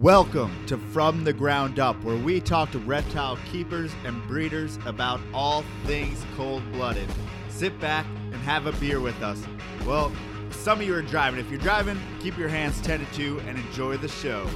Welcome to From the Ground Up, where we talk to reptile keepers and breeders about all things cold blooded. Sit back and have a beer with us. Well, some of you are driving. If you're driving, keep your hands tended to and enjoy the show.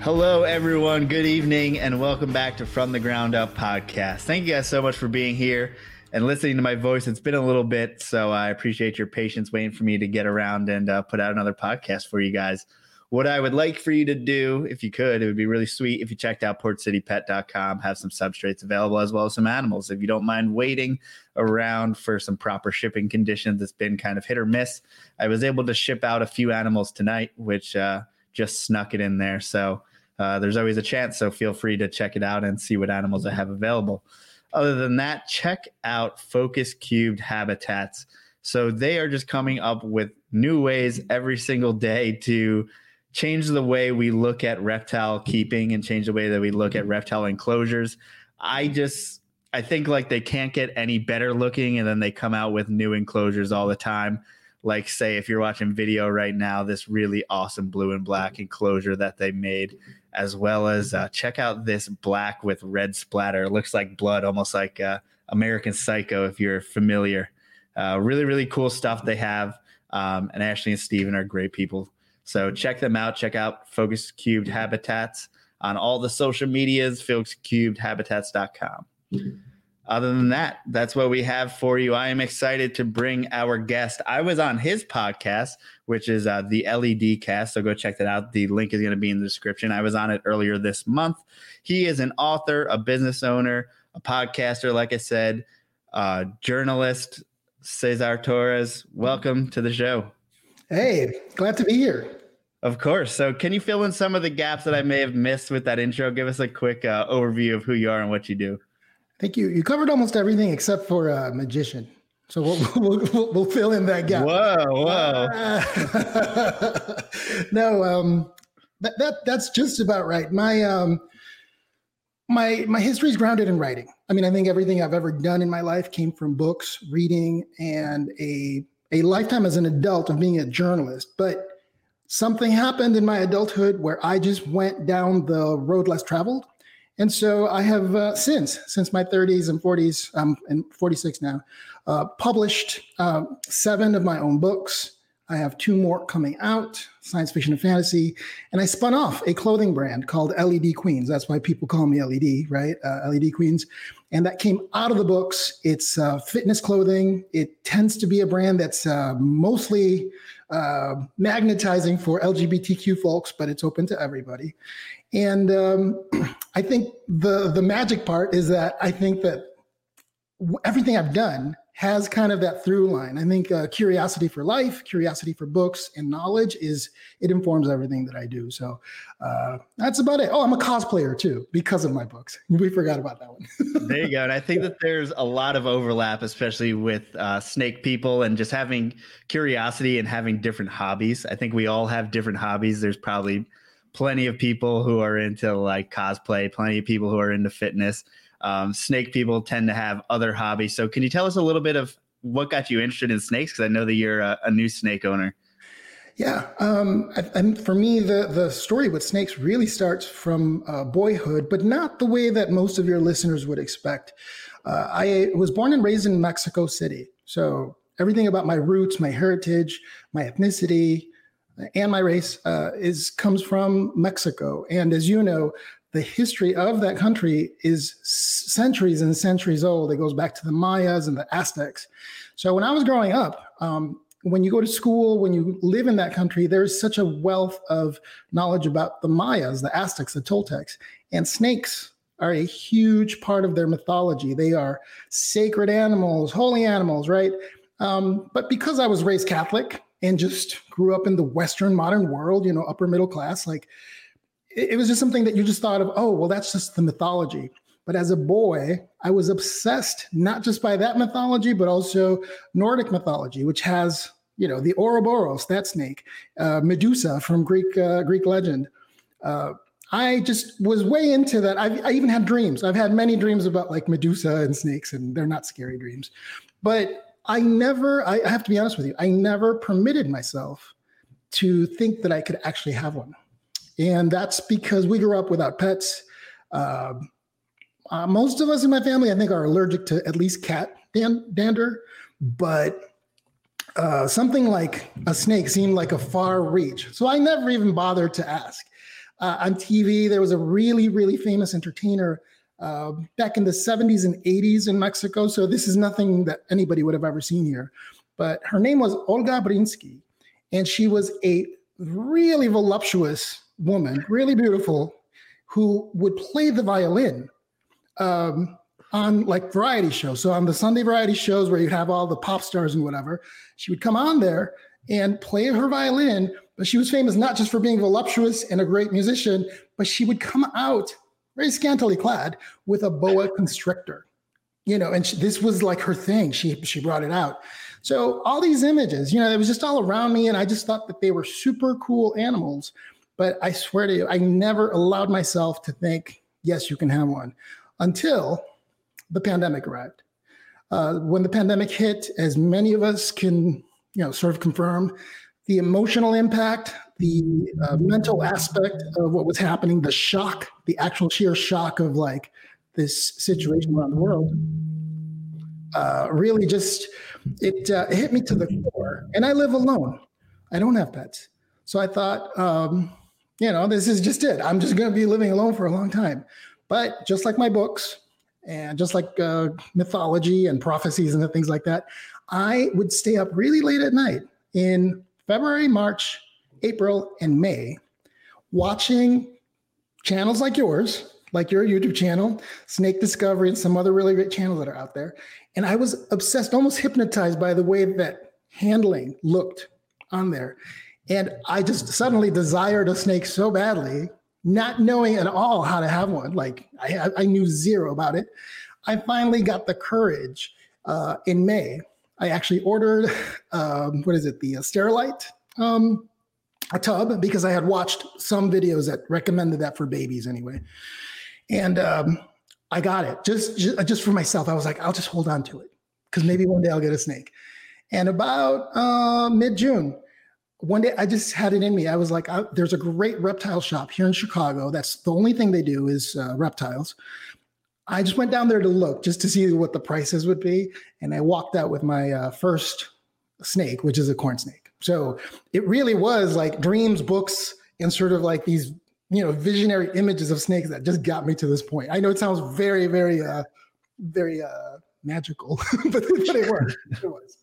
Hello, everyone. Good evening, and welcome back to From the Ground Up podcast. Thank you guys so much for being here and listening to my voice. It's been a little bit, so I appreciate your patience waiting for me to get around and uh, put out another podcast for you guys. What I would like for you to do, if you could, it would be really sweet if you checked out portcitypet.com, have some substrates available as well as some animals. If you don't mind waiting around for some proper shipping conditions, it's been kind of hit or miss. I was able to ship out a few animals tonight, which uh, just snuck it in there. So uh, there's always a chance. So feel free to check it out and see what animals I have available. Other than that, check out Focus Cubed Habitats. So they are just coming up with new ways every single day to change the way we look at reptile keeping and change the way that we look at reptile enclosures. I just I think like they can't get any better looking and then they come out with new enclosures all the time. Like say if you're watching video right now, this really awesome blue and black enclosure that they made as well as uh, check out this black with red splatter. It looks like blood, almost like uh, American Psycho, if you're familiar. Uh, really, really cool stuff they have. Um, and Ashley and Steven are great people. So check them out. Check out Focus Cubed Habitats on all the social medias, focuscubedhabitats.com. Other than that, that's what we have for you. I am excited to bring our guest. I was on his podcast, which is uh, the LED cast. So go check that out. The link is going to be in the description. I was on it earlier this month. He is an author, a business owner, a podcaster, like I said, uh, journalist. Cesar Torres, welcome to the show. Hey, glad to be here. Of course. So, can you fill in some of the gaps that I may have missed with that intro? Give us a quick uh, overview of who you are and what you do. Thank you. You covered almost everything except for a magician. So we'll, we'll, we'll, fill in that gap. Whoa, whoa. no, um, that, that that's just about right. My um, my my history is grounded in writing. I mean, I think everything I've ever done in my life came from books, reading, and a a lifetime as an adult of being a journalist. But something happened in my adulthood where I just went down the road less traveled and so I have uh, since, since my 30s and 40s, um, and 46 now, uh, published uh, seven of my own books. I have two more coming out, science fiction and fantasy. And I spun off a clothing brand called LED Queens. That's why people call me LED, right? Uh, LED Queens. And that came out of the books. It's uh, fitness clothing. It tends to be a brand that's uh, mostly magnetizing for LGBTQ folks, but it's open to everybody. And um, I think the the magic part is that I think that everything I've done has kind of that through line. I think uh, curiosity for life, curiosity for books, and knowledge is it informs everything that I do. So uh, that's about it. Oh, I'm a cosplayer too because of my books. We forgot about that one. there you go. And I think that there's a lot of overlap, especially with uh, snake people and just having curiosity and having different hobbies. I think we all have different hobbies. There's probably plenty of people who are into like cosplay, plenty of people who are into fitness. Um, snake people tend to have other hobbies. So, can you tell us a little bit of what got you interested in snakes? Because I know that you're a, a new snake owner. Yeah, um, and for me, the the story with snakes really starts from uh, boyhood, but not the way that most of your listeners would expect. Uh, I was born and raised in Mexico City, so everything about my roots, my heritage, my ethnicity, and my race uh, is comes from Mexico. And as you know, the history of that country is centuries and centuries old. It goes back to the Mayas and the Aztecs. So when I was growing up, um, when you go to school, when you live in that country, there's such a wealth of knowledge about the Mayas, the Aztecs, the Toltecs, and snakes are a huge part of their mythology. They are sacred animals, holy animals, right? Um, but because I was raised Catholic, and just grew up in the Western modern world, you know, upper middle class, like it, it was just something that you just thought of, oh, well, that's just the mythology. But as a boy, I was obsessed not just by that mythology, but also Nordic mythology, which has, you know, the Ouroboros, that snake, uh, Medusa from Greek uh, Greek legend. Uh, I just was way into that. I've, I even had dreams. I've had many dreams about like Medusa and snakes, and they're not scary dreams. But I never, I have to be honest with you, I never permitted myself to think that I could actually have one. And that's because we grew up without pets. Uh, uh, most of us in my family, I think, are allergic to at least cat dan- dander, but uh, something like a snake seemed like a far reach. So I never even bothered to ask. Uh, on TV, there was a really, really famous entertainer uh, back in the 70s and 80s in Mexico. So this is nothing that anybody would have ever seen here. But her name was Olga Breeskin, and she was a really voluptuous woman, really beautiful, who would play the violin um, on like variety shows. So on the Sunday variety shows where you have all the pop stars and whatever, she would come on there and play her violin. But she was famous not just for being voluptuous and a great musician, but she would come out very scantily clad with a boa constrictor. You know, and she, this was like her thing. She she brought it out. So all these images, you know, it was just all around me, and I just thought that they were super cool animals. But I swear to you, I never allowed myself to think, yes, you can have one until the pandemic arrived. Uh, when the pandemic hit, as many of us can, you know, sort of confirm, the emotional impact, the uh, mental aspect of what was happening, the shock, the actual sheer shock of like this situation around the world, uh, really just it, uh, hit me to the core. And I live alone. I don't have pets, so I thought, um, you know, this is just it. I'm just going to be living alone for a long time. But just like my books and just like uh, mythology and prophecies and things like that, I would stay up really late at night in February, March, April, and May watching channels like yours, like your YouTube channel, Snake Discovery, and some other really great channels that are out there. And I was obsessed, almost hypnotized by the way that handling looked on there. And I just suddenly desired a snake so badly, not knowing at all how to have one. Like I, I knew zero about it. I finally got the courage uh, in May. I actually ordered, um, what is it, the uh, Sterilite um, a tub because I had watched some videos that recommended that for babies anyway. And um, I got it just, just, just for myself. I was like, I'll just hold on to it because maybe one day I'll get a snake. And about uh, mid June, one day I just had it in me. I was like, I, there's a great reptile shop here in Chicago. That's the only thing they do is uh, reptiles. I just went down there to look just to see what the prices would be. And I walked out with my uh, first snake, which is a corn snake. So it really was like dreams, books, and sort of like these, you know, visionary images of snakes that just got me to this point. I know it sounds very, very, uh, very uh, magical, but, but it was. It was.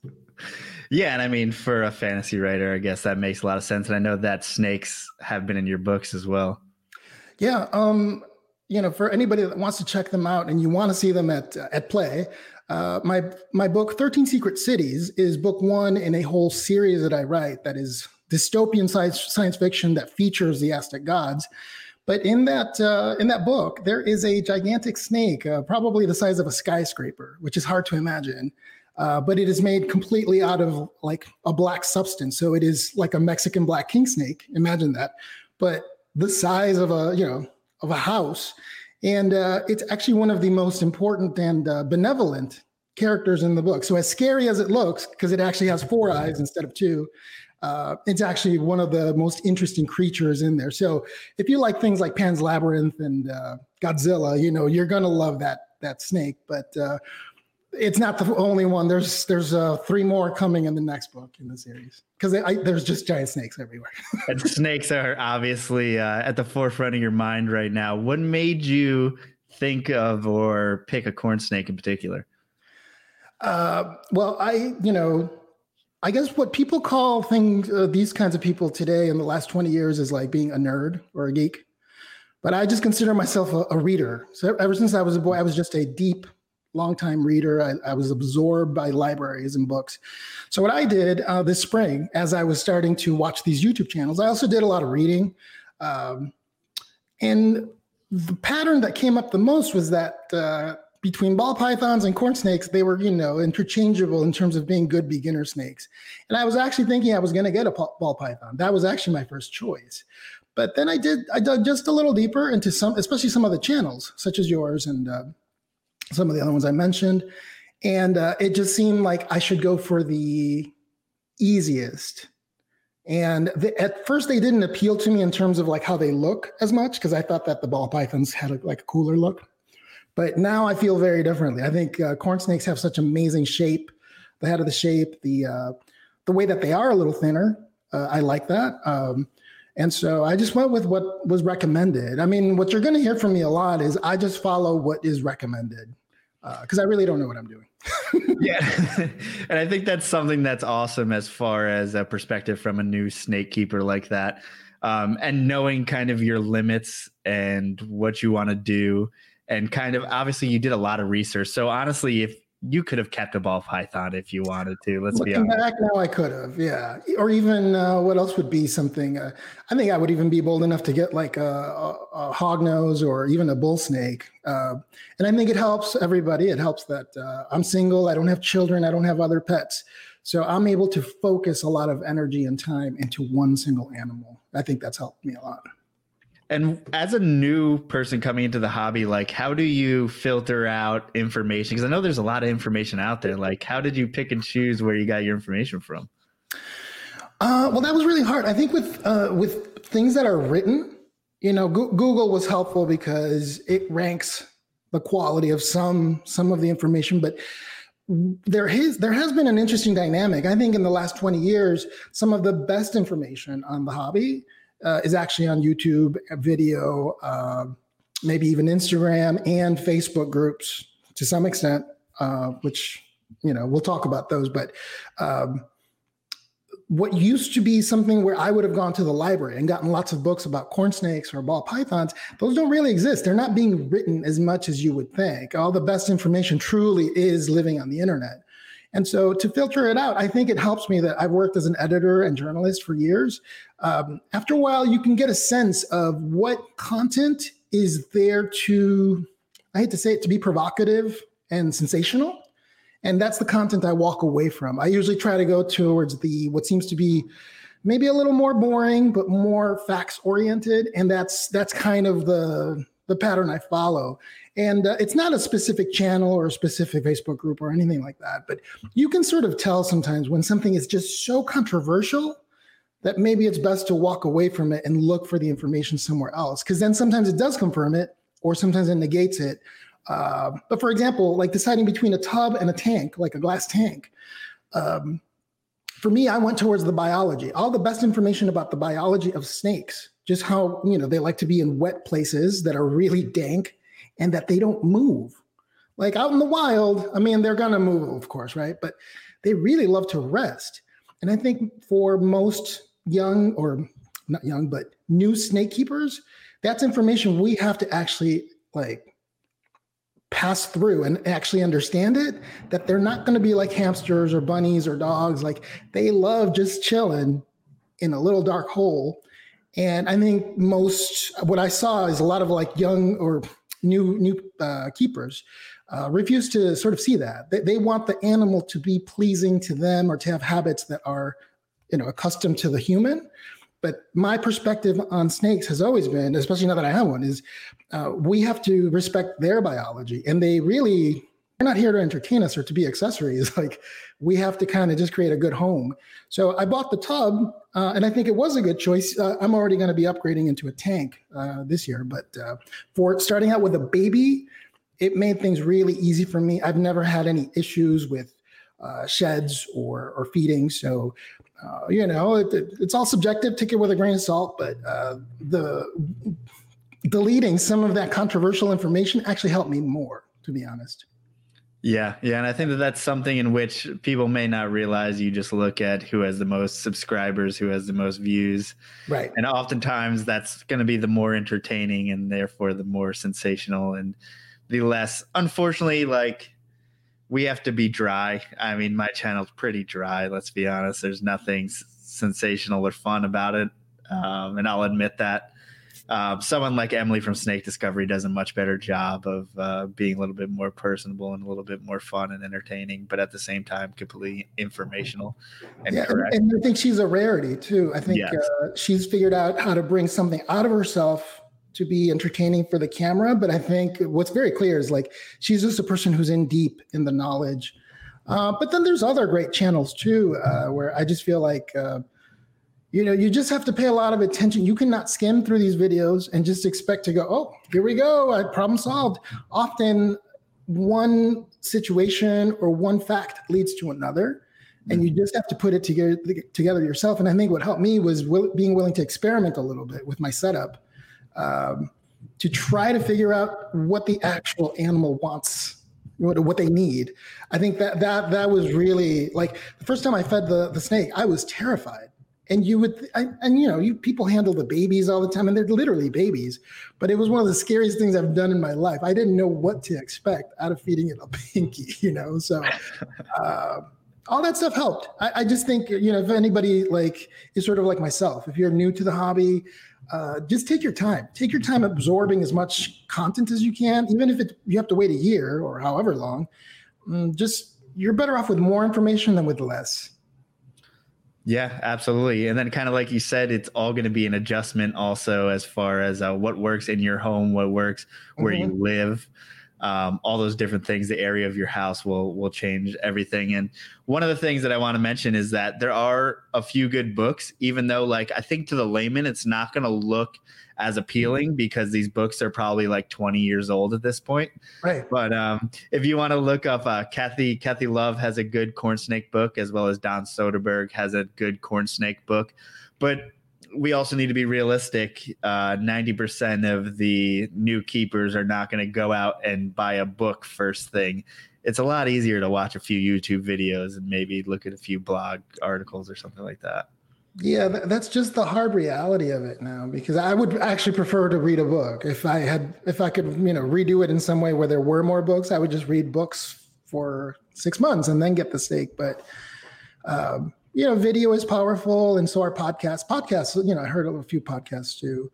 Yeah, and I mean, for a fantasy writer, I guess that makes a lot of sense. And I know that snakes have been in your books as well. Yeah, um, you know, for anybody that wants to check them out and you want to see them at uh, at play, uh, my my book, Thirteen Secret Cities, is book one in a whole series that I write that is dystopian science science fiction that features the Aztec gods. But in that uh, in that book, there is a gigantic snake, uh, probably the size of a skyscraper, which is hard to imagine. Uh, but it is made completely out of like a black substance. So it is like a Mexican black king snake. Imagine that, but the size of a you know of a house, and uh, it's actually one of the most important and uh, benevolent characters in the book. So as scary as it looks, because it actually has four eyes instead of two, uh, it's actually one of the most interesting creatures in there. So if you like things like Pan's Labyrinth and uh, Godzilla, you know you're gonna love that that snake. But uh, it's not the only one. There's there's uh, three more coming in the next book in the series because there's just giant snakes everywhere. and snakes are obviously uh, at the forefront of your mind right now. What made you think of or pick a corn snake in particular? Uh, well, I you know, I guess what people call things uh, these kinds of people today in the last twenty years is like being a nerd or a geek. But I just consider myself a, a reader. So ever since I was a boy, I was just a deep longtime reader. I, I, was absorbed by libraries and books. So what I did uh, this spring, as I was starting to watch these YouTube channels, I also did a lot of reading. Um, and the pattern that came up the most was that uh, between ball pythons and corn snakes, they were, you know, interchangeable in terms of being good beginner snakes. And I was actually thinking I was going to get a ball python. That was actually my first choice. But then I did, I dug just a little deeper into some, especially some of the channels, such as yours and uh, some of the other ones I mentioned. and uh, it just seemed like I should go for the easiest. And the, at first, they didn't appeal to me in terms of like how they look as much because I thought that the ball pythons had a, like a cooler look. But now I feel very differently. I think uh, corn snakes have such amazing shape, the head of the shape, the uh, the way that they are a little thinner. Uh, I like that. Um, and so I just went with what was recommended. I mean, what you're going to hear from me a lot is I just follow what is recommended because uh, I really don't know what I'm doing. yeah. and I think that's something that's awesome as far as a perspective from a new snake keeper like that. Um, and knowing kind of your limits and what you want to do. And kind of obviously, you did a lot of research. So, honestly, if you could have kept a ball python if you wanted to. Let's Looking be honest. back now, I could have, yeah. Or even uh, what else would be something? Uh, I think I would even be bold enough to get like a, a, a hognose or even a bull snake. Uh, and I think it helps everybody. It helps that uh, I'm single. I don't have children. I don't have other pets. So I'm able to focus a lot of energy and time into one single animal. I think that's helped me a lot. And as a new person coming into the hobby, like how do you filter out information? Because I know there's a lot of information out there. Like, how did you pick and choose where you got your information from? Uh, well, that was really hard. I think with uh, with things that are written, you know, Go- Google was helpful because it ranks the quality of some some of the information, but there has there has been an interesting dynamic. I think in the last 20 years, some of the best information on the hobby uh, is actually on YouTube video, uh, maybe even Instagram and Facebook groups to some extent, uh, which you know we'll talk about those. But um, what used to be something where I would have gone to the library and gotten lots of books about corn snakes or ball pythons, those don't really exist. They're not being written as much as you would think. All the best information truly is living on the internet. And so to filter it out, I think it helps me that I've worked as an editor and journalist for years. Um, after a while, you can get a sense of what content is there to, I hate to say it, to be provocative and sensational. And that's the content I walk away from. I usually try to go towards the what seems to be maybe a little more boring, but more facts oriented. And that's that's kind of the the pattern I follow. And uh, it's not a specific channel or a specific Facebook group or anything like that, but you can sort of tell sometimes when something is just so controversial that maybe it's best to walk away from it and look for the information somewhere else. Because then sometimes it does confirm it, or sometimes it negates it. Uh, but for example, like deciding between a tub and a tank, like a glass tank. Um, for me, I went towards the biology. All the best information about the biology of snakes, just how you know they like to be in wet places that are really dank and that they don't move. Like out in the wild, I mean, they're to move, of course, right? But they really love to rest. And I think for most young or not young, but new snake keepers, that's information we have to actually like pass through and actually understand it that they're not going to be like hamsters or bunnies or dogs like they love just chilling in a little dark hole and i think most what i saw is a lot of like young or new new uh, keepers uh, refuse to sort of see that. They, they want the animal to be pleasing to them or to have habits that are, you know, accustomed to the human. But my perspective on snakes has always been, especially now that I have one, is uh, we have to respect their biology, and they really they're not here to entertain us or to be accessories. Like we have to kind of just create a good home. So I bought the tub, uh, and I think it was a good choice. Uh, I'm already going to be upgrading into a tank uh, this year, but uh, for starting out with a baby, it made things really easy for me. I've never had any issues with uh, sheds or or feeding, so. Uh, you know, it, it, it's all subjective. Take it with a grain of salt. But the deleting some of that controversial information actually helped me more, to be honest. Yeah, yeah, and I think that that's something in which people may not realize. You just look at who has the most subscribers, who has the most views, right? And oftentimes that's going to be the more entertaining and therefore the more sensational and the less. Unfortunately, like we have to be dry. I mean, my channel's pretty dry. Let's be honest. There's nothing sensational or fun about it, um, and I'll admit that. Um, someone like Emily from Snake Discovery does a much better job of uh, being a little bit more personable and a little bit more fun and entertaining, but at the same time, completely informational and yeah, correct. And, and I think she's a rarity too. I think yes. uh, she's figured out how to bring something out of herself to be entertaining for the camera, but I think what's very clear is like she's just a person who's in deep in the knowledge. Uh, but then there's other great channels too, uh, where I just feel like, uh, you know, you just have to pay a lot of attention. You cannot skim through these videos and just expect to go, oh, here we go, I problem solved. Often, one situation or one fact leads to another and you just have to put it together together yourself. And I think what helped me was will, being willing to experiment a little bit with my setup um, to try to figure out what the actual animal wants, what, what they need. I think that that that was really like the first time I fed the the snake, I was terrified. And you would, I, and you know, you people handle the babies all the time, and they're literally babies. But it was one of the scariest things I've done in my life. I didn't know what to expect out of feeding it a pinky, you know. So, uh, all that stuff helped. I, I, just think you know if anybody like is sort of like myself, if you're new to the hobby, uh, just take your time. Take your time absorbing as much content as you can, even if it you have to wait a year or however long. Mm, just you're better off with more information than with less. Yeah, absolutely. And then, kind of like you said, it's all going to be an adjustment also as far as uh, what works in your home, what works where mm-hmm. you live um, all those different things the area of your house will will change everything. And one of the things that i want to mention is that there are a few good books even though like i think to the layman it's not going to look as appealing because these books are probably like 20 years old at this point. Right. But um, if you want to look up uh, kathy kathy love has a good corn snake book as well as don soderberg has a good corn snake book. But we also need to be realistic. Uh, 90% of the new keepers are not going to go out and buy a book first thing. It's a lot easier to watch a few YouTube videos and maybe look at a few blog articles or something like that. Yeah, that's just the hard reality of it now because I would actually prefer to read a book. If I had if I could, you know, redo it in some way where there were more books, I would just read books for 6 months and then get the steak, but um, you know, video is powerful, and so are podcasts. Podcasts, you know, I heard a few podcasts too,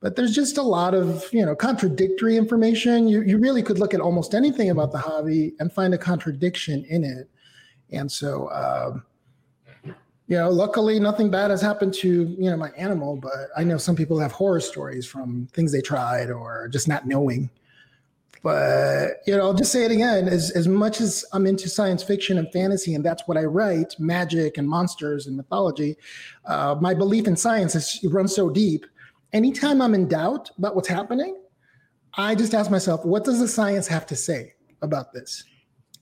but there's just a lot of you know contradictory information. You you really could look at almost anything about the hobby and find a contradiction in it, and so. Um, you know, luckily nothing bad has happened to, you know, my animal, but I know some people have horror stories from things they tried or just not knowing. But you know, I'll just say it again. As as much as I'm into science fiction and fantasy, and that's what I write, magic and monsters and mythology, uh, my belief in science is runs so deep. Anytime I'm in doubt about what's happening, I just ask myself, what does the science have to say about this?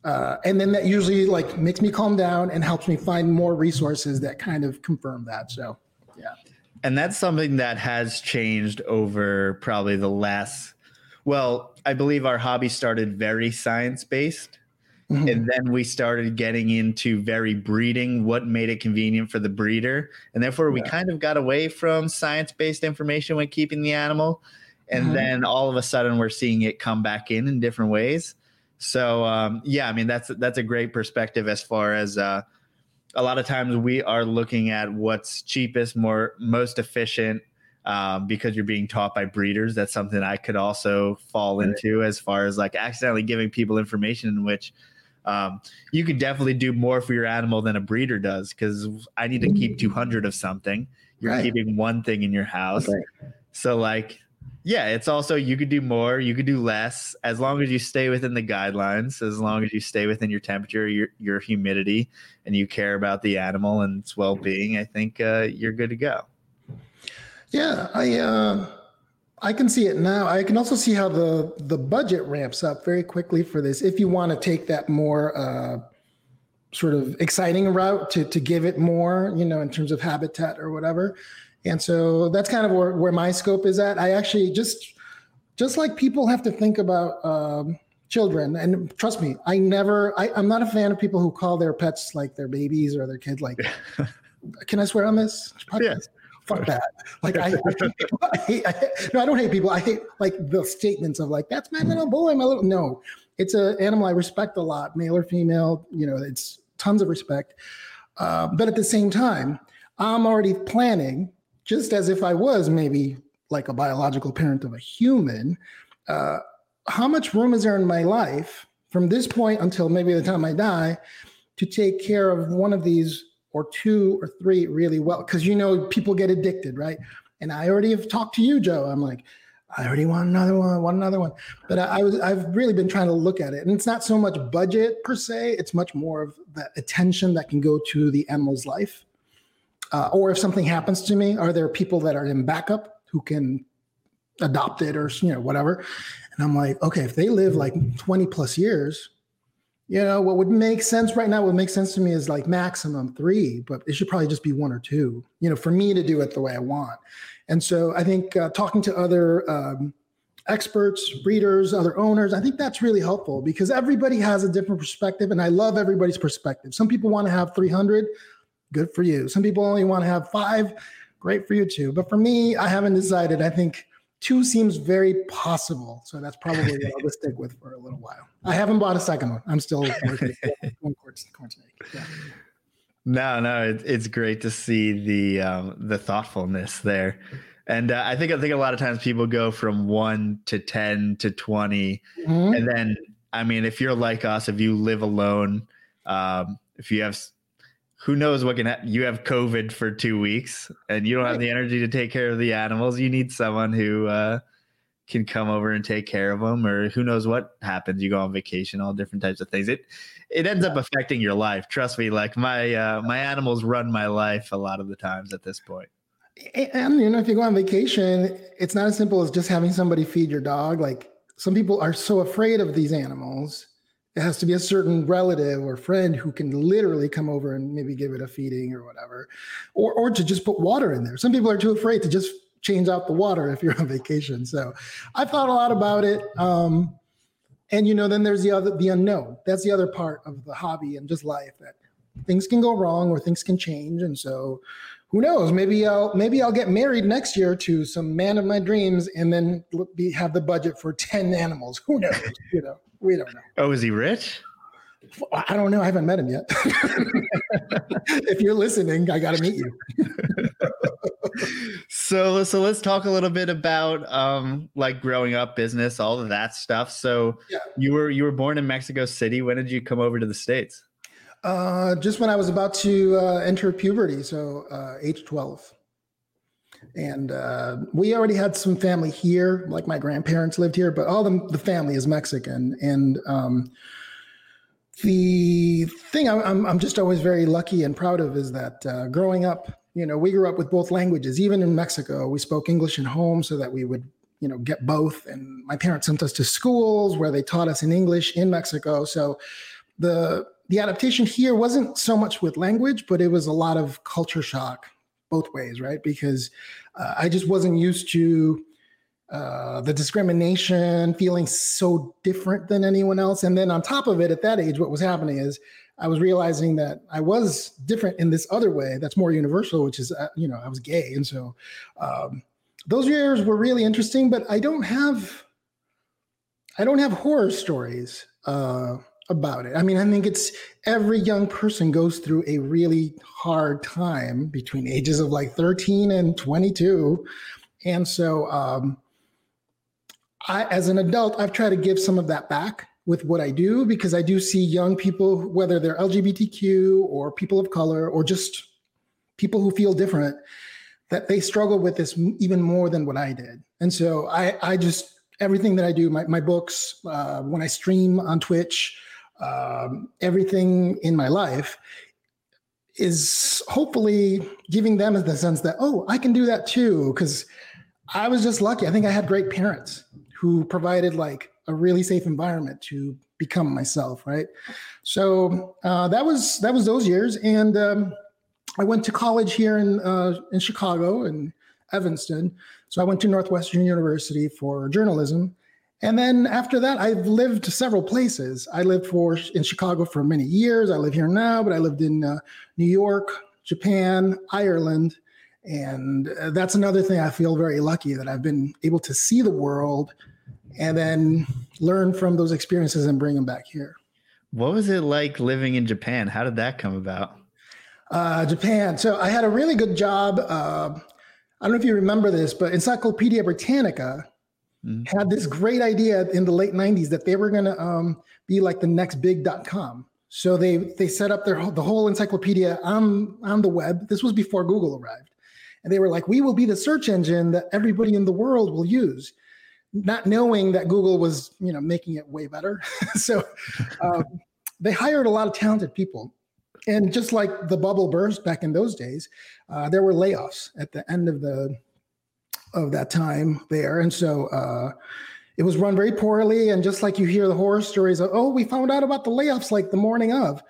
Uh, and then that usually like makes me calm down and helps me find more resources that kind of confirm that. So, yeah. And that's something that has changed over probably the last well, I believe our hobby started very science based. Mm-hmm. And then we started getting into very breeding, what made it convenient for the breeder. And therefore, we kind of got away from science based information when keeping the animal. And mm-hmm. then all of a sudden, we're seeing it come back in in different ways. So, um, yeah, I mean, that's that's a great perspective as far as uh, a lot of times we are looking at what's cheapest, more most efficient, um, because you're being taught by breeders. That's something I could also fall into as far as like accidentally giving people information in which um, you could definitely do more for your animal than a breeder does because I need to keep 200 of something. You're right. keeping one thing in your house. Okay. So, like, yeah, it's also you could do more, you could do less, as long as you stay within the guidelines, as long as you stay within your temperature, your your humidity, and you care about the animal and its well being. I think uh, you're good to go. Yeah, I uh, I can see it now. I can also see how the the budget ramps up very quickly for this. If you want to take that more uh, sort of exciting route to to give it more, you know, in terms of habitat or whatever. And so that's kind of where, where my scope is at. I actually just just like people have to think about um, children, and trust me, I never. I, I'm not a fan of people who call their pets like their babies or their kids like. can I swear on this? Podcast? Fuck that. Like I, I, hate, I hate, no, I don't hate people. I hate like the statements of like that's my little boy, my little. No, it's an animal I respect a lot, male or female. You know, it's tons of respect. Uh, but at the same time, I'm already planning, just as if I was maybe like a biological parent of a human. Uh, how much room is there in my life from this point until maybe the time I die to take care of one of these or two or three really well because you know people get addicted, right? And I already have talked to you, Joe. I'm like, I already want another one, I want another one. But I, I, was I've really been trying to look at it, and it's not so much budget per se; it's much more of the attention that can go to the animal's life. Uh, or if something happens to me, are there people that are in backup who can adopt it or you know whatever? And I'm like, okay, if they live like 20 plus years, you know, what would make sense right now, what makes sense to me is like maximum three, but it should probably just be one or two, you know, for me to do it the way I want. And so I think uh, talking to other um, experts, breeders, other owners, I think that's really helpful because everybody has a different perspective. And I love everybody's perspective. Some people want to have 300, good for you. Some people only want to have five, great for you too. But for me, I haven't decided. I think two seems very possible. So that's probably what I'll stick with for a little while. I haven't bought a second one. I'm still working on corn snake. Yeah. No, no, it, it's great to see the um, the thoughtfulness there, and uh, I think I think a lot of times people go from one to ten to 20 mm-hmm. and then I mean, if you're like us, if you live alone, um, if you have who knows what can happen. You have COVID for two weeks and you don't have the energy to take care of the animals. You need someone who uh, can come over and take care of them, or who knows what happens. You go on vacation, all different types of things. It it ends up affecting your life. Trust me. Like my uh, my animals run my life a lot of the times at this point. And you know, if you go on vacation, it's not as simple as just having somebody feed your dog. Like some people are so afraid of these animals it has to be a certain relative or friend who can literally come over and maybe give it a feeding or whatever, or or to just put water in there. Some people are too afraid to just change out the water if you're on vacation. So I thought a lot about it. Um, and you know, then there's the other the unknown. That's the other part of the hobby and just life that things can go wrong or things can change. And so who knows? Maybe I'll maybe I'll get married next year to some man of my dreams and then be, have the budget for 10 animals. Who knows? You know. We don't know. Oh, is he rich? I don't know. I haven't met him yet. if you're listening, I got to meet you. so, so let's talk a little bit about um, like growing up, business, all of that stuff. So, yeah. you were you were born in Mexico City. When did you come over to the states? Uh, just when I was about to uh, enter puberty, so uh, age twelve and uh, we already had some family here like my grandparents lived here but all the, the family is mexican and um, the thing I'm, I'm just always very lucky and proud of is that uh, growing up you know we grew up with both languages. Even in mexico we spoke english in home so that we would you know get both. And my parents sent us to schools where they taught us in english in mexico. So the the adaptation here wasn't so much with language but it was a lot of culture shock both ways, right? Because uh, I just wasn't used to uh, the discrimination, feeling so different than anyone else. And then on top of it, at that age, what was happening is I was realizing that I was different in this other way that's more universal, which is, uh, you know, I was gay. And so um, those years were really interesting, but I don't have, I don't have horror stories. Uh, about it. I mean, I think it's every young person goes through a really hard time between ages of like 13 and 22. And so, um, I, as an adult, I've tried to give some of that back with what I do because I do see young people, whether they're LGBTQ or people of color or just people who feel different, that they struggle with this even more than what I did. And so I, I just, everything that I do, my, my books, uh, when I stream on Twitch, um, everything in my life is hopefully giving them the sense that oh i can do that too because i was just lucky i think i had great parents who provided like a really safe environment to become myself right so uh, that was that was those years and um, i went to college here in uh, in chicago and evanston so i went to northwestern university for journalism and then after that, I've lived several places. I lived for in Chicago for many years. I live here now, but I lived in uh, New York, Japan, Ireland, and uh, that's another thing I feel very lucky that I've been able to see the world and then learn from those experiences and bring them back here. What was it like living in Japan? How did that come about? Uh, Japan. So I had a really good job. Uh, I don't know if you remember this, but Encyclopedia Britannica mm-hmm. had this great idea in the late 90s that they were going to um, be like the next big.com. So they they set up their the whole encyclopedia on on the web. This was before Google arrived. And they were like, we will be the search engine that everybody in the world will use. not knowing that Google was, you know, making it way better. so um, they hired a lot of talented people. And just like the bubble burst back in those days, uh, there were layoffs at the end of the of that time there. And so uh, it was run very poorly. And just like you hear the horror stories of, oh, we found out about the layoffs like the morning of,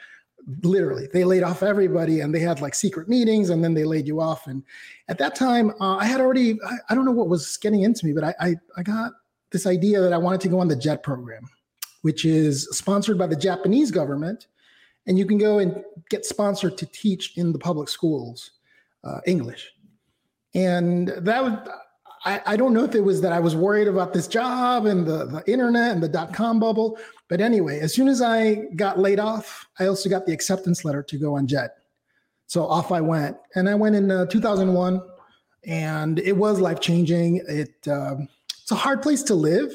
literally, they laid off everybody and they had like secret meetings and then they laid you off. And at that time, uh, I had already, I, I, don't know what was getting into me, but I, I, I got this idea that I wanted to go on the JET program, which is sponsored by the Japanese government. And you can go and get sponsored to teach in the public schools uh, English. And that was, I, I, don't know if it was that I was worried about this job and the, the internet and the dot com bubble. But anyway, as soon as I got laid off, I also got the acceptance letter to go on JET. So off I went. And I went in uh, 2001 and it was life changing. It, um, it's a hard place to live.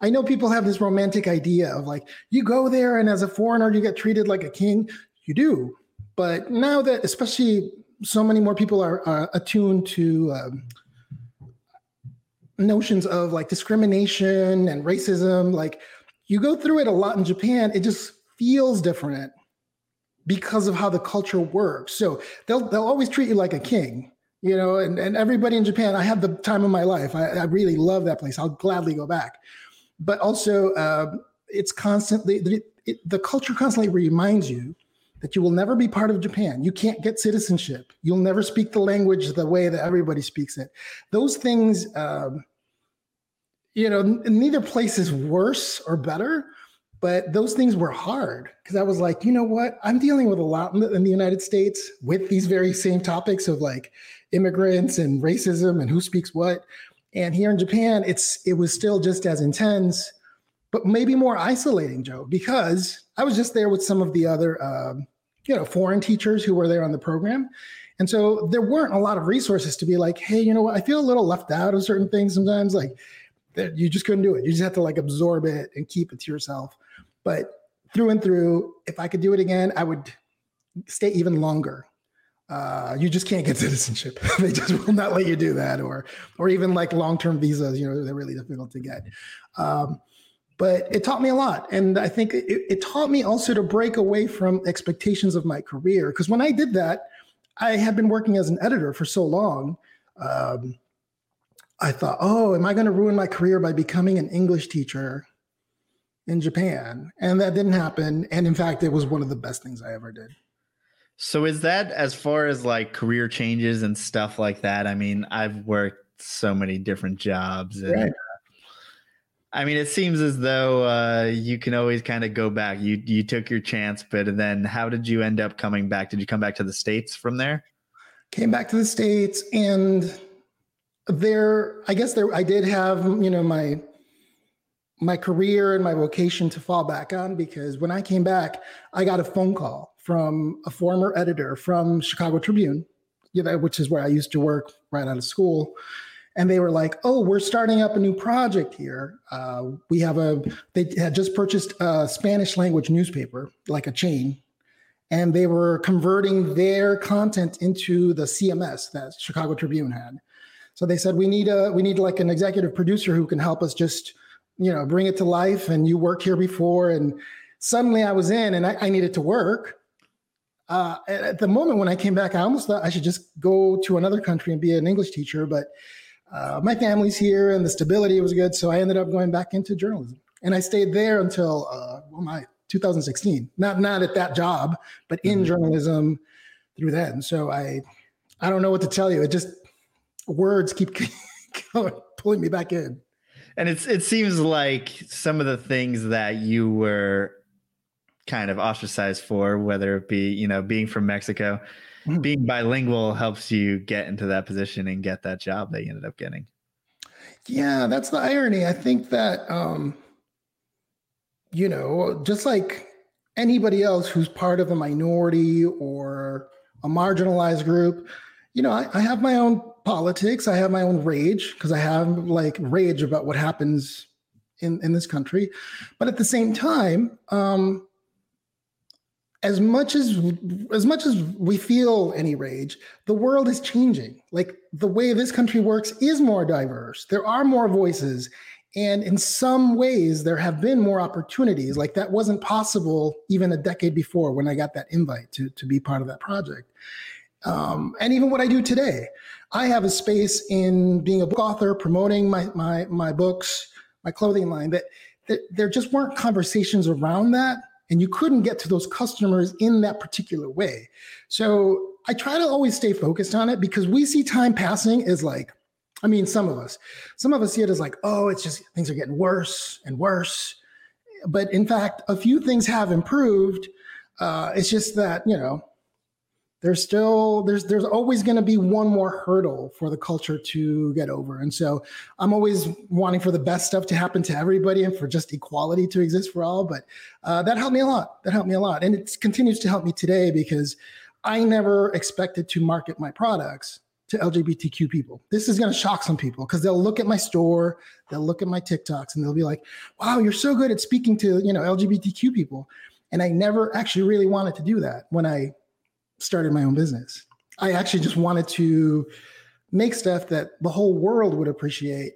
I know people have this romantic idea of like, you go there and as a foreigner, you get treated like a king. You do. But now that, especially so many more people are uh, attuned to um, notions of like discrimination and racism like you go through it a lot in japan it just feels different because of how the culture works so they'll they'll always treat you like a king you know and, and everybody in japan i had the time of my life i, I really love that place i'll gladly go back but also uh, it's constantly it, it, the culture constantly reminds you that you will never be part of Japan. You can't get citizenship. You'll never speak the language the way that everybody speaks it. Those things, um, you know, neither place is worse or better, but those things were hard because I was like, you know what? I'm dealing with a lot in the, in the United States with these very same topics of like immigrants and racism and who speaks what. And here in Japan, it's it was still just as intense but maybe more isolating, Joe, because I was just there with some of the other, um, you know, foreign teachers who were there on the program. And so there weren't a lot of resources to be like, hey, you know what? I feel a little left out of certain things sometimes. Like you just couldn't do it. You just have to like absorb it and keep it to yourself. But through and through, if I could do it again, I would stay even longer. Uh, you just can't get citizenship. they just will not let you do that, or or even like long term visas. You know, they're really difficult to get. Um, but it taught me a lot. And I think it, it taught me also to break away from expectations of my career. Because when I did that, I had been working as an editor for so long. Um, I thought, oh, am I going to ruin my career by becoming an English teacher in Japan? And that didn't happen. And in fact, it was one of the best things I ever did. So, is that as far as like career changes and stuff like that? I mean, I've worked so many different jobs and right. I mean, it seems as though uh, you can always kind of go back. You you took your chance, but then how did you end up coming back? Did you come back to the states from there? Came back to the states, and there, I guess there, I did have you know my my career and my vocation to fall back on because when I came back, I got a phone call from a former editor from Chicago Tribune, you know, which is where I used to work right out of school and they were like, "Oh, we're starting up a new project here. Uh, we have a they had just purchased a Spanish language newspaper, like a chain, and they were converting their content into the CMS that Chicago Tribune had. So they said, "We need a we need like an executive producer who can help us just you know bring it to life." And you worked here before, and suddenly I was in, and I, I needed to work. Uh, at the moment when I came back, I almost thought I should just go to another country and be an English teacher, but uh, my family's here and the stability was good. So I ended up going back into journalism. And I stayed there until uh, well, my 2016. Not not at that job, but in mm-hmm. journalism through that. And so I I don't know what to tell you. It just words keep going, pulling me back in. And it's it seems like some of the things that you were kind of ostracized for, whether it be, you know, being from Mexico, mm. being bilingual helps you get into that position and get that job that you ended up getting. Yeah, that's the irony. I think that um, you know, just like anybody else who's part of a minority or a marginalized group, you know, I, I have my own politics. I have my own rage because I have like rage about what happens in in this country. But at the same time, um, as much as as much as we feel any rage the world is changing like the way this country works is more diverse there are more voices And in some ways, there have been more opportunities. Like that wasn't possible even a decade before when I got that invite to, to be part of that project. Um, and even what I do today, I have a space in being a book author, promoting my my my books, my clothing line. That, that there just weren't conversations around that, and you couldn't get to those customers in that particular way. So I try to always stay focused on it because we see time passing as like, I mean, some of us, some of us see it as like, oh, it's just things are getting worse and worse. But in fact, a few things have improved. Uh, it's just that you know there's still there's there's always going to be one more hurdle for the culture to get over. And so i'm always wanting for the best stuff to happen to everybody and for just equality to exist for all but uh, that helped me a lot. That helped me a lot. And it continues to help me today because i never expected to market my products to lgbtq people. This is going to shock some people because they'll look at my store they'll look at my tiktoks and they'll be like wow you're so good at speaking to you know lgbtq people. And i never actually really wanted to do that when i started my own business. I actually just wanted to make stuff that the whole world would appreciate.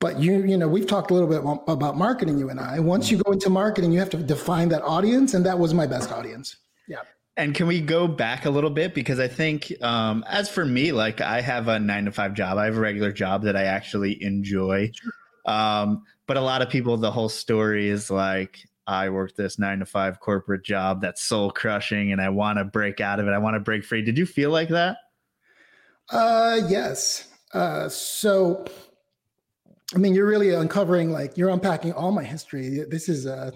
But you, you know, we've talked a little bit about marketing, you and I. Once you go into marketing, you have to define that audience, and that was my best audience. Yeah. And can we go back a little bit because I think, um, as for me, like I have a nine to five job. I have a regular job that I actually enjoy. Sure. Um, but a lot of people, the whole story is like, I work this nine to five corporate job that's soul crushing and I want to break out of it. I want to break free. Did you feel like that? Uh, yes. Uh, so, I mean, you're really uncovering, like, you're unpacking all my history. This is, uh,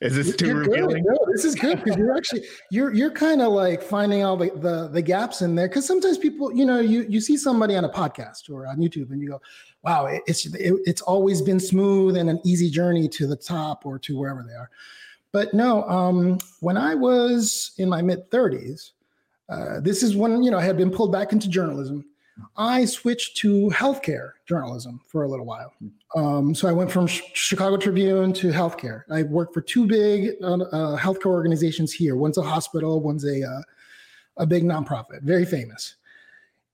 is this too revealing? No, this is good because you're actually you're you're kind of like finding all the, the the gaps in there. Because sometimes people, you know, you you see somebody on a podcast or on YouTube and you go, wow, it's it, it's always been smooth and an easy journey to the top or to wherever they are. But no, um, when I was in my mid 30s, uh, this is when you know I had been pulled back into journalism. I switched to healthcare journalism for a little while. Um, so I went from Sh- Chicago Tribune to healthcare. I worked for two big uh, uh, healthcare organizations here. One's a hospital, one's a uh, a big nonprofit, very famous.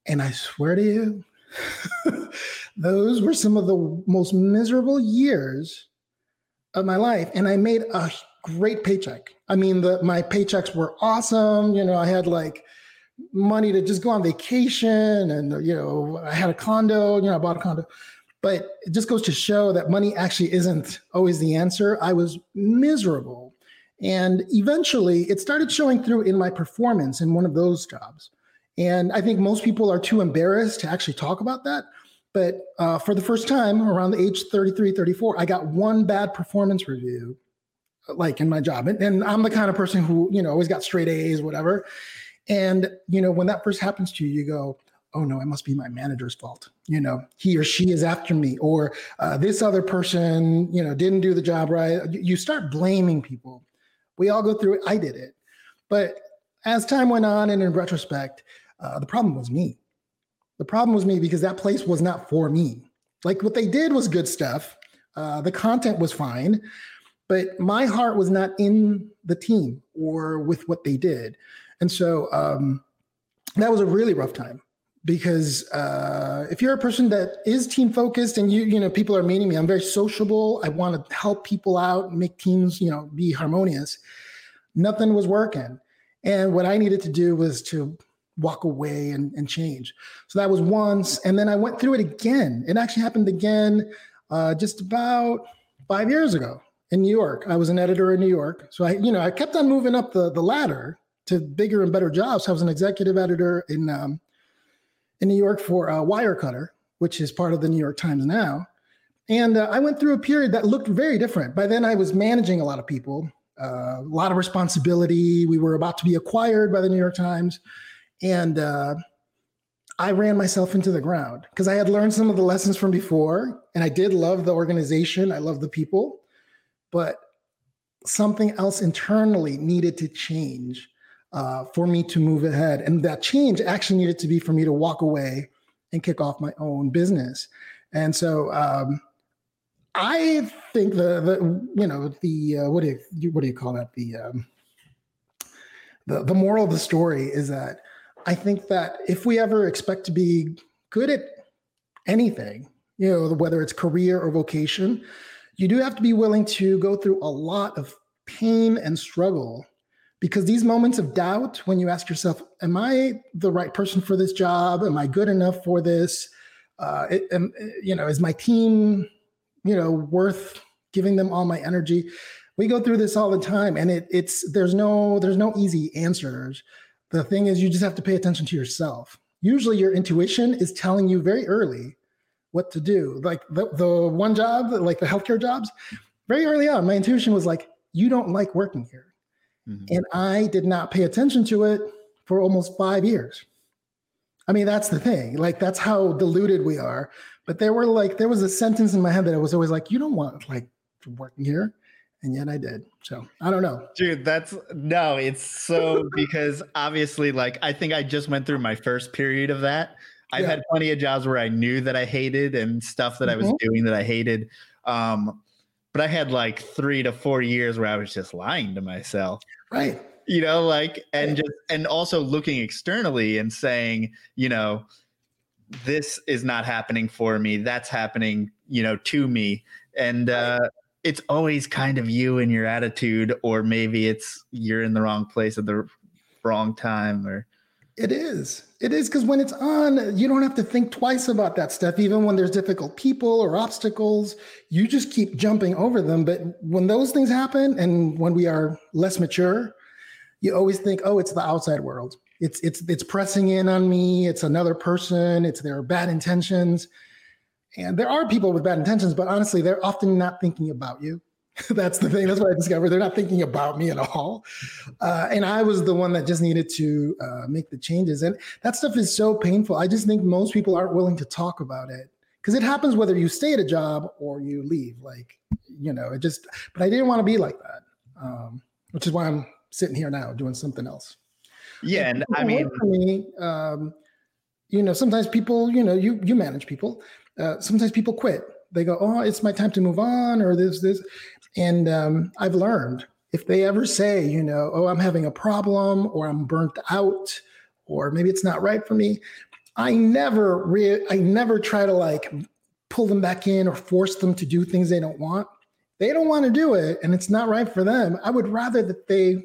And I swear to you, those were some of the most miserable years of my life. And I made a great paycheck. I mean, the, my paychecks were awesome. You know, I had like money to just go on vacation and, you know, I had a condo, you know, I bought a condo. But it just goes to show that money actually isn't always the answer. I was miserable. And eventually it started showing through in my performance in one of those jobs. And I think most people are too embarrassed to actually talk about that. But uh, for the first time around the age 33, 34, I got one bad performance review, like in my job. And, and I'm the kind of person who, you know, always got straight A's, whatever. And, you know, when that first happens to you, you go, oh no, it must be my manager's fault. You know, he or she is after me, or uh, this other person, you know, didn't do the job right. You start blaming people. We all go through it. I did it. But as time went on and in retrospect, uh, the problem was me. The problem was me because that place was not for me. Like what they did was good stuff. Uh, the content was fine, but my heart was not in the team or with what they did. And so um, that was a really rough time because uh, if you're a person that is team focused and you you know people are meeting me i'm very sociable i want to help people out make teams you know be harmonious nothing was working and what i needed to do was to walk away and, and change. So that was once. And then I went through it again. It actually happened again uh, just about five years ago in New York. I was an editor in New York. So I, you know, I kept on moving up the, the ladder to bigger and better jobs. I was an executive editor in, um, in New York for uh, Wirecutter, which is part of the New York Times now. And uh, I went through a period that looked very different. By then, I was managing a lot of people, uh, a lot of responsibility. We were about to be acquired by the New York Times. And uh, I ran myself into the ground because I had learned some of the lessons from before. And I did love the organization, I love the people, but something else internally needed to change uh, for me to move ahead. And that change actually needed to be for me to walk away and kick off my own business. And so, um, I think the the you know the uh, what do you what do you call that the um, the the moral of the story is that I think that if we ever expect to be good at anything, you know, whether it's career or vocation, you do have to be willing to go through a lot of pain and struggle because these moments of doubt when you ask yourself am i the right person for this job? Am i good enough for this? Uh, it, am, you know is my team you know worth giving them all my energy? We go through this all the time and it, it's there's no there's no easy answers the thing is you just have to pay attention to yourself. Usually your intuition is telling you very early what to do. Like the, the one job like the healthcare jobs very early on my intuition was like you don't like working here. Mm-hmm. and i did not pay attention to it for almost five years. I mean that's the thing. Like that's how deluded we are. But there were like there was a sentence in my head that i was always like you don't want like working here and yet I did. So I don't know. Dude, that's no, it's so because obviously, like, I think I just went through my first period of that. I've yeah. had plenty of jobs where I knew that I hated and stuff that mm-hmm. I was mm-hmm. doing that I hated. Um, but I had like three to four years where I was just lying to myself. Right. You know, like, and just, and also looking externally and saying, you know, this is not happening for me. That's happening, you know, to me. And, uh, it's always kind of you and your attitude, or maybe it's you're in the wrong place at the wrong time, or it is. It is because when it's on, you don't have to think twice about that stuff. Even when there's difficult people or obstacles, you just keep jumping over them. But when those things happen, and when we are less mature, you always think, "Oh, it's the outside world. It's it's it's pressing in on me. It's another person. It's their bad intentions." And there are people with bad intentions, but honestly, they're often not thinking about you. That's the thing. That's what I discovered. They're not thinking about me at all. Uh, and I was the one that just needed to uh, make the changes. And that stuff is so painful. I just think most people aren't willing to talk about it because it happens whether you stay at a job or you leave. Like, you know, it just, but I didn't want to be like that, um, which is why I'm sitting here now doing something else. Yeah. And I mean, me, um, you know, sometimes people, you know, you, you manage people uh, sometimes people quit. They go, "Oh, it's my time to move on," or this, this, and um, I've learned if they ever say, you know, "Oh, I'm having a problem," or "I'm burnt out," or maybe it's not right for me, I never, re- I never try to like pull them back in or force them to do things they don't want. They don't want to do it, and it's not right for them. I would rather that they,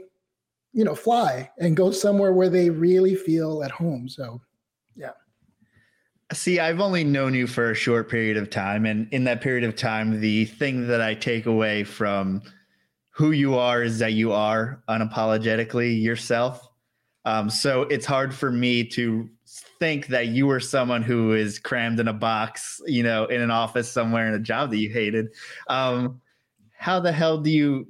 you know, fly and go somewhere where they really feel at home. So, yeah. See, I've only known you for a short period of time. And in that period of time, the thing that I take away from who you are is that you are unapologetically yourself. Um, so it's hard for me to think that you were someone who is crammed in a box, you know, in an office somewhere in a job that you hated. Um, how the hell do you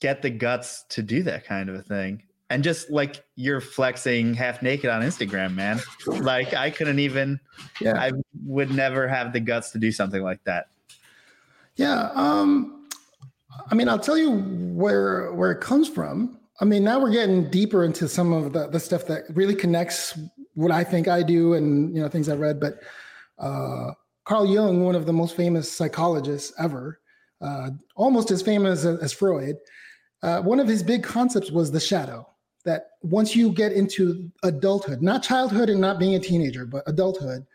get the guts to do that kind of a thing? And just like you're flexing half naked on Instagram, man. Like I couldn't even. Yeah. I would never have the guts to do something like that. Yeah. Um. I mean, I'll tell you where where it comes from. I mean, now we're getting deeper into some of the the stuff that really connects what I think I do and you know things I read. But uh, Carl Jung, one of the most famous psychologists ever, uh, almost as famous as, as Freud. Uh, one of his big concepts was the shadow that once you get into adulthood, not childhood and not being a teenager, but adulthood,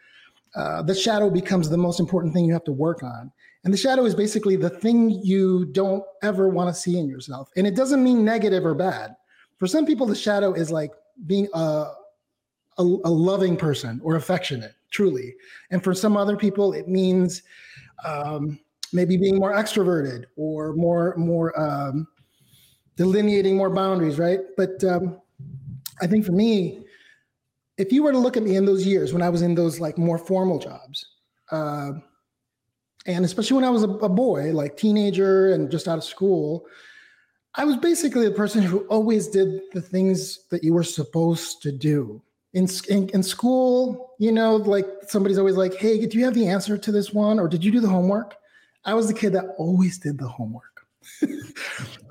uh, the shadow becomes the most important thing you have to work on. And the shadow is basically the thing you don't ever want to see in yourself. And it doesn't mean negative or bad. For some people, the shadow is like being a, a, a loving person or affectionate, truly. And for some other people, it means um, maybe being more extroverted or more more um, delineating more boundaries, right? But um, I think for me, if you were to look at me in those years when I was in those like more formal jobs, uh, and especially when I was a, a, boy, like teenager and just out of school, I was basically the person who always did the things that you were supposed to do. In, in, in school, you know, like somebody's always like, "Hey, do you have the answer to this one, or did you do the homework?" I was the kid that always did the homework.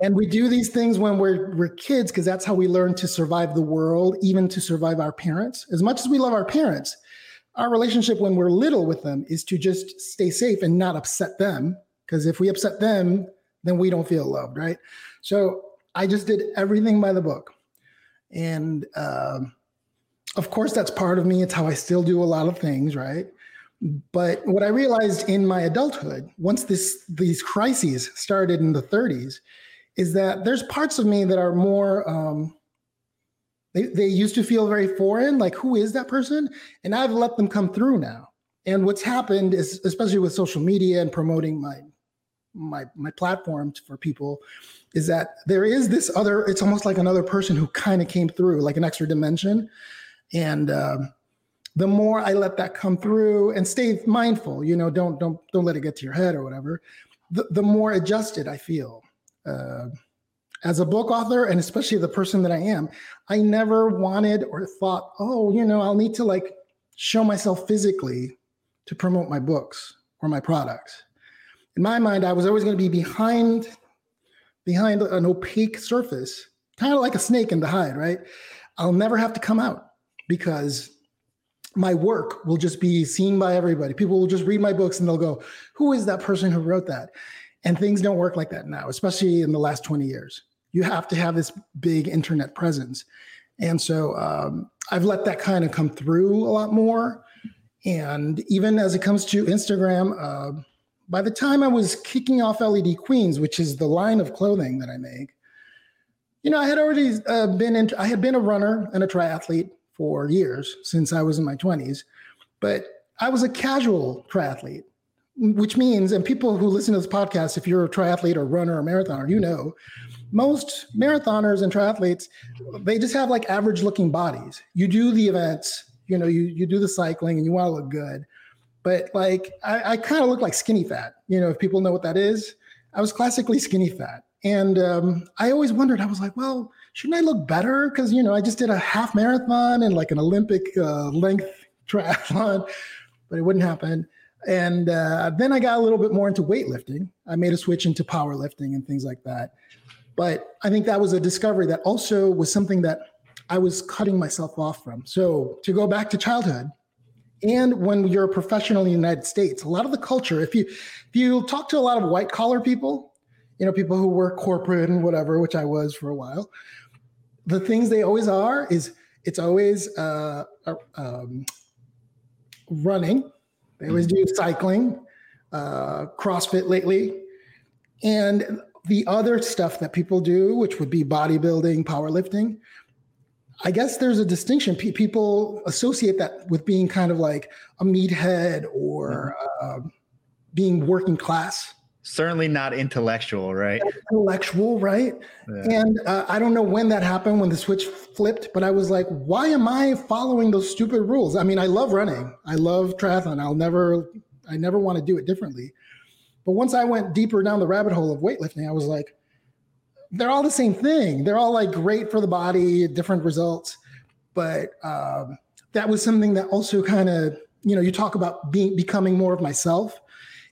And we do these things when we're we're kids because that's how we learn to survive the world, even to survive our parents. As much as we love our parents, our relationship when we're little with them is to just stay safe and not upset them. Because if we upset them, then we don't feel loved, right? So I just did everything by the book, and um, of course that's part of me. It's how I still do a lot of things, right? But what I realized in my adulthood, once this these crises started in the 30s, is that there's parts of me that are more um, they, they used to feel very foreign, like who is that person? And I've let them come through now. And what's happened is, especially with social media and promoting my my my platform for people, is that there is this other. It's almost like another person who kind of came through, like an extra dimension. And um, the more I let that come through and stay mindful, you know, don't don't don't let it get to your head or whatever. The, the more adjusted I feel. Uh, as a book author and especially the person that I am, I never wanted or thought, oh, you know, I'll need to like show myself physically to promote my books or my products. In my mind, I was always going to be behind behind an opaque surface, kind of like a snake in the hide, right? I'll never have to come out because my work will just be seen by everybody. People will just read my books and they'll go, "Who is that person who wrote that?" And things don't work like that now, especially in the last 20 years you have to have this big internet presence. And so um, I've let that kind of come through a lot more. And even as it comes to Instagram, uh, by the time I was kicking off LED Queens, which is the line of clothing that I make, you know, I had already uh, been in, I had been a runner and a triathlete for years since I was in my 20s, but I was a casual triathlete, which means, and people who listen to this podcast, if you're a triathlete or runner or marathoner, you know most marathoners and triathletes they just have like average looking bodies. You do the events you know you you do the cycling and you want to look good. But like i, I kind of look like skinny fat you know if people know what that is. I was classically skinny fat. And um, i always wondered i was like well shouldn't i look better? Because you know i just did a half marathon and like an olympic uh, length triathlon but it wouldn't happen. And uh, then i got a little bit more into weightlifting. I made a switch into powerlifting and things like that. But I think that was a discovery that also was something that I was cutting myself off from. So to go back to childhood, and when you're a professional in the United States, a lot of the culture, if you if you talk to a lot of white collar people, you know, people who work corporate and whatever, which I was for a while, the things they always are is it's always uh, uh um, running. They always do cycling, uh, CrossFit lately, and the other stuff that people do, which would be bodybuilding, powerlifting, I guess there's a distinction. P- people associate that with being kind of like a meathead or uh, being working class. Certainly not intellectual, right? Intellectual, right? Yeah. And uh, I don't know when that happened, when the switch flipped, but I was like, why am I following those stupid rules? I mean, I love running, I love triathlon. I'll never, I never want to do it differently. But once I went deeper down the rabbit hole of weightlifting, I was like, they're all the same thing. They're all like great for the body, different results. But um, that was something that also kind of, you know, you talk about being becoming more of myself.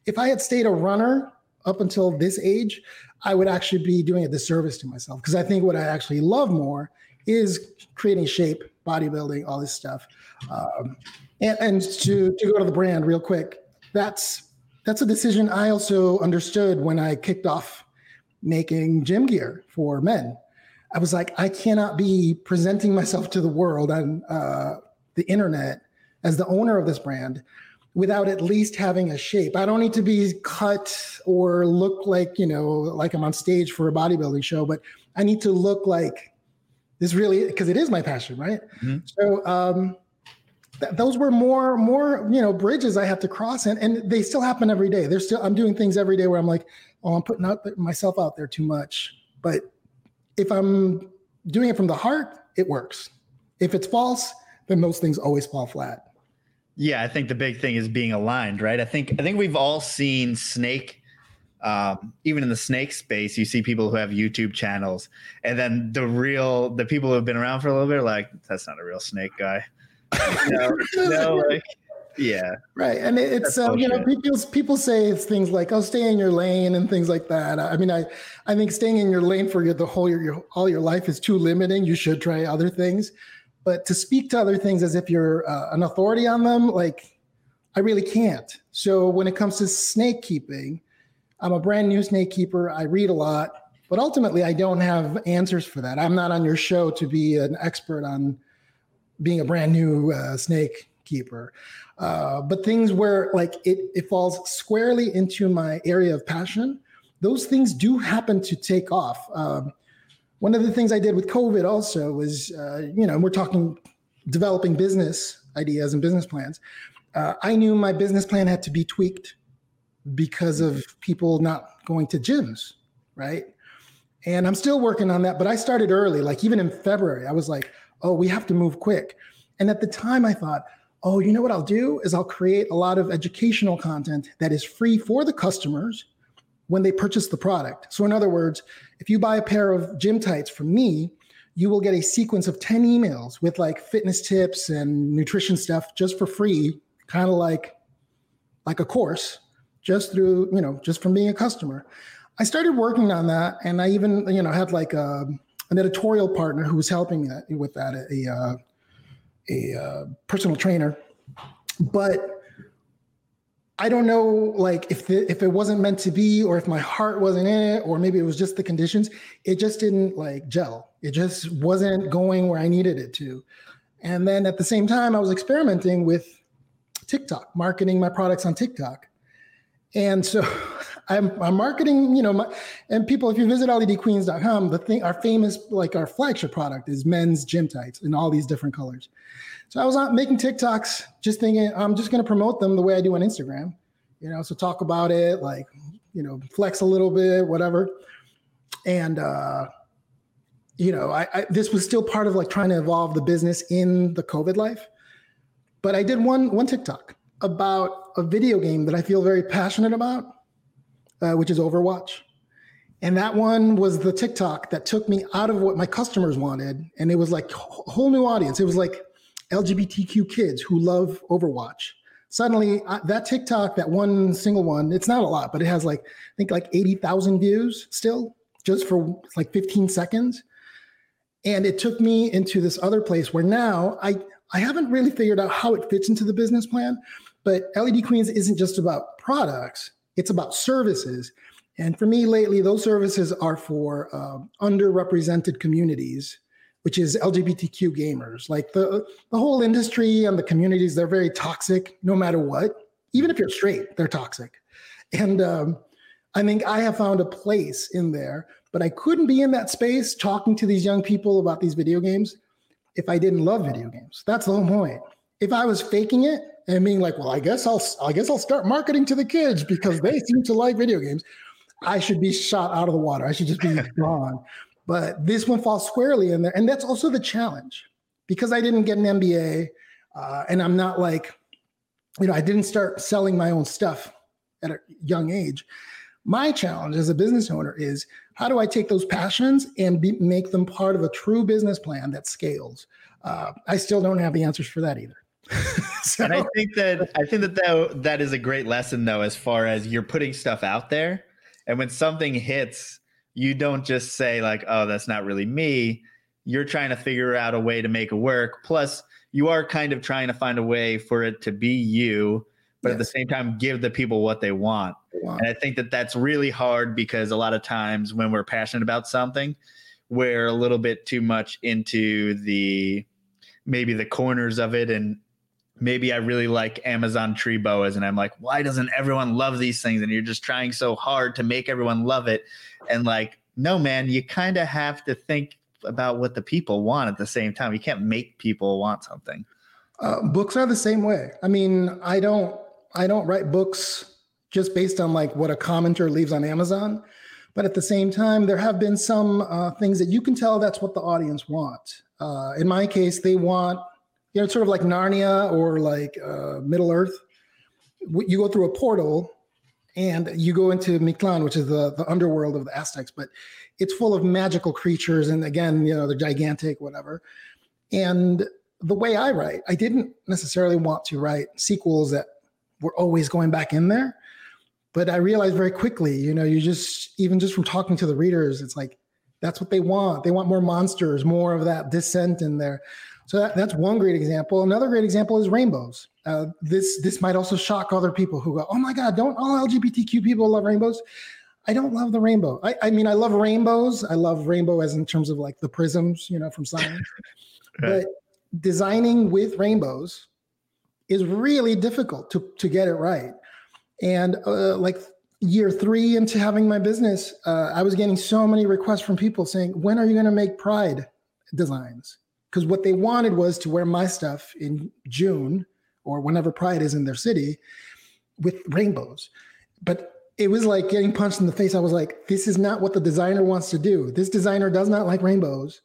If I had stayed a runner up until this age, I would actually be doing a disservice to myself because I think what I actually love more is creating shape, bodybuilding, all this stuff. Um, and, and to to go to the brand real quick, that's that's a decision I also understood when I kicked off making gym gear for men. I was like, I cannot be presenting myself to the world on uh, the internet as the owner of this brand without at least having a shape. I don't need to be cut or look like, you know, like I'm on stage for a bodybuilding show, but I need to look like this really, because it is my passion, right? Mm-hmm. So, um, th- those were more more you know bridges I have to cross, and and they still happen every day. There's still I'm doing things every day where I'm like, oh, I'm putting out myself out there too much. But if I'm doing it from the heart, it works. If it's false, then those things always fall flat. Yeah, I think the big thing is being aligned, right? I think I think we've all seen Snake. Um, even in the snake space, you see people who have YouTube channels, and then the real the people who have been around for a little bit are like, that's not a real snake guy no, no, like, yeah, right. And it's um, you know people people say it's things like "oh, stay in your lane" and things like that. I mean, I I think staying in your lane for your, the whole your, your all your life is too limiting. You should try other things, but to speak to other things as if you're uh, an authority on them, like I really can't. So when it comes to snake keeping, I'm a brand new snake keeper. I read a lot, but ultimately I don't have answers for that. I'm not on your show to be an expert on being a brand new uh, snake keeper. Uh, but things where like it, it falls squarely into my area of passion, those things do happen to take off. Um, one of the things I did with COVID also was, uh, you know, we're talking developing business ideas and business plans. Uh, I knew my business plan had to be tweaked because of people not going to gyms, right? And I'm still working on that, but I started early. Like even in February, I was like, oh, we have to move quick. And at the time, I thought, oh, you know what I'll do is I'll create a lot of educational content that is free for the customers when they purchase the product. So, in other words, if you buy a pair of gym tights from me, you will get a sequence of 10 emails with like fitness tips and nutrition stuff just for free, kind of like like a course just through, you know, just from being a customer. I started working on that and I even, you know, had like a, an editorial partner who was helping me with that, a, uh, a uh, personal trainer. But I don't know, like if the, if it wasn't meant to be, or if my heart wasn't in it, or maybe it was just the conditions. It just didn't like gel. It just wasn't going where I needed it to. And then at the same time, I was experimenting with TikTok, marketing my products on TikTok. And so I'm, I'm marketing, you know, my, and people, if you visit ledqueens.com, the thing, our famous, like our flagship product is men's gym tights in all these different colors. So I was making TikToks, just thinking I'm just going to promote them the way I do on Instagram, you know, so talk about it, like, you know, flex a little bit, whatever. And, uh, you know, I, I this was still part of like trying to evolve the business in the COVID life. But I did one one TikTok about a video game that I feel very passionate about, uh, which is Overwatch. And that one was the TikTok that took me out of what my customers wanted. And it was like a whole new audience. It was like LGBTQ kids who love Overwatch. Suddenly, that TikTok, that one single one, it's not a lot, but it has like, I think like 80,000 views still, just for like 15 seconds. And it took me into this other place where now I, I haven't really figured out how it fits into the business plan, but LED Queens isn't just about products, it's about services. And for me lately, those services are for uh, underrepresented communities, which is LGBTQ gamers. Like the, the whole industry and the communities, they're very toxic no matter what. Even if you're straight, they're toxic. And um, I think I have found a place in there, but I couldn't be in that space talking to these young people about these video games if I didn't love video games. That's the whole point. If I was faking it and being like, well, I guess I'll I guess I'll start marketing to the kids because they seem to like video games, I should be shot out of the water. I should just be gone. But this one falls squarely in there, and that's also the challenge because I didn't get an MBA, uh, and I'm not like, you know, I didn't start selling my own stuff at a young age. My challenge as a business owner is how do I take those passions and be, make them part of a true business plan that scales? Uh, I still don't have the answers for that either. so, and I think that I think that, that that is a great lesson though, as far as you're putting stuff out there, and when something hits, you don't just say like, "Oh, that's not really me." You're trying to figure out a way to make it work. Plus, you are kind of trying to find a way for it to be you but yes. at the same time give the people what they want. Wow. And I think that that's really hard because a lot of times when we're passionate about something, we're a little bit too much into the maybe the corners of it and maybe I really like Amazon tree boas and I'm like, why doesn't everyone love these things? And you're just trying so hard to make everyone love it. And like, no, man, you kind of have to think about what the people want at the same time. You can't make people want something. Uh, books are the same way. I mean, I don't I don't write books just based on like what a commenter leaves on Amazon. But at the same time, there have been some uh, things that you can tell that's what the audience wants. Uh, in my case, they want, you know, it's sort of like Narnia or like uh, Middle Earth. You go through a portal and you go into Mictlan, which is the, the underworld of the Aztecs, but it's full of magical creatures. And again, you know, they're gigantic, whatever. And the way I write, I didn't necessarily want to write sequels that we're always going back in there. But I realized very quickly, you know, you just even just from talking to the readers, it's like that's what they want. They want more monsters, more of that descent in there. So that, that's one great example. Another great example is rainbows. Uh, this this might also shock other people who go, "Oh my God, don't all LGBTQ people love rainbows?" I don't love the rainbow. I, I mean, I love rainbows. I love rainbow as in terms of like the prisms, you know, from science. but designing with rainbows is really difficult to to get it right. And uh, like year three into having my business, uh, I was getting so many requests from people saying, "When are you going to make Pride designs?" Because what they wanted was to wear my stuff in June or whenever Pride is in their city with rainbows. But it was like getting punched in the face. I was like, "This is not what the designer wants to do. This designer does not like rainbows."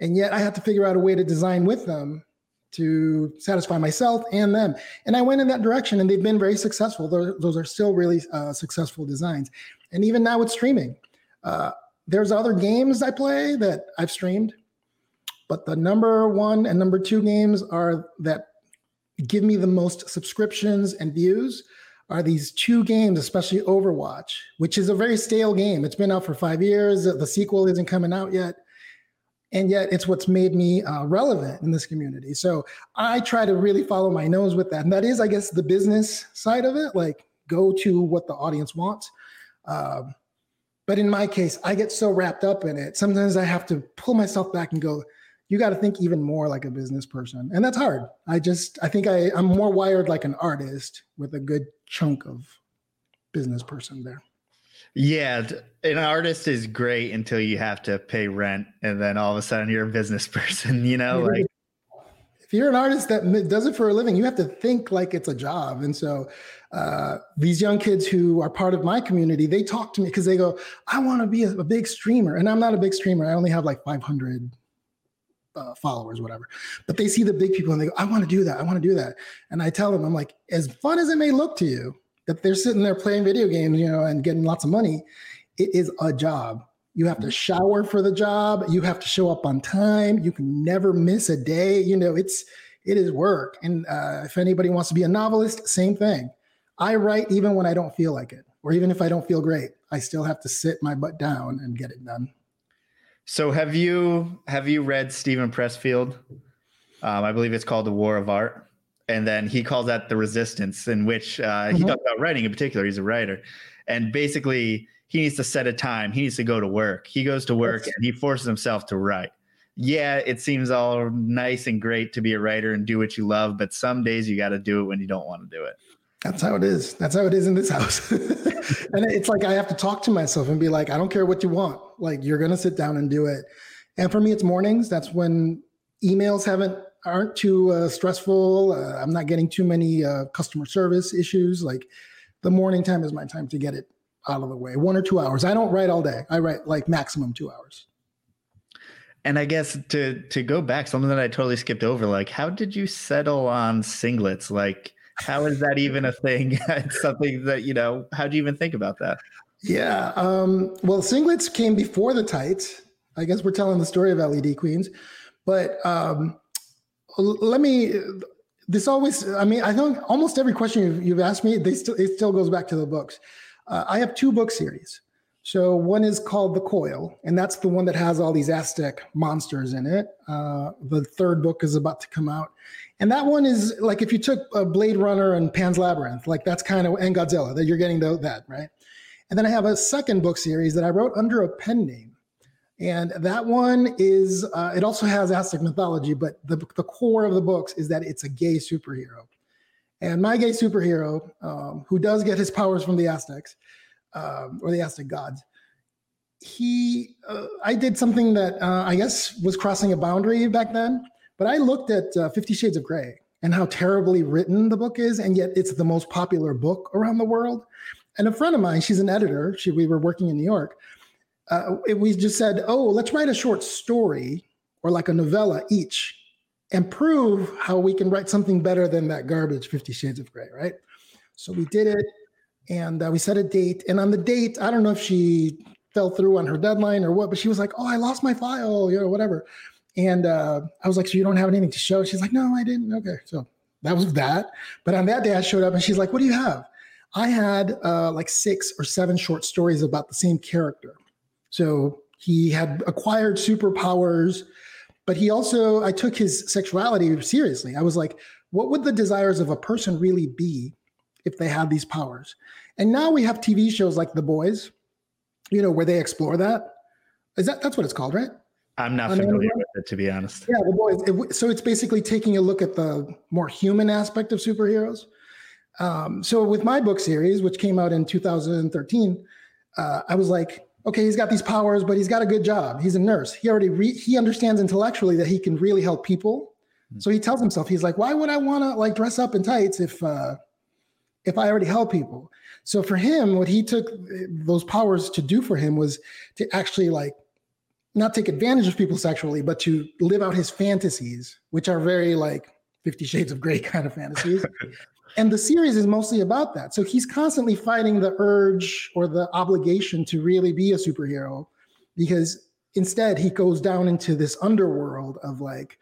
And yet, I had to figure out a way to design with them to satisfy myself and them. And I went in that direction, and they've been very successful. Those, those are still really uh, successful designs. And even now with streaming, uh, there's other games I play that I've streamed, but the number one and number two games are that give me the most subscriptions and views are these two games, especially Overwatch, which is a very stale game. It's been out for five years. The sequel isn't coming out yet. And yet it's what's made me uh, relevant in this community. So i try to really follow my nose with that. And that is i guess the business side of it like go to what the audience wants. Um, but in my case i get so wrapped up in it. Sometimes i have to pull myself back and go you got to think even more like a business person and that's hard i just i think I, i'm more wired like an artist with a good chunk of business person there yeah, an artist is great until you have to pay rent, and then all of a sudden you're a business person. You know, like if you're an artist that does it for a living, you have to think like it's a job. And so, uh, these young kids who are part of my community, they talk to me because they go, "I want to be a, a, big streamer," and I'm not a big streamer. I only have like 500 uh, followers, whatever. But they see the big people and they go, "I want to do that. I want to do that." And I tell them, I'm like, as fun as it may look to you, that they're sitting there playing video games, you know, and getting lots of money. It is a job. You have to shower for the job. You have to show up on time. You can never miss a day. You know, it's it is work. And uh, if anybody wants to be a novelist, same thing. I write even when I don't feel like it, or even if I don't feel great. I still have to sit my butt down and get it done. So have you have you read Steven Pressfield? Um, I believe it's called The War of Art. And then he calls that the resistance in which uh, mm-hmm. he talks about writing in particular. He's a writer. And basically he needs to set a time. He needs to go to work. He goes to work and he forces himself to write. Yeah it seems all nice and great to be a writer and do what you love but some days you got to do it when you don't want to do it that's how it is that's how it is in this house and it's like i have to talk to myself and be like i don't care what you want like you're gonna sit down and do it and for me it's mornings that's when emails haven't aren't too uh, stressful. Uh, I'm not getting too many uh, customer service issues. Like the morning time is my time to get it out of the way. One or two hours. I don't write all day. I write like maximum two hours. And I guess to to go back, something that I totally skipped over. Like, how did you settle on singlets? Like, how is that even a thing? it's something that you know. How do you even think about that? Yeah. Um, well, singlets came before the tights. I guess we're telling the story of LED Queens, but um, let me this always i mean i think almost every question you've, you've asked me they still it still goes back to the books uh, i have two book series so one is called the coil and that's the one that has all these aztec monsters in it uh, the third book is about to come out and that one is like if you took a blade runner and pan's labyrinth like that's kind of and godzilla that you're getting the, that right? And then i have a second book series that i wrote under a pen name. And that one is, uh, it also has Aztec mythology, but the, the core of the books is that it's a gay superhero. And my gay superhero, um, who does get his powers from the Aztecs um, or the Aztec gods, he, uh, I did something that uh, I guess was crossing a boundary back then, but I looked at uh, Fifty Shades of Grey and how terribly written the book is, and yet it's the most popular book around the world. And a friend of mine, she's an editor, she, we were working in New York, uh, we just said, oh, let's write a short story or like a novella each and prove how we can write something better than that garbage Fifty Shades of Grey, right? So we did it and uh, we set a date. And on the date, I don't know if she fell through on her deadline or what, but she was like, oh, I lost my file, you know, whatever. And uh, I was like, so you don't have anything to show? She's like, no, I didn't. Okay. So that was that. But on that day, I showed up and she's like, what do you have? I had uh, like six or seven short stories about the same character. So he had acquired superpowers, but he also, I took his sexuality seriously. I was like, what would the desires of a person really be if they had these powers? And now we have TV shows like The Boys, you know, where they explore that. Is that that's what it's called, right? I'm not familiar with it, to be honest. Yeah, the boys. It, so it's basically taking a look at the more human aspect of superheroes. Um, so with my book series, which came out in 2013, uh, I was like, okay, he's got these powers, but he's got a good job. He's a nurse. He already re- he understands intellectually that he can really help people. Mm-hmm. So he tells himself, he's like, why would I want to like dress up in tights if uh, if I already help people? So for him, what he took those powers to do for him was to actually like not take advantage of people sexually, but to live out his fantasies, which are very like Fifty Shades of Grey kind of fantasies. and the series is mostly about that. So he's constantly fighting the urge or the obligation to really be a superhero because instead he goes down into this underworld of like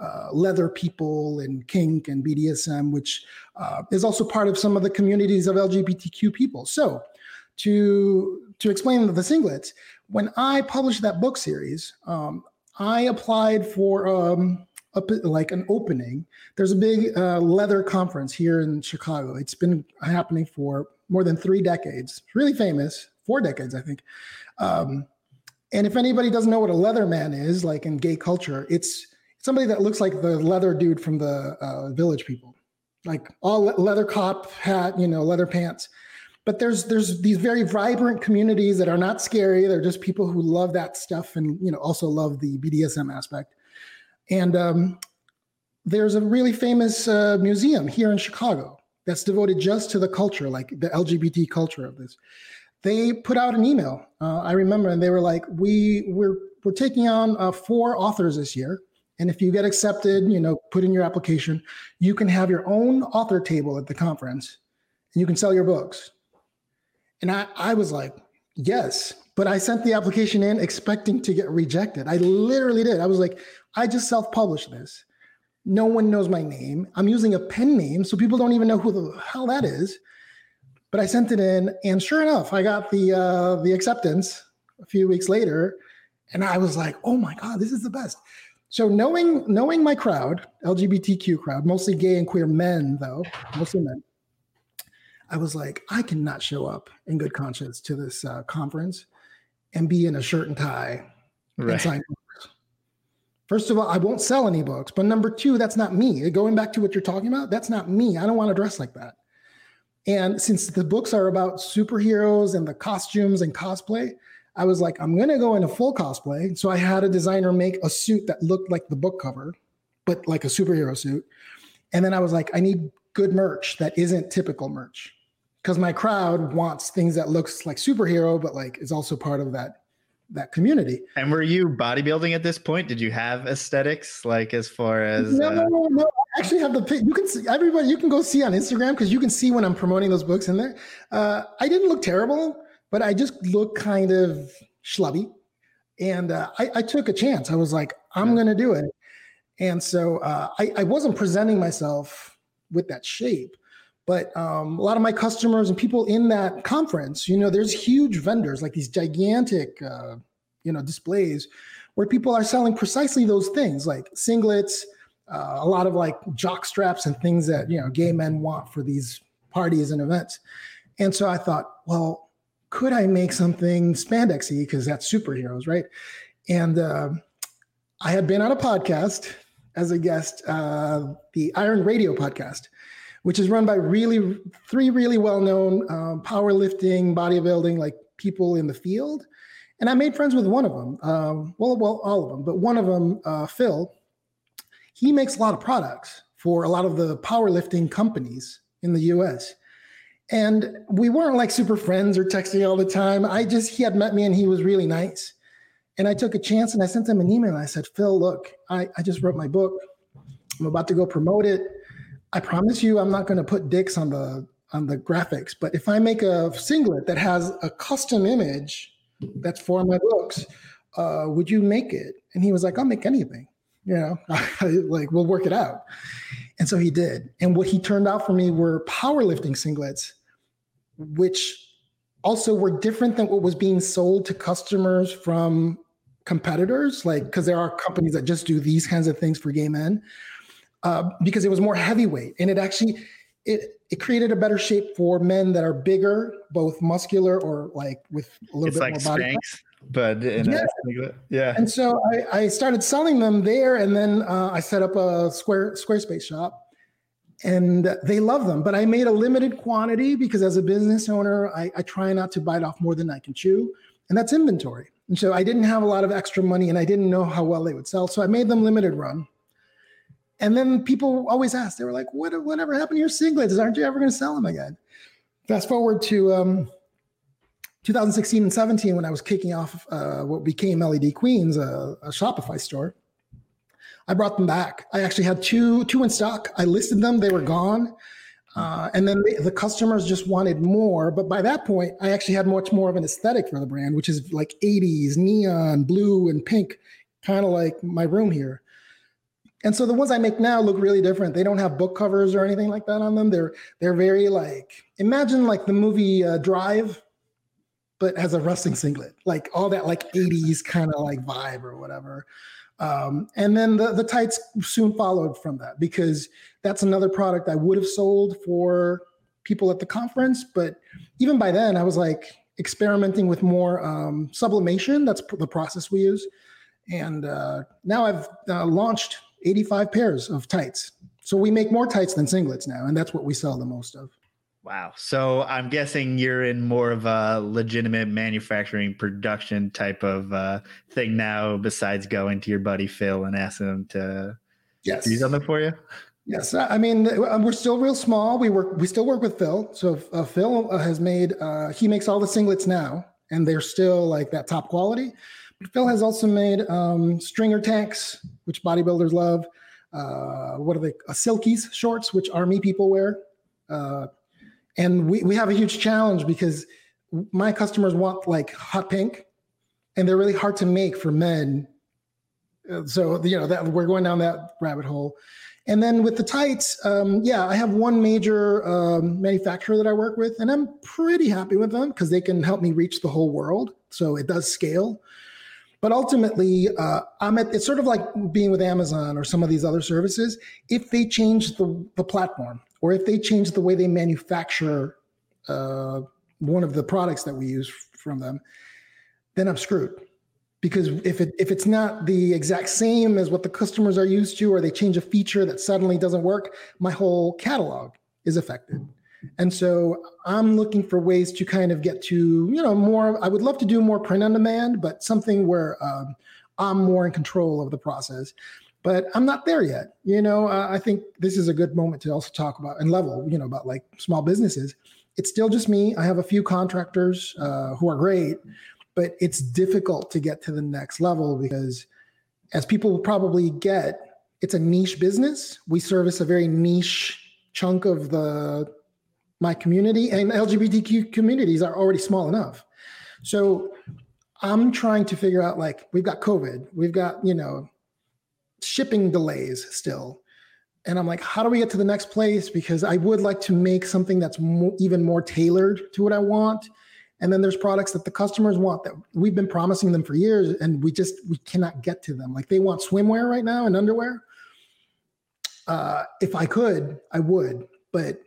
uh, leather people and kink and BDSM, which uh, is also part of some of the communities of LGBTQ people. So, to to explain the singlets, when I published that book series, um, I applied for um, a, like an opening. There's a big uh, leather conference here in Chicago. It's been happening for more than three decades. It's really famous, four decades, I think. Um, and if anybody doesn't know what a leather man is, like in gay culture, it's somebody that looks like the leather dude from the uh, Village People, like all leather cop hat, you know, leather pants. But there's there's these very vibrant communities that are not scary. They're just people who love that stuff and you know also love the BDSM aspect. And um, there's a really famous uh, museum here in Chicago that's devoted just to the culture, like the LGBT culture of this. They put out an email. Uh, I remember, and they were like, "We we're we're taking on uh, four authors this year, and if you get accepted, you know, put in your application, you can have your own author table at the conference and you can sell your books. And I, I was like, yes. But I sent the application in expecting to get rejected. I literally did. I was like, I just self published this. No one knows my name. I'm using a pen name, so people don't even know who the hell that is. But I sent it in, and sure enough, I got the uh, the acceptance a few weeks later, and I was like, "Oh my god, this is the best!" So knowing knowing my crowd, LGBTQ crowd, mostly gay and queer men though, mostly men, I was like, I cannot show up in good conscience to this uh, conference and be in a shirt and tie right. and sign books. First of all, I won't sell any books. But number two, that's not me. Going back to what you're talking about, that's not me. I don't want to dress like that. And since the books are about superheroes and the costumes and cosplay, I was like, I'm gonna go in a full cosplay. So I had a designer make a suit that looked like the book cover, but like a superhero suit. And then I was like, I need good merch that isn't typical merch. Because my crowd wants things that looks like superhero, but like is also part of that that community. And were you bodybuilding at this point? Did you have aesthetics like as far as no, uh... no, no, I actually have the you can see everybody you can go see on Instagram because you can see when I'm promoting those books in there. Uh, I didn't look terrible but I just looked kind of schlubby. And uh, I, I, took a chance. I was like, I'm going to do it. And so uh, I, I, wasn't presenting myself with that shape. But um, a lot of my customers and people in that conference, you know, there's huge vendors like these gigantic, uh, you know, displays where people are selling precisely those things like singlets, uh, a lot of like jock straps and things that, you know, gay men want for these parties and events. And so I thought, well, could I make something spandexy because that's superheroes, right? And uh, I had been on a podcast as a guest, uh, the Iron Radio podcast, which is run by really three really well-known um, powerlifting, bodybuilding like people in the field. And I made friends with one of them. Um, well, well, all of them, but one of them, uh, Phil. He makes a lot of products for a lot of the powerlifting companies in the U.S. And we weren't like super friends or texting all the time. I just, he had met me and he was really nice. And I took a chance and I sent him an email. I said, Phil, look, I, I just wrote my book. I'm about to go promote it. I promise you, I'm not going to put dicks on the on the graphics. But if I make a singlet that has a custom image that's for my books, uh, would you make it? And he was like, I'll make anything. You know, like we'll work it out. And so he did. And what he turned out for me were powerlifting singlets which also were different than what was being sold to customers from competitors, like because there are companies that just do these kinds of things for gay men, uh, because it was more heavyweight and it actually it it created a better shape for men that are bigger, both muscular or like with a little it's bit like more body. but yeah. yeah. And so I, I, started selling them there, and then uh, I set up a Square Squarespace shop, and they love them. But I made a limited quantity because as a business owner, I, I try not to bite off more than I can chew, and that's inventory. And so I didn't have a lot of extra money, and I didn't know how well they would sell, so I made them limited run. And then people always ask, they were like, "What? Whatever happened to your singlets? Aren't you ever going to sell them again?" Fast forward to um, 2016 and 17 when I was kicking off uh, what became LED Queens, a, a, Shopify store. I brought them back. I actually had two two in stock. I listed them; they were gone. Uh, and then the, the, customers just wanted more. But by that point, I actually had much more of an aesthetic for the brand, which is like 80s neon, blue, and pink, kind of like my room here. And so the ones I make now look really different. They don't have book covers or anything like that on them. They're they're very like imagine like the movie uh, Drive but has a wrestling singlet, like all that like 80s kind of like vibe or whatever. Um, and then the, the tights soon followed from that because that's another product I would have sold for people at the conference. But even by then, I was like experimenting with more um, sublimation. That's the process we use. And uh, now I've uh, launched 85 pairs of tights. So we make more tights than singlets now, and that's what we sell the most of. Wow. So I'm guessing you're in more of a legitimate manufacturing production type of uh, thing now, besides going to your buddy Phil and asking him to yes. do something for you. Yes, I mean we're still real small. We work, we still work with Phil. So uh, Phil has made, uh, he makes all the singlets now, and they're still like that top quality. But Phil has also made um, stringer tanks, which bodybuilders love. Uh, what are they? Uh, silkies shorts, which army people wear. Uh, and we, we have a huge challenge because my customers want like hot pink and they're really hard to make for men uh, so you know that we're going down that rabbit hole and then with the tights um, yeah i have one major um, manufacturer that i work with and i'm pretty happy with them because they can help me reach the whole world so it does scale but ultimately uh, it's sort of like being with amazon or some of these other services if they change the, the platform or if they change the way they manufacture uh, one of the products that we use from them, then I'm screwed. Because if it if it's not the exact same as what the customers are used to, or they change a feature that suddenly doesn't work, my whole catalog is affected. And so I'm looking for ways to kind of get to, you know, more. I would love to do more print on demand, but something where um, I'm more in control of the process but I'm not there yet. You know, uh, I think this is a good moment to also talk about and level, you know, about like small businesses. It's still just me. I have a few contractors uh, who are great, but it's difficult to get to the next level because, as people will probably get, it's a niche business. We service a very niche chunk of the my community, and LGBTQ communities are already small enough. So I'm trying to figure out like we've got COVID, we've got you know shipping delays still. And I'm like, how do we get to the next place? Because I would like to make something that's even more tailored to what I want. And then there's products that the customers want that we've been promising them for years, and we just we cannot get to them. Like they want swimwear right now and underwear. Uh, if I could, I would, but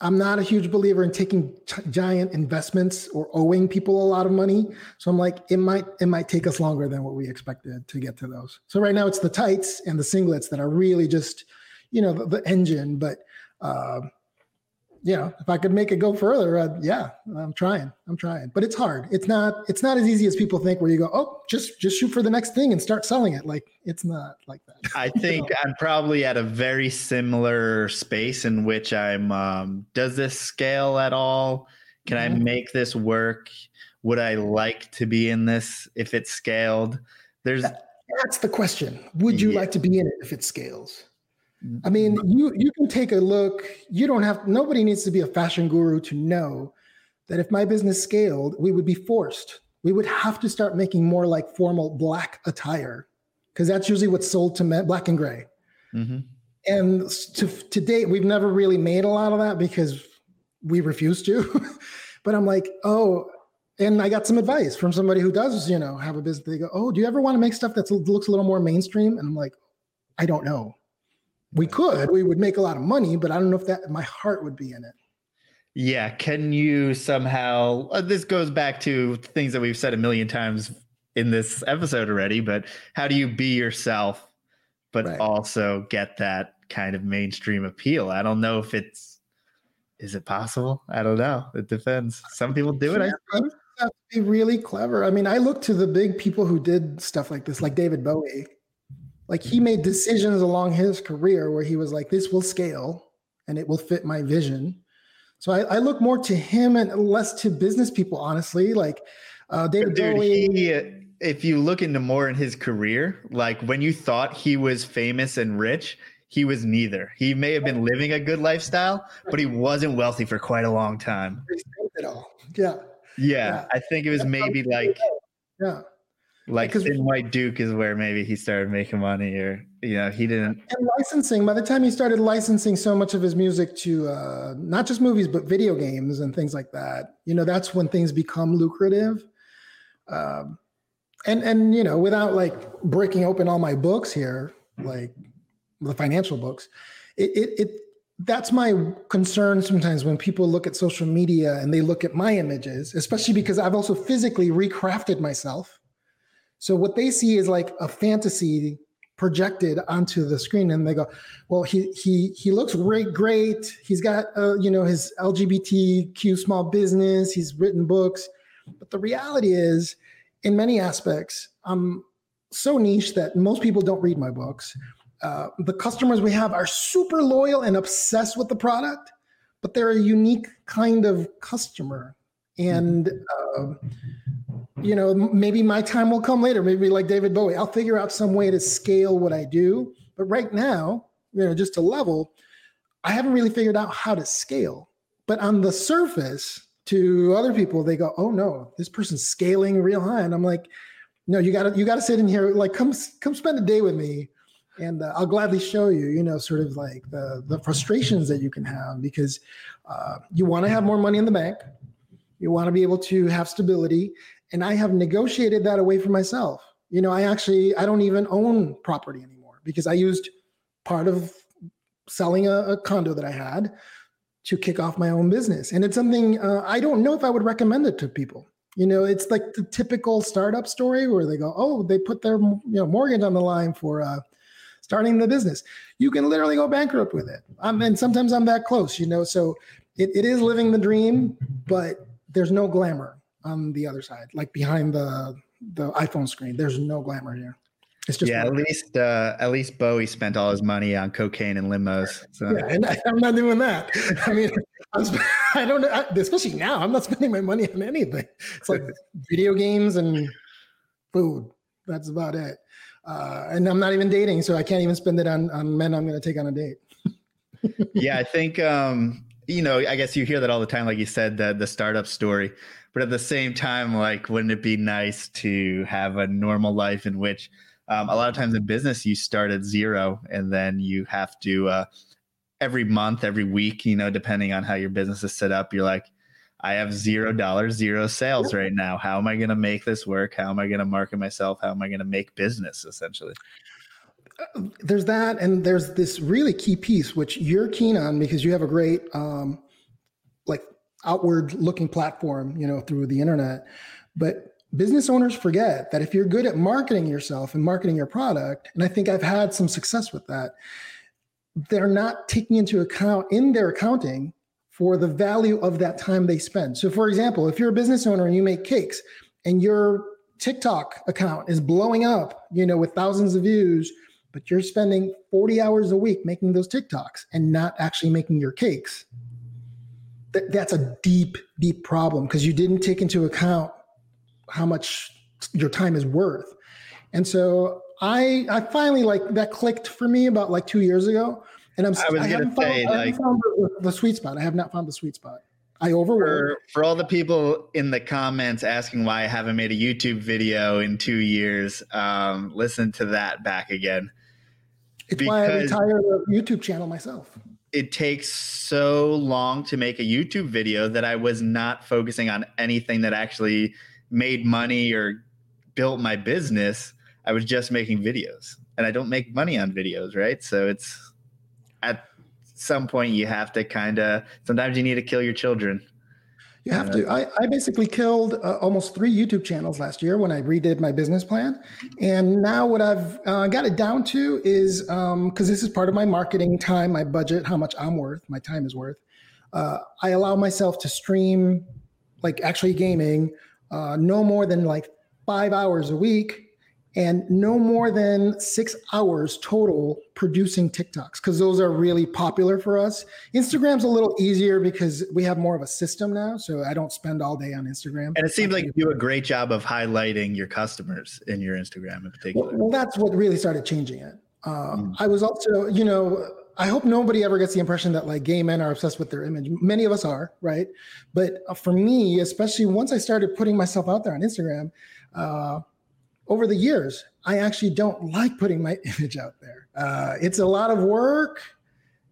I'm not a huge believer in taking t- giant investments or owing people a lot of money. So I'm like, it might it might take us longer than what we expected to get to those. So right now it's the tights and the singlets that are really just, you know, the, the engine. But uh, you know, if I could make it go further, uh, yeah, I'm trying. I'm trying, but it's hard. It's not. It's not as easy as people think. Where you go, oh, just just shoot for the next thing and start selling it. Like it's not like that. I think I'm probably at a very similar space in which I'm. Um, does this scale at all? Can mm-hmm. I make this work? Would I like to be in this if it scaled? There's. That's the question. Would you yeah. like to be in it if it scales? I mean, you you can take a look. You don't have nobody needs to be a fashion guru to know that if my business scaled, we would be forced. We would have to start making more like formal black attire because that's usually what's sold to men, black and gray. Mm-hmm. And to to date, we've never really made a lot of that because we refuse to. but I'm like, oh, and I got some advice from somebody who does, you know, have a business. They go, oh, do you ever want to make stuff that looks a little more mainstream? And I'm like, I don't know we could we would make a lot of money but i don't know if that my heart would be in it Yeah. Can you somehow, uh, this goes back to things that we've said a million times in this episode already, but how do you be yourself, but right. also get that kind of mainstream appeal? I don't know if it's, is it possible? I don't know. It depends. Some people do it. I have to be really clever. I mean, I look to the big people who did stuff like this, like David Bowie. Like he made decisions along his career where he was like, this will scale and it will fit my vision so I, I, look more to him and less to business people, honestly. Like uh, David Dude, Bowie. He, if you look into more in his career, like when you thought he was famous and rich, he was neither. He may have been living a good lifestyle, but he wasn't wealthy for quite a long time. At all. Yeah. yeah. Yeah. I think it was maybe like yeah. Like in White Duke is where maybe he started making money, or you know, he didn't. And licensing. By the time he started licensing so much of his music to uh, not just movies but video games and things like that, you know, that's when things become lucrative. Um, and and you know, without like breaking open all my books here, like the financial books, it it, it that's my concern sometimes when people look at social media and they look at my images, especially because I've also physically recrafted myself so what they see is like a fantasy projected onto the screen, and they go, "Well, he he he looks great, great. He's got uh, you know his LGBTQ small business. He's written books." But the reality is, in many aspects, I'm so niche that most people don't read my books. Uh, the customers we have are super loyal and obsessed with the product, but they're a unique kind of customer. And uh, you know, maybe my time will come later. Maybe like David Bowie, I'll figure out some way to scale what I do. But right now, you know, just to level, I haven't really figured out how to scale. But on the surface, to other people, they go, "Oh no, this person's scaling real high," and I'm like, "No, you got to you got to sit in here. Like, come come spend a day with me, and uh, I'll gladly show you. You know, sort of like the the frustrations that you can have because uh, you want to have more money in the bank, you want to be able to have stability, and I have negotiated that away for myself. You know, I actually I don't even own property anymore because I used part of selling a, a condo that I had to kick off my own business, and it's something uh, I don't know if I would recommend it to people. You know, it's like the typical startup story where they go, "Oh, they put their you know mortgage on the line for uh, starting the business." You can literally go bankrupt with it. Um, and sometimes I'm that close. You know, so it, it is living the dream, but there's no glamour on the other side, like behind the the iPhone screen. There's no glamour here. It's just yeah. At least uh, at least Bowie spent all his money on cocaine and limos. So. Yeah, and I, am not doing that. I mean, I'm, I don't know. Especially now, I'm not spending my money on anything. It's like video games and food. That's about it. Uh, and I'm not even dating, so I can't even spend it on on men I'm going to take on a date. yeah, I think um, you know. I guess you hear that all the time, like you said, the the startup story but at the same time like wouldn't it be nice to have a normal life in which um, a lot of times in business you start at zero and then you have to uh, every month every week you know depending on how your business is set up you're like i have zero dollars zero sales right now. How am i going to make this work? How am i going to market myself? How am i going to make business essentially? There's that and there's this really key piece which you're keen on because you have a great um, like outward looking platform, you know, through the internet. But business owners forget that if you're good at marketing yourself and marketing your product, and I think I've had some success with that, they're not taking into account in their accounting for the value of that time they spend. So, for example, if you're a business owner and you make cakes and your TikTok account is blowing up, you know, with thousands of views, but you're spending 40 hours a week making those TikToks and not actually making your cakes, th- that's a deep, deep problem because you didn't take into account how much your time is worth. And so I, I finally like that clicked for me about like two years ago. And I'm, I was I gonna say found, like the, the, sweet spot. I have not found the sweet spot. I overwork. For, for all the people in the comments asking why I haven't made a YouTube video in two years, um, listen to that back again. It's because, why I retired the YouTube channel myself it takes so long to make a YouTube video that I was not focusing on anything that actually made money or built my business. I was just making videos and I don't make money on videos, right? So it's at some point you have to kind of sometimes you need to kill your children. You have to. I, I basically killed uh, almost three YouTube channels last year when I redid my business plan. And now what I've uh, got it down to is because um, this is part of my marketing time, my budget, how much I'm worth, my time is worth. Uh, I allow myself to stream, like actually gaming, uh, no more than like five hours a week and no more than six hours total producing TikToks because those are really popular for us. Instagram's a little easier because we have more of a system now. So I don't spend all day on Instagram. And it seems like you do a great job of highlighting your customers in your Instagram in particular. Well, that's what really started changing it. Uh, mm. I was also, you know, I hope nobody ever gets the impression that like gay men are obsessed with their image. Many of us are, right? But for me, especially once I started putting myself out there on Instagram, uh, over the years, I actually don't like putting my image out there. Uh, it's a lot of work.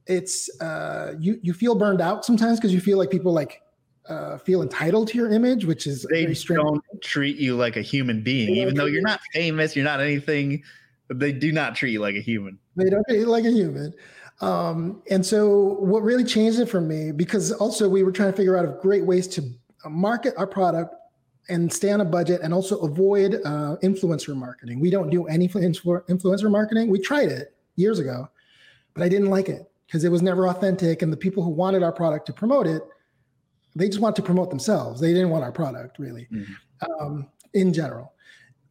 It's uh, you you feel burned out sometimes because you feel like people like uh, feel entitled to your image, which is they don't treat you like a human being, even though you're not famous, you're not anything. They do not treat you like a human. They don't treat you like a human. Um, and so, what really changed it for me, because also we were trying to figure out great ways to market our product and stay on a budget and also avoid uh, influencer marketing. We don't do any influencer marketing. We tried it years ago, but I didn't like it because it was never authentic. And the people who wanted our product to promote it, they just want to promote themselves. They didn't want our product really, mm-hmm. um, in general.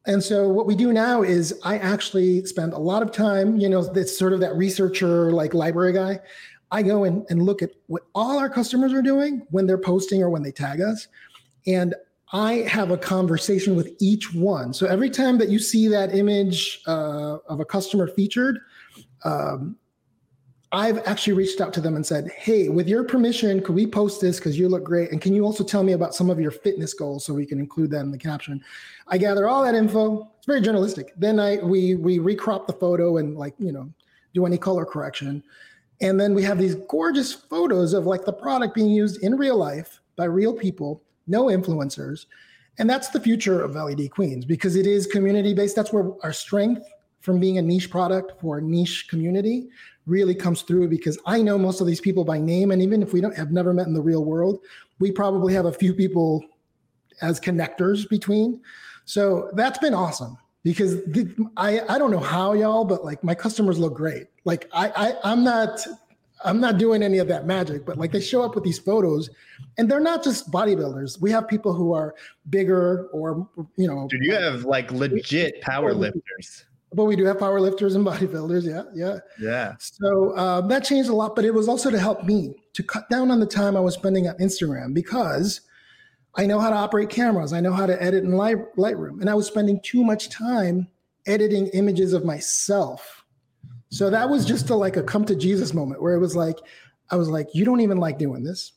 And so what we do now is I actually spend a lot of time, you know, it's sort of that researcher, like library guy. I go in and look at what all our customers are doing when they're posting or when they tag us. And I have a conversation with each one. So every time that you see that image uh, of a customer featured, um, I've actually reached out to them and said, Hey, with your permission, could we post this because you look great? And can you also tell me about some of your fitness goals so we can include that in the caption? I gather all that info. It's very journalistic. Then I we we recrop the photo and like, you know, do any color correction. And then we have these gorgeous photos of like the product being used in real life by real people no influencers. And that's the future of LED Queens because it is community based. That's where our strength from being a niche product for a niche community really comes through because I know most of these people by name. And even if we don't have never met in the real world, we probably have a few people as connectors between. So that's been awesome because the, I, I don't know how y'all, but like my customers look great. Like I, I I'm not I'm not doing any of that magic, but like they show up with these photos and they're not just bodybuilders. We have people who are bigger or, you know. Dude, you have like legit power lifters. But we do have power lifters and bodybuilders. Yeah. Yeah. Yeah. So um, that changed a lot, but it was also to help me to cut down on the time I was spending on Instagram because I know how to operate cameras. I know how to edit in Lightroom. And I was spending too much time editing images of myself so that was just a, like a come to Jesus moment where it was like, I was like, you don't even like doing this,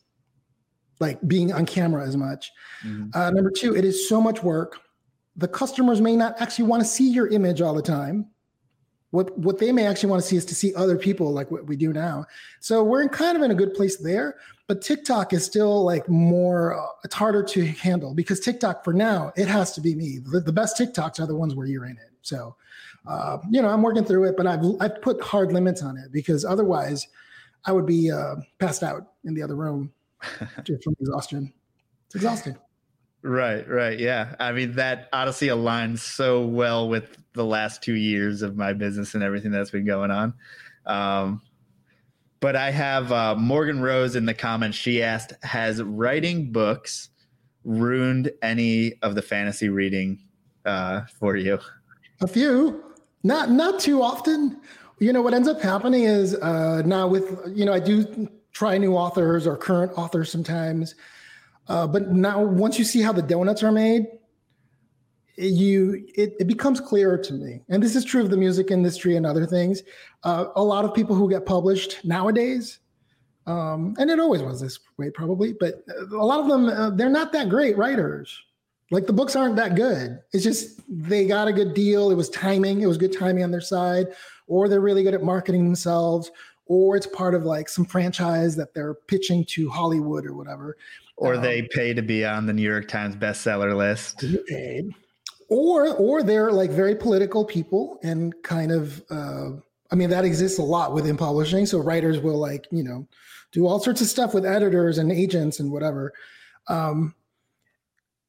like being on camera as much. Mm-hmm. Uh, number two, it is so much work. The customers may not actually want to see your image all the time. What what they may actually want to see is to see other people like what we do now. So we're in kind of in a good place there. But TikTok is still like more. Uh, it's harder to handle because TikTok for now it has to be me. The, the best TikToks are the ones where you're in it. So uh, you know, I'm working through it, but I've I've put hard limits on it because otherwise, I would be uh, passed out in the other room just from exhaustion. It's exhausting. Right, right, yeah. I mean, that honestly aligns so well with the last two years of my business and everything that's been going on. Um, but I have uh, Morgan Rose in the comments. She asked, "Has writing books ruined any of the fantasy reading uh, for you?" A few. Not not too often. You know what ends up happening is uh, now with you know I do try new authors or current authors sometimes, uh, but now once you see how the donuts are made, you it, it becomes clearer to me. And this is true of the music industry and other things. Uh, a lot of people who get published nowadays, um, and it always was this way probably, but a lot of them uh, they're not that great writers. Like the books aren't that good. It's just they got a good deal. It was timing. It was good timing on their side, or they're really good at marketing themselves, or it's part of like some franchise that they're pitching to Hollywood or whatever. Or um, they pay to be on the New York Times bestseller list. Paid. Or or they're like very political people and kind of uh, I mean, that exists a lot within publishing. So writers will like, you know, do all sorts of stuff with editors and agents and whatever. Um,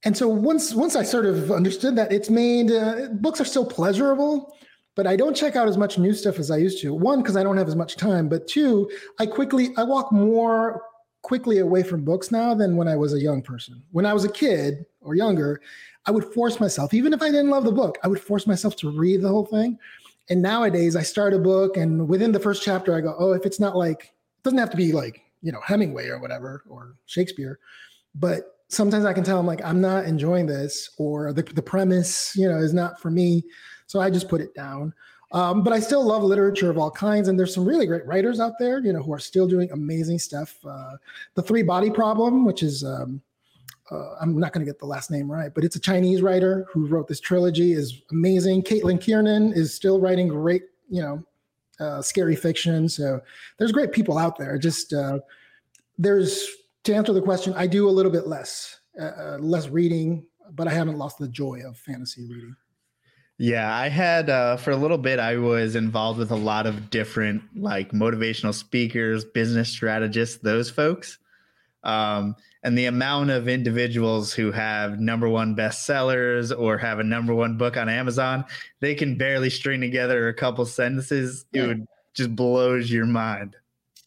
and so once once I sort of understood that, it's made uh, books are still pleasurable, but I don't check out as much new stuff as I used to. One, because I don't have as much time, but two, I quickly I walk more quickly away from books now than when I was a young person. When I was a kid or younger, I would force myself, even if I didn't love the book, I would force myself to read the whole thing. And nowadays, I start a book, and within the first chapter, I go, "Oh, if it's not like, it doesn't have to be like you know Hemingway or whatever or Shakespeare, but sometimes I can tell I'm like I'm not enjoying this, or the the premise, you know, is not for me." So I just put it down. Um, but I still love literature of all kinds, and there's some really great writers out there, you know, who are still doing amazing stuff. Uh, the Three Body Problem, which is um, uh, I'm not going to get the last name right, but it's a Chinese writer who wrote this trilogy, is amazing. Caitlin Kiernan is still writing great, you know, uh, scary fiction. So there's great people out there. Just uh, there's to answer the question, I do a little bit less, uh, uh, less reading, but I haven't lost the joy of fantasy reading. Yeah, I had uh, for a little bit. I was involved with a lot of different like motivational speakers, business strategists, those folks. Um, and the amount of individuals who have number one bestsellers or have a number one book on Amazon, they can barely string together a couple sentences. It would just blows your mind.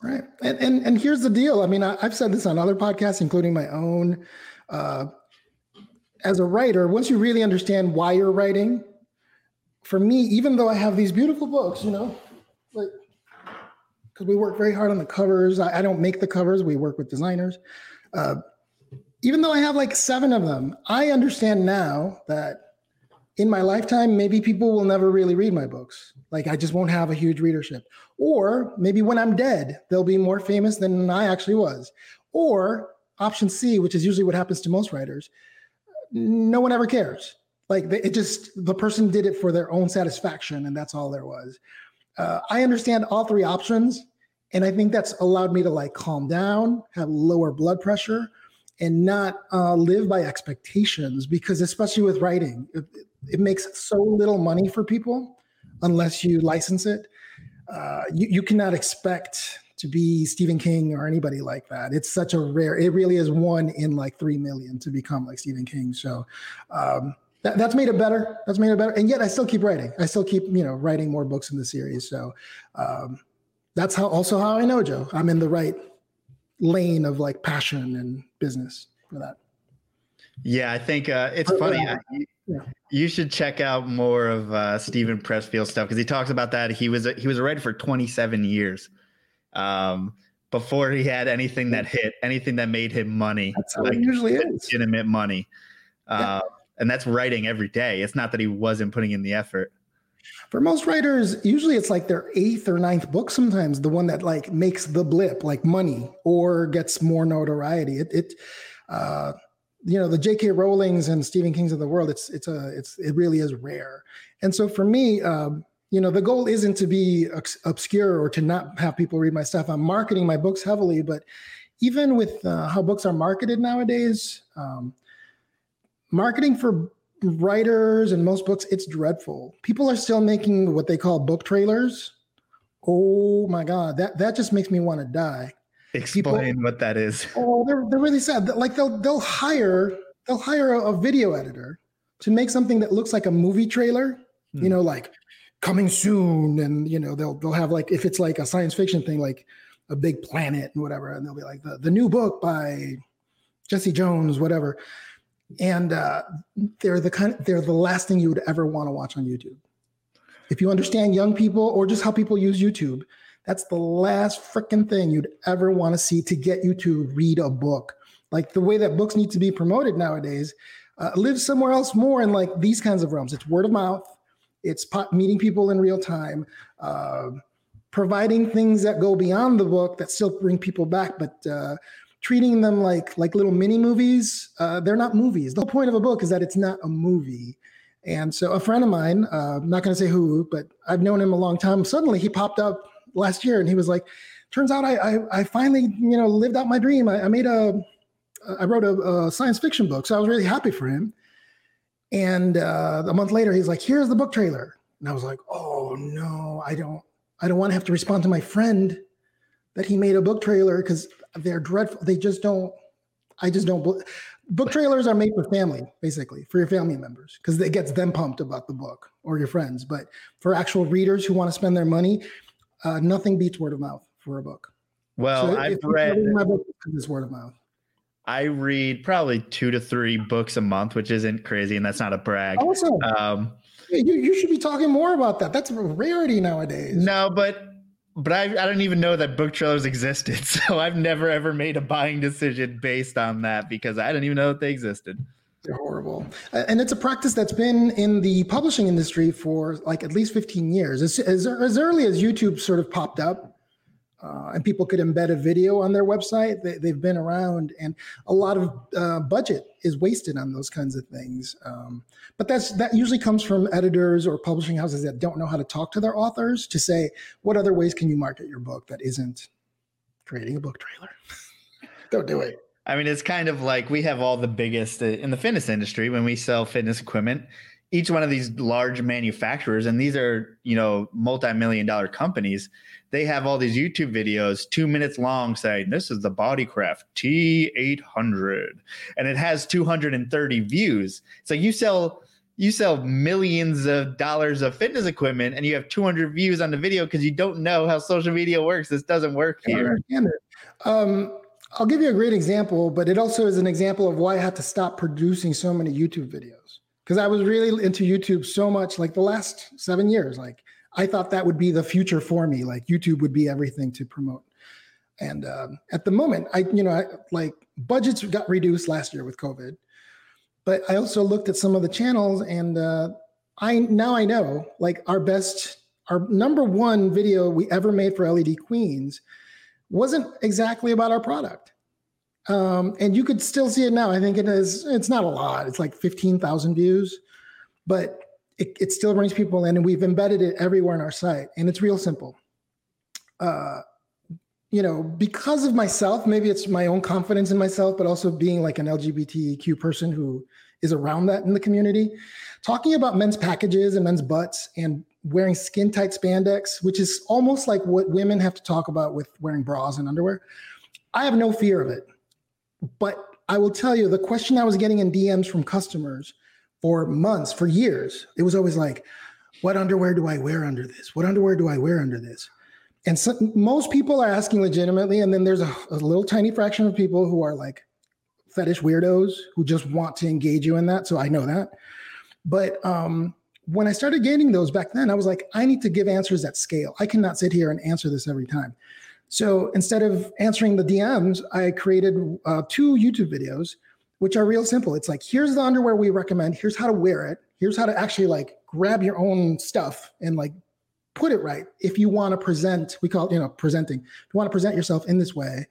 Right. And, and, and here's the deal. I mean, I, have said this on other podcasts, including my own. Uh, as a writer, once you really understand why you're writing, for me, even though I have these beautiful books, you know, like because we work very hard on the covers. I, I, don't make the covers; we work with designers. Uh, even though I have like seven of them, I understand now that in my lifetime, maybe people will never really read my books. Like I just won't have a huge readership. Or maybe when I'm dead, they'll be more famous than I actually was. Or option C, which is usually what happens to most writers, no one ever cares. Like it just, the person did it for their own satisfaction and that's all there was. Uh, I understand all three options. And I think that's allowed me to like calm down, have lower blood pressure, and not uh, live by expectations. Because especially with writing, it, makes so little money for people unless you license it. Uh, you, you cannot expect to be Stephen King or anybody like that. It's such a rare. It really is one in like three million to become like Stephen King. So. Um, that, that's made it better. That's made it better. And yet I still keep writing. I still keep, you know, writing more books in the series. So um, that's how also how I know Joe. I'm in the right lane of like passion and business for that. Yeah, I think uh, it's but, funny. Uh, you, yeah. you, should check out more of uh, Steven Pressfield stuff because he talks about that. He was a, he was a writer for 27 years um, before he had anything that hit, anything that made him money. That's how like, it usually is. Legitimate money, yeah. Uh, and that's writing every day. It's not that he wasn't putting in the effort for most writers usually it's like their eighth or ninth book sometimes the one that like makes the blip like money or gets more notoriety it, it uh you know the jk rowlings and stephen kings of the world it's it's a it's it really is rare and so for me um you know the goal isn't to be obscure or to not have people read my stuff i'm marketing my books heavily but even with uh, how books are marketed nowadays um, marketing for writers and most books, it's dreadful. People are still making what they call book trailers. Oh my god, that that just makes me want to die. Explain People, what that is. Oh, they're they're really sad. Like they'll they'll hire they'll hire a, a video editor to make something that looks like a movie trailer. Hmm. You know, like coming soon, and you know they'll they'll have like if it's like a science fiction thing, like a big planet and whatever, and they'll be like the the new book by Jesse Jones, whatever and uh, they're the kind they're the last thing you would ever want to watch on YouTube. If you understand young people or just how people use YouTube, that's the last freaking thing you'd ever want to see to get you to read a book. Like the way that books need to be promoted nowadays, uh, live somewhere else more in like these kinds of realms. It's word of mouth. It's meeting people in real time. Uh, providing things that go beyond the book that still bring people back, but uh, treating them like like little mini movies. Uh, they're not movies. The whole point of a book is that it's not a movie. And so a friend of mine, uh, I'm not going to say who, but I've known him a long time. Suddenly he popped up last year and he was like, turns out I, I, I finally, you know, lived out my dream. I, I made a, I wrote a, a, science fiction book. So I was really happy for him. And uh, a month later, he's like, here's the book trailer. And I was like, oh no, I don't, I don't want to have to respond to my friend that he made a book trailer because they're dreadful. They just don't. I just don't. Book trailers are made for family, basically, for your family members, because it gets them pumped about the book or your friends. But for actual readers who want to spend their money, uh, nothing beats word of mouth for a book. Well, so I've read my book is word of mouth. I read probably two to three books a month, which isn't crazy, and that's not a brag. Awesome. Um, you, you should be talking more about that. That's a rarity nowadays. No, but but I, I don't even know that book trailers existed. So I've never ever made a buying decision based on that because I didn't even know that they existed. They're horrible. And it's a practice that's been in the publishing industry for like at least 15 years. As, as, as early as YouTube sort of popped up, uh, and people could embed a video on their website. They, have been around, and a lot of uh, budget is wasted on those kinds of things. Um, but that's that usually comes from editors or publishing houses that don't know how to talk to their authors to say, what other ways can you market your book that isn't creating a book trailer? don't do it. I mean, it's kind of like we have all the biggest uh, in the fitness industry when we sell fitness equipment each one of these large manufacturers and these are you know multi-million dollar companies they have all these youtube videos two minutes long saying this is the bodycraft t800 and it has 230 views. So you sell you sell millions of dollars of fitness equipment and you have 200 views on the video because you don't know how social media works. This doesn't work here. um, i'll give you a great example but it also is an example of why i had to stop producing so many youtube videos because I was really into YouTube so much, like the last seven years. Like I thought that would be the future for me. Like YouTube would be everything to promote. And um, at the moment, I you know I, like budgets got reduced last year with COVID, but I also looked at some of the channels, and uh, I now I know like our best, our number one video we ever made for LED Queens wasn't exactly about our product um, and you could still see it now. I think it is. It's not a lot. It's like fifteen thousand views, but it, it still brings people in, and we've embedded it everywhere on our site, and it's real simple. Uh, you know, because of myself, maybe it's my own confidence in myself, but also being like an LGBTQ person who is around that in the community. Talking about men's packages and men's butts and wearing skin tight spandex, which is almost like what women have to talk about with wearing bras and underwear. I have no fear of it. But I will tell you, the question I was getting in DMs from customers for months, for years, it was always like, what underwear do I wear under this? What underwear do I wear under this? And so, most people are asking legitimately. And then there's a, a little tiny fraction of people who are like fetish weirdos who just want to engage you in that. So I know that. But um, when I started gaining those back then, I was like, I need to give answers at scale. I cannot sit here and answer this every time. So instead of answering the DMs, I created uh, two YouTube videos, which are real simple. It's like, here's the underwear we recommend. Here's how to wear it. Here's how to actually like grab your own stuff and like put it right. If you want to present, we call it, you know, presenting. If you want to present yourself in this way.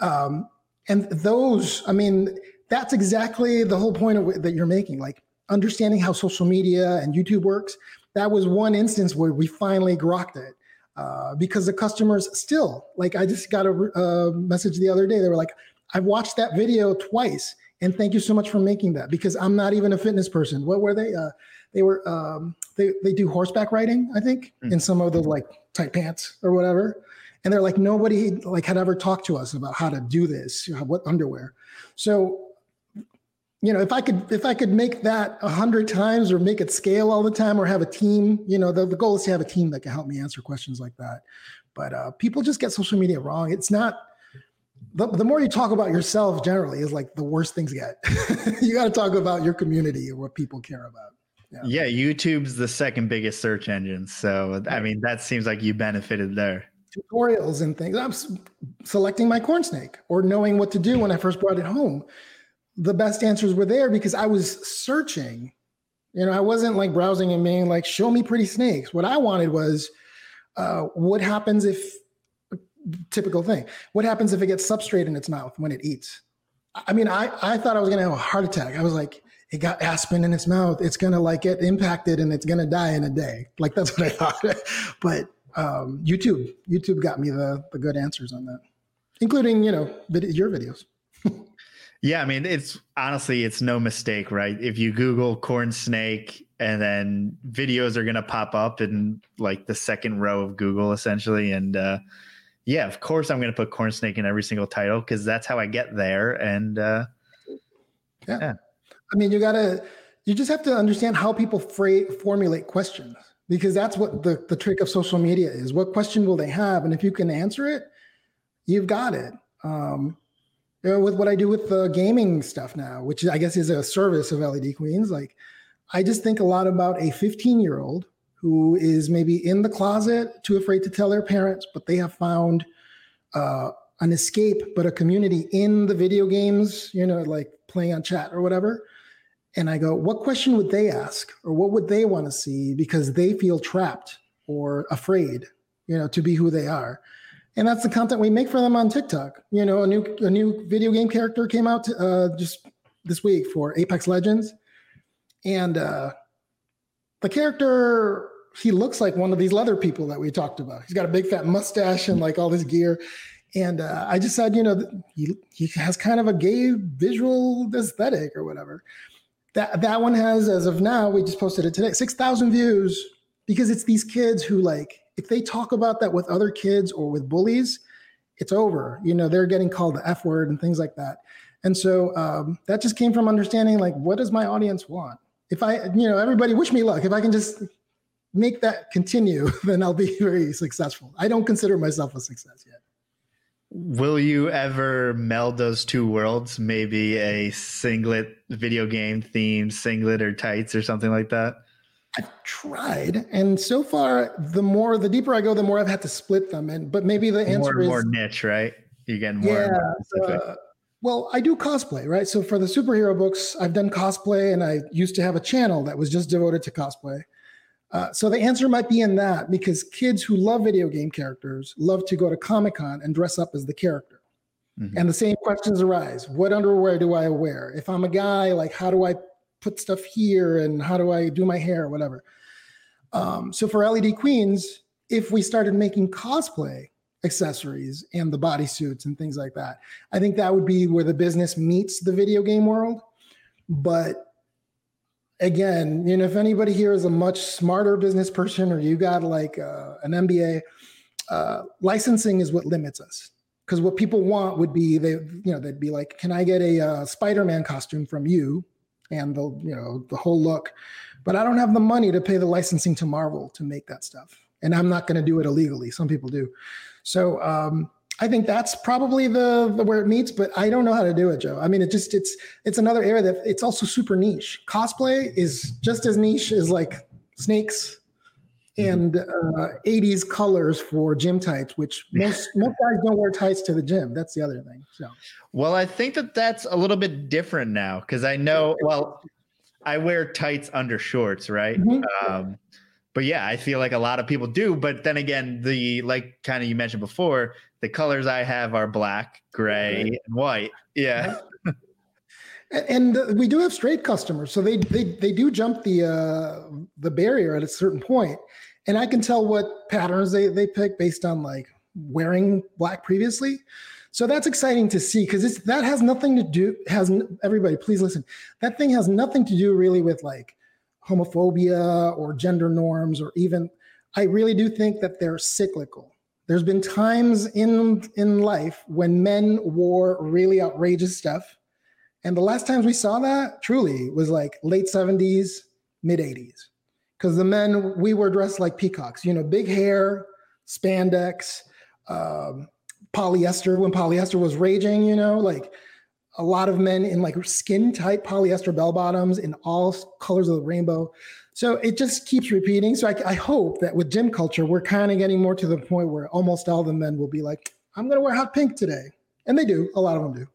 Um, and those, I mean, that's exactly the whole point of that you're making. Like understanding how social media and YouTube works. That was one instance where we finally grokked it uh, because the customers still like i just got a, a, message the other day they were like i've watched that video twice and thank you so much for making that because i'm not even a fitness person what were they uh, they were um, they, they do horseback riding i think mm. in some of the like tight pants or whatever and they're like nobody like had ever talked to us about how to do this what underwear so you know, if I could if I could make that a hundred times or make it scale all the time or have a team, you know, the, the goal is to have a team that can help me answer questions like that. But uh, people just get social media wrong. It's not the, the more you talk about yourself generally is like the worst things get. you got to talk about your community or what people care about. Yeah. yeah, YouTube's the second biggest search engine. So I mean, that seems like you benefited there tutorials and things. I'm selecting my corn snake or knowing what to do when I first brought it home the best answers were there because I was searching. You know, I wasn't like browsing and being like, show me pretty snakes. What I wanted was, uh, what happens if, typical thing, what happens if it gets substrate in its mouth when it eats? I mean, I, I thought I was going to have a heart attack. I was like, it got aspen in its mouth. It's going to like get impacted and it's going to die in a day. Like that's what I thought. but um, YouTube, YouTube got me the, the good answers on that, including, you know, your videos. Yeah, I mean, it's honestly, it's no mistake, right? If you Google corn snake and then videos are going to pop up in like the second row of Google essentially. And uh, yeah, of course, I'm going to put corn snake in every single title because that's how I get there. And uh, yeah. yeah. I mean, you got to, you just have to understand how people fra- formulate questions because that's what the, the trick of social media is. What question will they have? And if you can answer it, you've got it. Um, with what I do with the gaming stuff now, which I guess is a service of LED Queens, like I just think a lot about a 15 year old who is maybe in the closet, too afraid to tell their parents, but they have found uh, an escape, but a community in the video games, you know, like playing on chat or whatever. And I go, what question would they ask or what would they want to see because they feel trapped or afraid, you know, to be who they are? And that's the content we make for them on TikTok. You know, a new a new video game character came out uh, just this week for Apex Legends, and uh, the character he looks like one of these leather people that we talked about. He's got a big fat mustache and like all this gear. And uh, I just said, you know, he, he has kind of a gay visual aesthetic or whatever. That that one has, as of now, we just posted it today, six thousand views because it's these kids who like if they talk about that with other kids or with bullies, it's over. You know, they're getting called the F word and things like that. And so um, that just came from understanding like, what does my audience want? If I, you know, everybody wish me luck. If I can just make that continue, then I'll be very successful. I don't consider myself a success yet. Will you ever meld those two worlds? Maybe a singlet video game themed singlet or tights or something like that? I've tried, and so far, the more the deeper I go, the more I've had to split them. And but maybe the answer more is more niche, right? You get more. Yeah. Uh, well, I do cosplay, right? So for the superhero books, I've done cosplay, and I used to have a channel that was just devoted to cosplay. Uh, so the answer might be in that because kids who love video game characters love to go to Comic Con and dress up as the character. Mm-hmm. And the same questions arise: What underwear do I wear? If I'm a guy, like how do I put stuff here and how do I do my hair or whatever. Um, so for LED Queens, if we started making cosplay accessories and the bodysuits and things like that, I think that would be where the business meets the video game world. But again, you know, if anybody here is a much smarter business person or you got like uh, an MBA, uh, licensing is what limits us. Because what people want would be they, you know, they'd be like, "Can I get a uh, Spider-Man costume from you?" And the you know the whole look. But i don't have the money to pay the licensing to marvel to make that stuff. And i'm not going to do it illegally. Some people do. So um, i think that's probably the, the where it meets but i don't know how to do it joe. I mean it just it's it's another area that it's also super niche. Cosplay is just as niche as like snakes and uh, 80s colors for gym tights, which most most guys don't wear tights to the gym. That's the other thing. So, well, I think that that's a little bit different now because I know. Well, I wear tights under shorts, right? Mm-hmm. Um, but yeah, I feel like a lot of people do. But then again, the like kind of you mentioned before, the colors I have are black, gray, and white. Yeah. And we do have straight customers so they they, they do jump the uh, the barrier at a certain point. And i can tell what patterns they they pick based on like wearing black previously. So that's exciting to see because that has nothing to do has everybody please listen. That thing has nothing to do really with like homophobia or gender norms or even i really do think that they're cyclical. There's been times in in life when men wore really outrageous stuff and the last times we saw that truly was like late 70s, mid 80s. Because the men, we were dressed like peacocks, you know, big hair, spandex, um, polyester when polyester was raging, you know, like a lot of men in like skin tight polyester bell bottoms in all colors of the rainbow. So it just keeps repeating. So I, I hope that with gym culture, we're kind of getting more to the point where almost all the men will be like, I'm going to wear hot pink today. And they do, a lot of them do.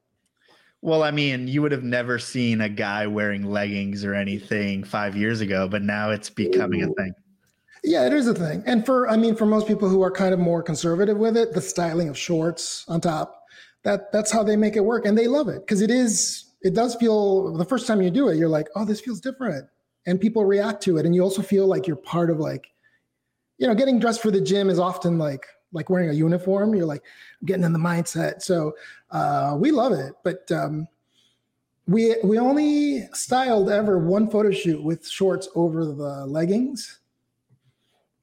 Well, I mean, you would have never seen a guy wearing leggings or anything five years ago, but now it's becoming a thing. Yeah, it is a thing. And for, I mean, for most people who are kind of more conservative with it, the styling of shorts on top, that that's how they make it work. And they love it because it is, it does feel, the first time you do it, you're like, oh, this feels different. And people react to it. And you also feel like you're part of like, you know, getting dressed for the gym is often like, like wearing a uniform. You're like getting in the mindset. So uh, we love it. But um, we we only styled ever one photo shoot with shorts over the leggings,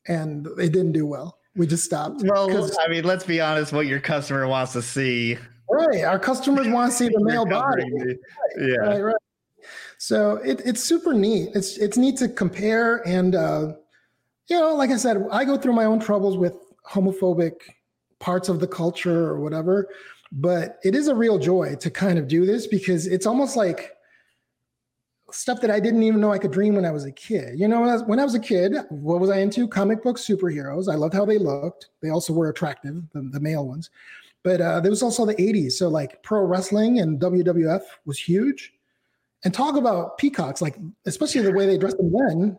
and it didn't do well. We just stopped. Well, I mean, let's be honest. What your customer wants to see. Right, our customers want to see the male body. Yeah, right, right. So it, it's super neat. It's it's neat to compare, and uh, you know, like I said, I go through my own troubles with homophobic parts of the culture or whatever but it is a real joy to kind of do this because it's almost like stuff that I didn't even know I could dream when I was a kid. You know, when I was, when I was a kid, what was I into? Comic book superheroes. I loved how they looked. They also were attractive, the, the male ones. But uh, there was also the 80s. So, like, pro wrestling and WWF was huge. And talk about peacocks, like, especially the way they dressed them then.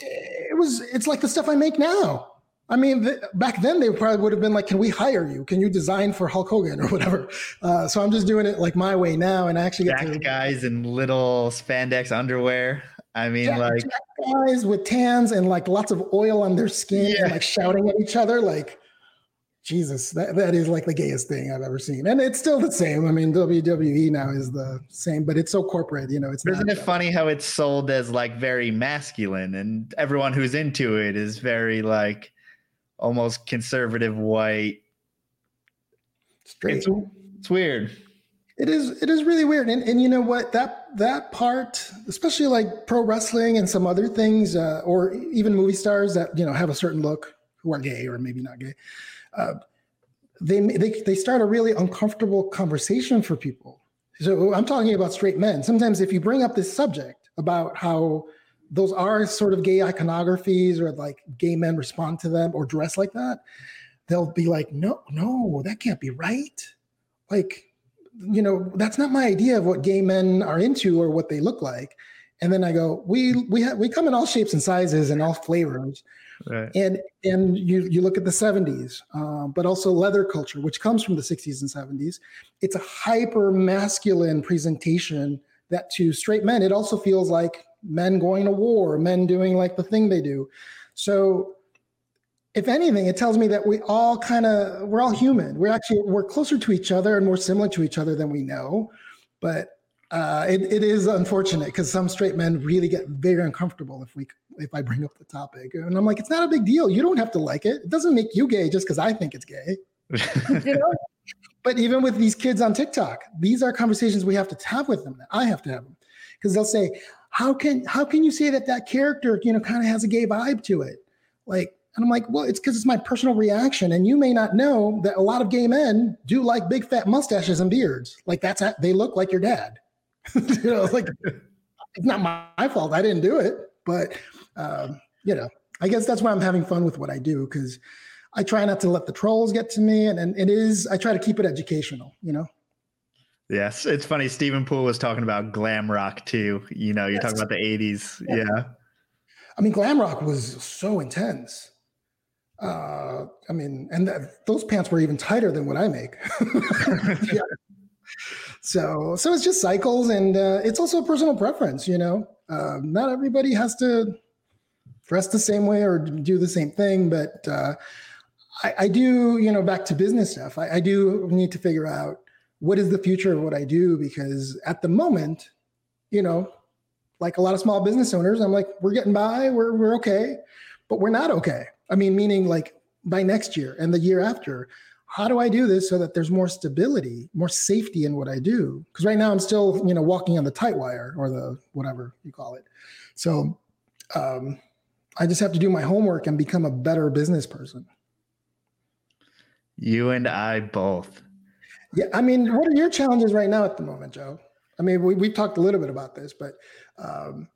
It was, it's like the stuff I make now. I mean, th- back then they probably would have been like, "Can we hire you? Can you design for Hulk Hogan or whatever?" Uh, so I'm just doing it like my way now, and I actually get Jack to guys in little spandex underwear. I mean, Jack, like Jack guys with tans and like lots of oil on their skin, yeah. and like shouting at each other. Like, Jesus, that, that is like the gayest thing I've ever seen, and it's still the same. I mean, WWE now is the same, but it's so corporate. You know, it's isn't it funny how it's sold as like very masculine, and everyone who's into it is very like almost conservative white. Straight. It's, it's weird. It is. It is really weird. And and you know what? That that part, especially like pro wrestling and some other things, uh, or even movie stars that you know have a certain look who are gay or maybe not gay. Uh, they, they they start a really uncomfortable conversation for people. So I'm talking about straight men. Sometimes if you bring up this subject about how those are sort of gay iconographies or like gay men respond to them or dress like that they'll be like no no that can't be right. Like you know that's not my idea of what gay men are into or what they look like. And then i go we we have we come in all shapes and sizes and all flavors. Right. and and you you look at the 70s uh, but also leather culture which comes from the 60s and 70s it's a hyper masculine presentation that to straight men it also feels like men going to war, men doing like the thing they do. So if anything, it tells me that we all kind of we're all human. We're actually we're closer to each other and more similar to each other than we know. But uh, it, it is unfortunate because some straight men really get very uncomfortable if we if I bring up the topic. And I'm like, it's not a big deal. You don't have to like it. It doesn't make you gay just because I think it's gay. you know? But even with these kids on TikTok, these are conversations we have to have with them. I have to have them because they'll say, how can how can you say that that character you know kind of has a gay vibe to it? Like and i'm like well it's because it's my personal reaction and you may not know that a lot of gay men do like big fat mustaches and beards. Like that's they look like your dad. You know like it's not my fault i didn't do it but um, you know i guess that's why i'm having fun with what i do because i try not to let the trolls get to me and, and it is i try to keep it educational you know Yes, it's funny. Stephen Poole was talking about glam rock too. You know, you're yes. talking about the '80s. Yeah. yeah. I mean, glam rock was so intense. Uh, I mean, and that, those pants were even tighter than what I make. yeah. So, so it's just cycles, and uh, it's also a personal preference. You know, uh, not everybody has to dress the same way or do the same thing, but uh, I, I, do. You know, back to business stuff. I, I do need to figure out what is the future of what I do? Because at the moment, you know, like a lot of small business owners, I'm like, we're getting by, we're we're okay, but we're not okay. I mean, meaning like by next year and the year after, how do I do this so that there's more stability, more safety in what I do? Because right now I'm still, you know, walking on the tight wire or the whatever you call it. So um, I just have to do my homework and become a better business person. You and I both. Yeah, I mean, what are your challenges right now at the moment, Joe? I mean, we we talked a little bit about this, but um,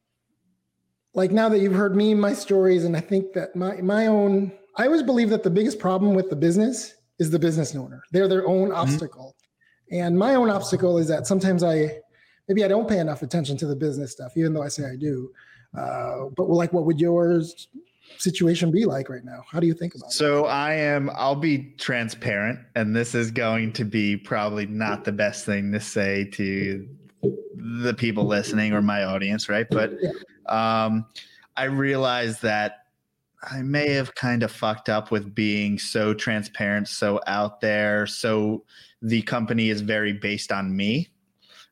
like now that you've heard me, my stories, and I think that my my own, I always believe that the biggest problem with the business is the business owner. They're their own mm-hmm. obstacle, and my own obstacle is that sometimes I maybe I don't pay enough attention to the business stuff, even though I say I do. Uh, but like, what would yours situation be like right now? How do you think about so it? So I am I'll be transparent and this is going to be probably not the best thing to say to the people listening or my audience, right? But um I realize that I may have kind of fucked up with being so transparent, so out there, so the company is very based on me.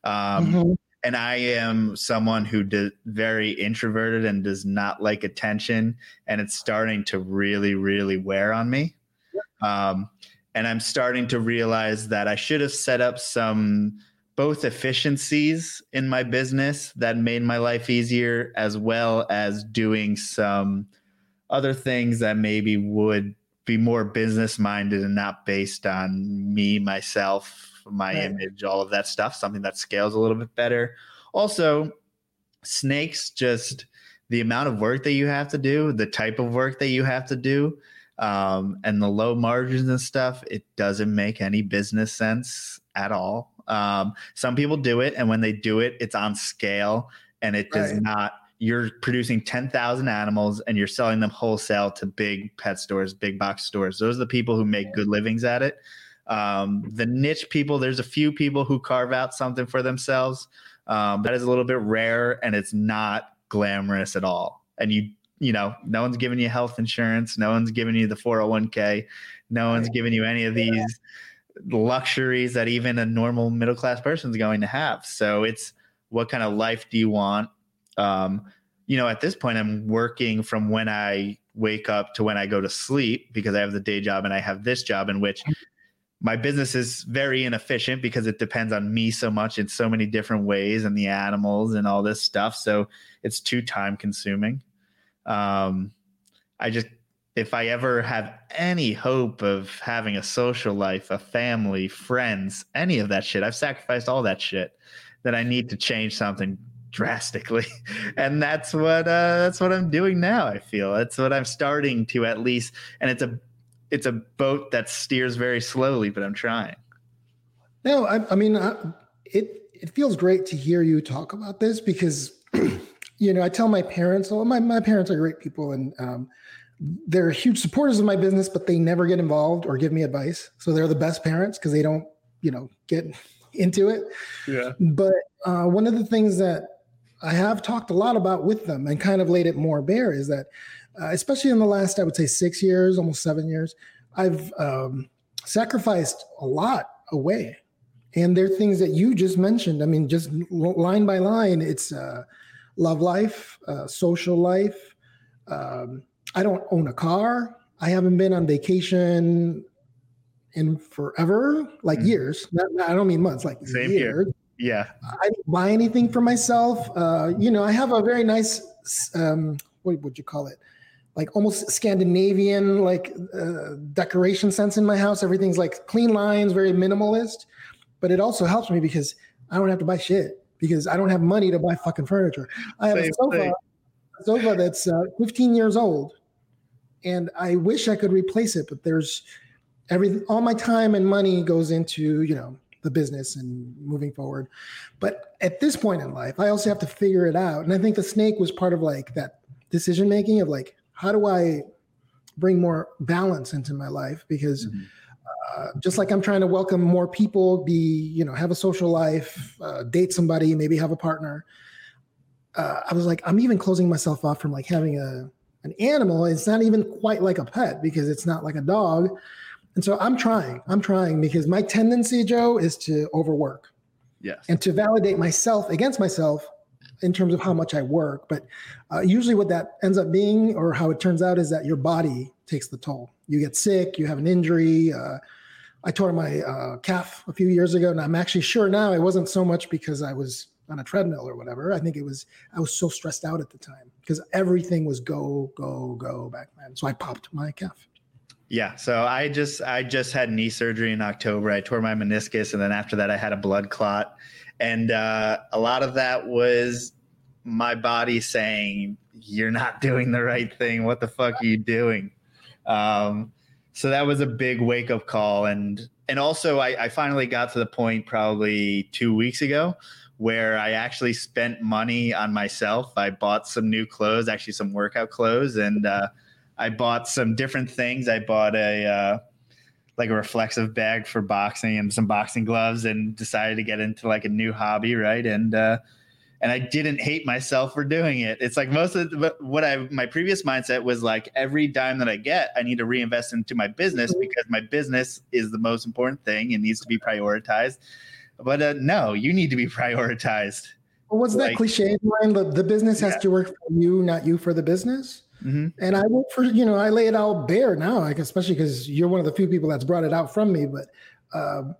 Um, mm-hmm. And I am someone who does very introverted and does not like attention, and it's starting to really, really wear on me. Um, and I'm starting to realize that I should have set up some both efficiencies in my business that made my life easier, as well as doing some other things that maybe would be more business minded and not based on me, myself, my right. image, all of that stuff, something that scales a little bit better. Also, snakes just the amount of work that you have to do, the type of work that you have to do, um, and the low margins and stuff, it doesn't make any business sense at all. Um, some people do it, and when they do it, it's on scale, and it does right. not. You're producing ten thousand animals, and you're selling them wholesale to big pet stores, big box stores. Those are the people who make good livings at it. Um, the niche people, there's a few people who carve out something for themselves. Um, that is a little bit rare, and it's not glamorous at all. And you you know, no one's giving you health insurance, no one's giving you the 401k, no one's giving you any of these luxuries that even a normal middle class person is going to have. So it's what kind of life do you want? Um, you know, at this point, I'm working from when I wake up to when I go to sleep because I have the day job and I have this job in which my business is very inefficient because it depends on me so much in so many different ways and the animals and all this stuff. So it's too time consuming. Um, I just, if I ever have any hope of having a social life, a family, friends, any of that shit, I've sacrificed all that shit that I need to change something drastically and that's what uh that's what i'm doing now i feel that's what i'm starting to at least and it's a it's a boat that steers very slowly but i'm trying no i, I mean I, it it feels great to hear you talk about this because you know, I tell my parents, well, my, my parents are great people and um, they're huge supporters of my business, but they never get involved or give me advice. So they're the best parents because they don't, you know, get into it. Yeah. But uh, one of the things that I have talked a lot about with them and kind of laid it more bare is that, uh, especially in the last, I would say six years, almost seven years, I've um, sacrificed a lot away. And there are things that you just mentioned. I mean, just line by line, it's, uh, love life, uh, social life. Um, I don't own a car. I haven't been on vacation in forever, like mm. years. Not, I don't mean months, like Same years. Here. Yeah. I didn't buy anything for myself. Uh, you know, I have a very nice, um, what would you call it? Like almost Scandinavian, like uh, decoration sense in my house. Everything's like clean lines, very minimalist. But it also helps me because I don't have to buy shit because I don't have money to buy fucking furniture. I have Same a sofa, a sofa that's uh, 15 years old, and I wish I could replace it, but there's every all my time and money goes into you know the business and moving forward. But at this point in life, I also have to figure it out, and I think the snake was part of like that decision making of like how do I bring more balance into my life because. Mm-hmm uh, just like I'm trying to welcome more people, be you know have a social life, uh, date somebody, maybe have a partner. Uh, I was like, I'm even closing myself off from like having a an animal. It's not even quite like a pet because it's not like a dog. And so I'm trying. I'm trying because my tendency, Joe, is to overwork. Yes. And to validate myself against myself in terms of how much I work. But uh, usually, what that ends up being, or how it turns out, is that your body takes the toll. You get sick, you have an injury. Uh, I tore my uh, calf a few years ago, and I'm actually sure now it wasn't so much because I was on a treadmill or whatever. I think it was I was so stressed out at the time because everything was go go go back then. So I popped my calf. Yeah, so I just I just had knee surgery in October. I tore my meniscus, and then after that, I had a blood clot, and uh, a lot of that was my body saying, "You're not doing the right thing. What the fuck are you doing?" Um, so that was a big wake up call, and and also I, I finally got to the point probably two weeks ago where I actually spent money on myself. I bought some new clothes, actually some workout clothes, and uh, I bought some different things. I bought a uh, like a reflexive bag for boxing and some boxing gloves, and decided to get into like a new hobby, right? And uh, and I didn't hate myself for doing it. It's like most of the, what I my previous mindset was like every dime that I get, I need to reinvest into my business mm-hmm. because my business is the most important thing and needs to be prioritized. But uh, no, you need to be prioritized. Well, what's like, that cliche line? The, the business has yeah. to work for you, not you for the business. Mm-hmm. And I work for, you know, I lay it out bare now, like, especially because you're one of the few people that's brought it out from me. But um,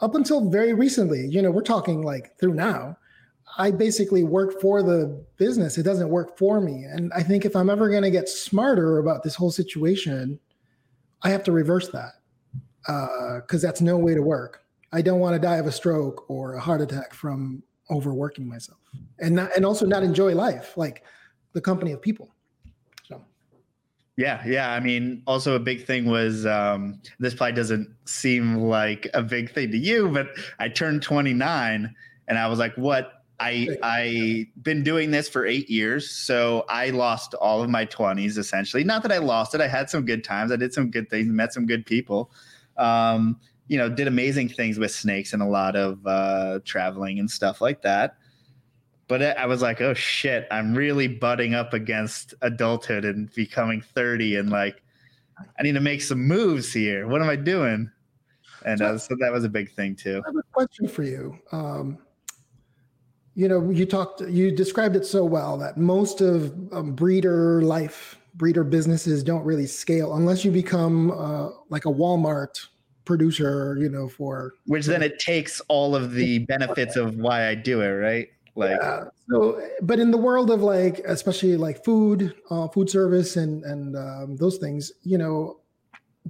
up until very recently, you know, we're talking like through now, I basically work for the business. It doesn't work for me. And I think if I'm ever going to get smarter about this whole situation, I have to reverse that because uh, that's no way to work. I don't want to die of a stroke or a heart attack from overworking myself, and not, and also not enjoy life, like the company of people. Yeah, yeah. I mean, also a big thing was um, this probably doesn't seem like a big thing to you, but I turned 29, and I was like, what? I I been doing this for eight years, so I lost all of my twenties essentially. Not that I lost it; I had some good times. I did some good things, met some good people, um, you know, did amazing things with snakes and a lot of uh, traveling and stuff like that. But I was like, oh shit, I'm really butting up against adulthood and becoming 30, and like, I need to make some moves here. What am I doing? And uh, so that was a big thing too. I have a question for you. Um, you know, you talked, you described it so well that most of um, breeder life breeder businesses don't really scale unless you become uh, like a Walmart producer, you know, for which then it takes all of the benefits of why I do it, right? Like yeah. so, but in the world of like, especially like food, uh, food service, and and um, those things, you know,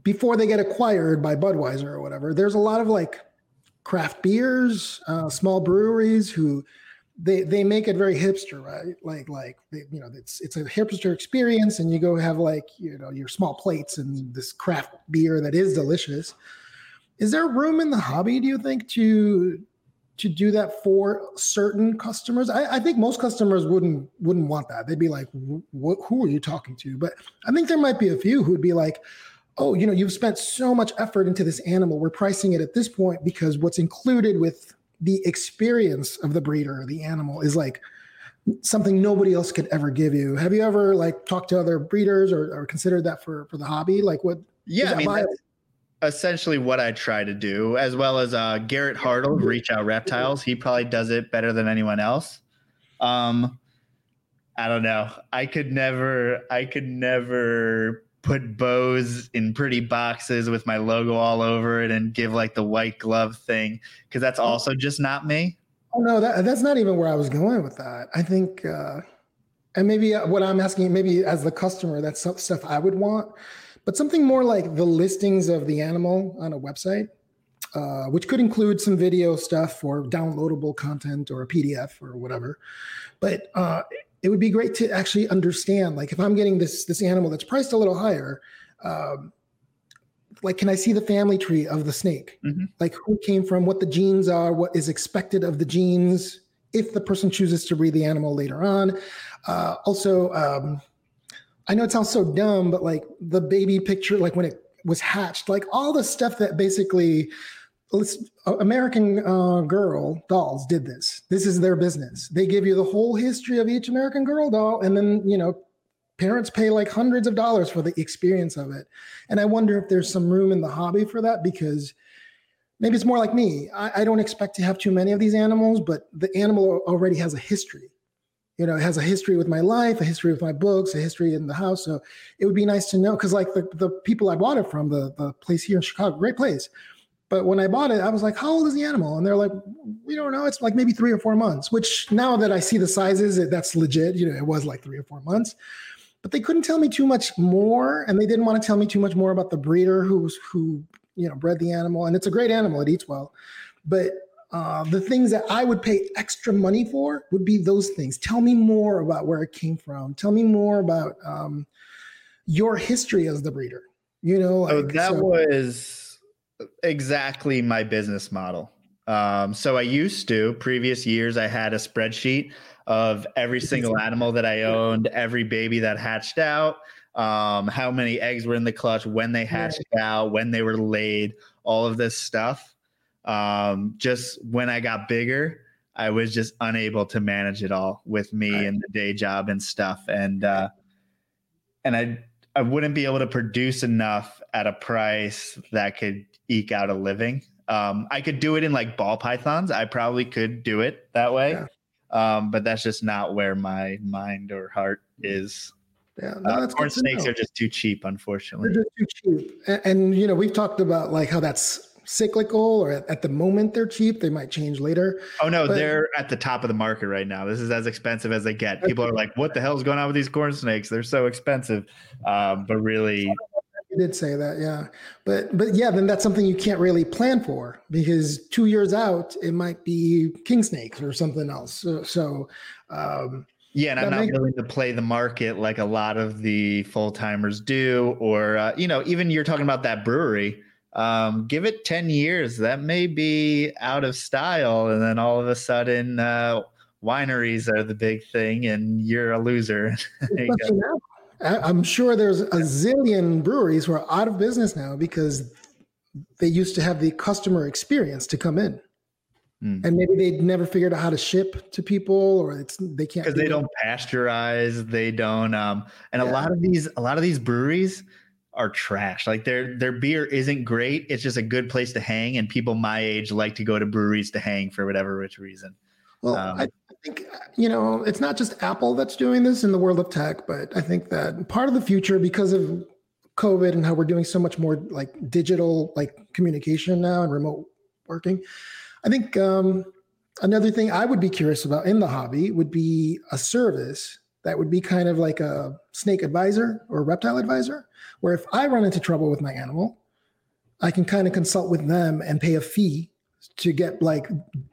before they get acquired by Budweiser or whatever, there's a lot of like craft beers, uh, small breweries who they they make it very hipster, right? Like like they, you know it's it's a hipster experience, and you go have like you know your small plates and this craft beer that is delicious. Is there room in the hobby, do you think, to to do that for certain customers? I, I think most customers wouldn't wouldn't want that. They'd be like, "Who are you talking to?" But I think there might be a few who'd be like, "Oh, you know, you've spent so much effort into this animal. We're pricing it at this point because what's included with the experience of the breeder, the animal, is like something nobody else could ever give you. Have you ever like talked to other breeders or, or considered that for for the hobby? Like what? Yeah, I mean, essentially what I try to do, as well as uh, Garrett Hartle, Reach Out Reptiles. He probably does it better than anyone else. Um, I don't know. I could never. I could never put bows in pretty boxes with my logo all over it and give like the white glove thing because that's oh. also just not me. Oh no, that, that's not even where I was going with that. I think, uh, and maybe uh, what I'm asking, maybe as the customer, that's stuff I would want, but something more like the listings of the animal on a website. Uh, which could include some video stuff or downloadable content or a PDF or whatever. But uh, it would be great to actually understand like if i'm getting this this animal that's priced a little higher um, like can i see the family tree of the snake mm-hmm. like who came from what the genes are what is expected of the genes if the person chooses to breed the animal later on uh, also um, i know it sounds so dumb but like the baby picture like when it was hatched like all the stuff that basically American uh, Girl dolls did this. This is their business. They give you the whole history of each American Girl doll, and then you know, parents pay like hundreds of dollars for the experience of it. And I wonder if there's some room in the hobby for that because maybe it's more like me. I, I don't expect to have too many of these animals, but the animal already has a history. You know, it has a history with my life, a history with my books, a history in the house. So it would be nice to know because, like the the people I bought it from, the the place here in Chicago, great place but when I bought it, I was like, how old is the animal? And they're like, we don't know. It's like maybe three or four months, which now that I see the sizes, that's legit. You know, it was like three or four months. But they couldn't tell me too much more. And they didn't want to tell me too much more about the breeder who's who, you know, bred the animal. And it's a great animal, it eats well. But uh, the things that I would pay extra money for would be those things. Tell me more about where it came from. Tell me more about um, your history as the breeder. You know, like, oh, that so, was exactly my business model. Um, so I used to previous years I had a spreadsheet of every single animal that I owned, every baby that hatched out, um, how many eggs were in the clutch, when they hatched out, when they were laid, all of this stuff. Um, just when I got bigger, I was just unable to manage it all with me right. and the day job and stuff. And uh, and I I wouldn't be able to produce enough at a price that could eke out a living. Um, I could do it in like ball pythons. I probably could do it that way. Yeah. Um, but that's just not where my mind or heart is. Yeah, no, uh, corn snakes are just too cheap, unfortunately. They're just too cheap. And, and, you know, we've talked about like how that's cyclical or at, at the moment they're cheap. They might change later. Oh no, But- they're at the top of the market right now. This is as expensive as they get. People are like, "What the hell is going on with these corn snakes? They're so expensive." Um, but really, You did say that, yeah. But but yeah, then that's something you can't really plan for because two years out it might be king snakes or something else. So, so um, yeah, and I'm not willing to play the market like a lot of the full timers do, or uh, you know, even you're talking about that brewery. Um, give it ten years, that may be out of style, and then all of a sudden, uh, wineries are the big thing, and you're a loser. You go. especially now, I- I'm sure there's a zillion breweries who are out of business now because they used to have the customer experience to come in. Hmm. And maybe they never figured out how to ship to people, or it's they can't because do they it. don't pasteurize they don't um and a lot of these a lot of these breweries are trash. Like their their beer isn't great. It's just a good place to hang and people my age like to go to breweries to hang for whatever rich reason. Well, Um, I I think you know it's not just Apple that's doing this in the world of tech, but I think that part of the future because of COVID and how we're doing so much more like digital like communication now and remote working. I think um, another thing I would be curious about in the hobby would be a service that would be kind of like a snake advisor or reptile advisor, where if I run into trouble with my animal, I can kind of consult with them and pay a fee to get like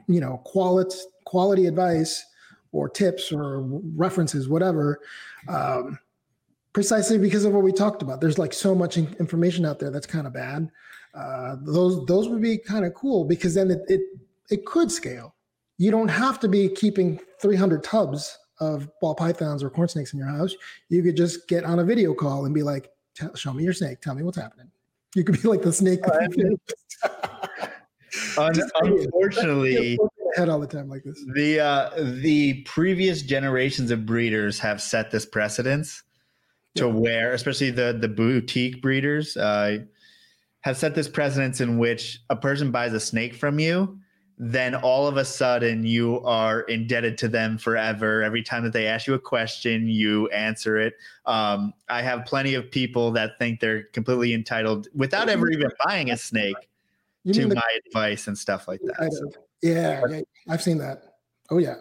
you know quality quality advice or tips or references whatever um, precisely because of what we talked about. There's like so much information out there that's kind of bad. Uh, those those would be kind of cool because then it, it it could scale. You don't have to be keeping 300 tubs of ball pythons or corn snakes in your house. You could just get on a video call and be like "Tell- show me your snake. Tell me what's happening. You could be like the snake. Un- unfortunately head all the time like this. the uh the previous generations of breeders have set this precedence to Yeah. where especially the the boutique breeders uh have set this precedence in which a person buys a snake from you then all of a sudden you are indebted to them forever. Every time that they ask you a question you answer it. Um, i have plenty of people that think they're completely entitled without ever even buying a snake you to the my advice and stuff like that. Of- yeah, yeah i've seen that. Oh yeah.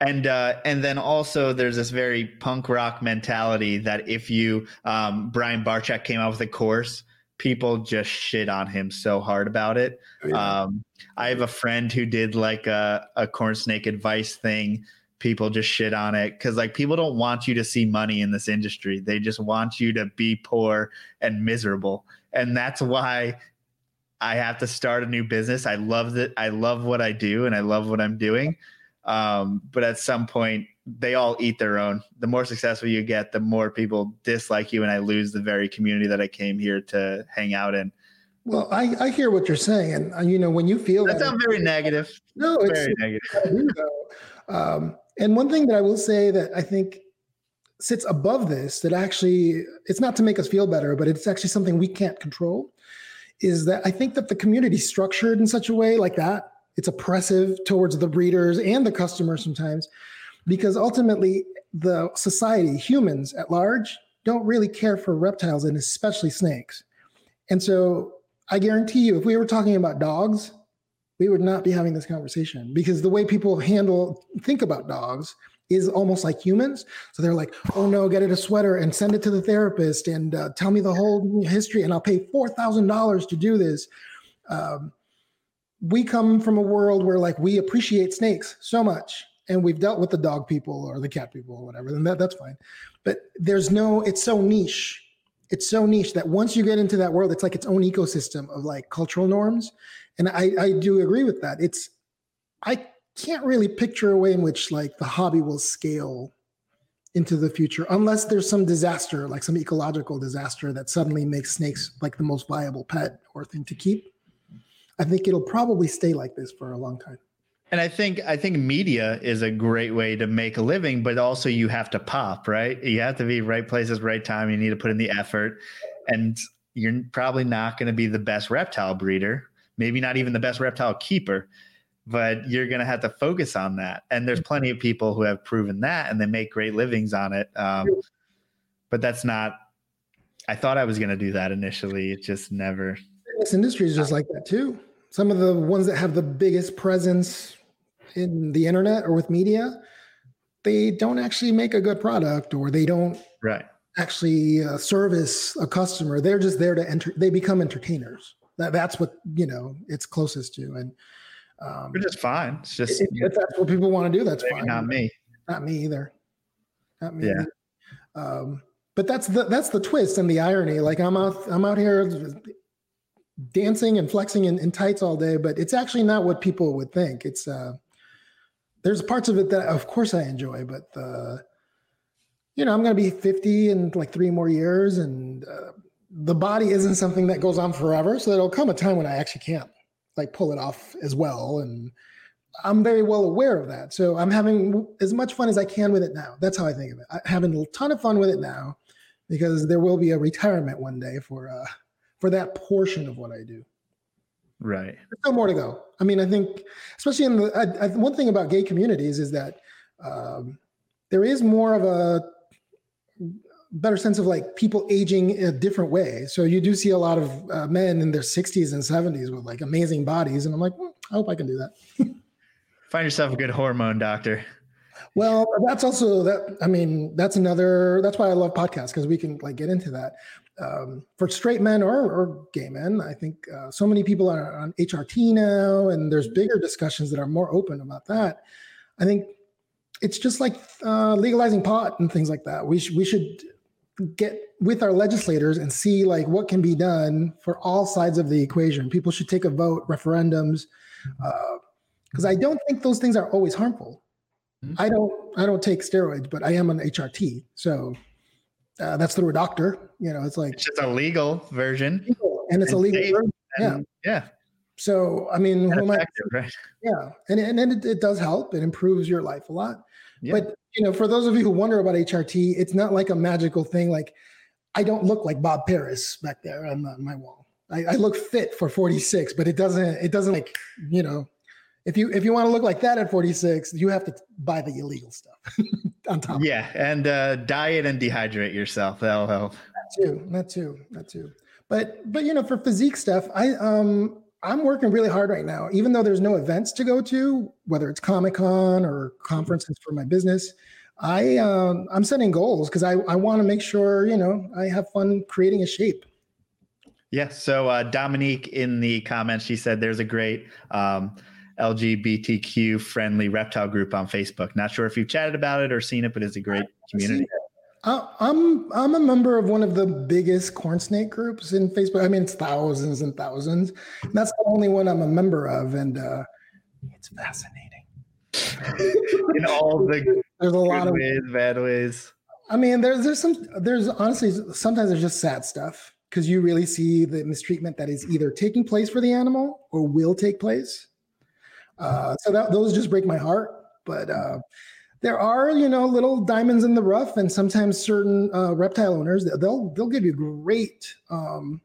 And uh, and then also there's this very punk rock mentality that if you um, Brian Barczyk came out with a course, people just shit on him so hard about it. Oh, yeah. Um, I have a friend who did like a, a corn snake advice thing. People just shit on it because like people don't want you to see money in this industry. They just want you to be poor and miserable, and that's why I have to start a new business. I love that. I love what I do, and I love what I'm doing. Um, but at some point, they all eat their own. The more successful you get, the more people dislike you, and I lose the very community that I came here to hang out in. Well, I, I hear what you're saying, and uh, you know when you feel That that, sounds very negative. no, it's, Very negative. I do, though. Um, and one thing that I will say that I think sits above this, that actually it's not to make us feel better, but it's actually something we can't control, is that I think that the community structured in such a way like that. It's oppressive towards the breeders and the customers sometimes, because ultimately the society, humans at large, don't really care for reptiles and especially snakes. And so I guarantee you, if we were talking about dogs, we would not be having this conversation because the way people handle think about dogs is almost like humans. So they're like oh no get it a sweater and send it to the therapist and uh, tell me the whole history and i'll pay $4000 to do this. Um, we come from a world where like we appreciate snakes so much and we've dealt with the dog people or the cat people or whatever and that, that's fine but there's no it's so niche it's so niche that once you get into that world it's like its own ecosystem of like cultural norms and I, I do agree with that. It's I can't really picture a way in which like the hobby will scale into the future unless there's some disaster, like some ecological disaster that suddenly makes snakes like the most viable pet or thing to keep. I think it'll probably stay like this for a long time. And I think I think media is a great way to make a living, but also you have to pop, right? You have to be right places, right time. You need to put in the effort, and you're probably not going to be the best reptile breeder, maybe not even the best reptile keeper, but you're going to have to focus on that. And there's plenty of people who have proven that and they make great livings on it. Um, but that's not, I thought I was going to do that initially. It just never. This industry is just like that too. Some of the ones that have the biggest presence in the internet or with media, they don't actually make a good product or they don't right actually uh, service a customer. They're just there to enter. They become entertainers. That, that's what you know it's closest to. And um, which is fine. It's just if, if that's what people want to do, that's fine. Not me. Not me either. Not me. Yeah. Um, but that's the that's the twist and the irony. Like I'm out I'm out here dancing and flexing in, in tights all day, but it's actually not what people would think. It's uh, there's parts of it that of course I enjoy, but the you know I'm going to be 50 in like three more years, and uh, the body isn't something that goes on forever. So there'll come a time when I actually can't like pull it off as well. And I'm very well aware of that. So I'm having as much fun as I can with it now. That's how I think of it. I'm having a ton of fun with it now because there will be a retirement one day for uh for that portion of what I do. Right. There's still more to go. I mean, I think, especially in the I, I, one thing about gay communities is that um, there is more of a better sense of like people aging in a different way. So you do see a lot of uh, men in their 60s and 70s with like amazing bodies, and I'm like, well, I hope I can do that. Find yourself a good hormone doctor. Well, that's also that. I mean, that's another. That's why I love podcasts because we can like get into that. Um, for straight men or, or gay men, I think uh, so many people are on HRT now, and there's bigger discussions that are more open about that. I think it's just like uh, legalizing pot and things like that. We sh- we should get with our legislators and see like what can be done for all sides of the equation. People should take a vote, referendums, because uh, I don't think those things are always harmful. Mm-hmm. I don't I don't take steroids, but I am on HRT, so uh, that's through a doctor. You know, it's like it's just a legal version, and it's and a legal version. yeah, yeah. So I mean, who am I, right? Yeah, and and, and it, it does help. It improves your life a lot. Yeah. But you know, for those of you who wonder about HRT, it's not like a magical thing. Like I don't look like Bob Paris back there on, on my wall. I, I, look fit for 46, but it doesn't. It doesn't like you know. If you if you want to look like that at 46, you have to buy the illegal stuff on top. Yeah, and uh, diet and dehydrate yourself. That'll help. That too. That too. That too. But but you know, for physique stuff, I um I'm working really hard right now, even though there's no events to go to, whether it's Comic Con or conferences for my business. I um, I'm setting goals because I I want to make sure you know I have fun creating a shape. Yeah. So uh, Dominique in the comments, she said there's a great um, LGBTQ friendly reptile group on Facebook. Not sure if you've chatted about it or seen it, but it's a great community. I'm I'm a member of one of the biggest corn snake groups in Facebook. I mean, it's thousands and thousands. And that's the only one I'm a member of, and uh, it's fascinating. in all the there's a lot of ways, bad ways. I mean, there's there's some there's honestly sometimes there's just sad stuff because you really see the mistreatment that is either taking place for the animal or will take place. Uh, so that, those just break my heart. But uh, there are you know little diamonds in the rough and sometimes certain uh, reptile owners they'll they'll give you great um,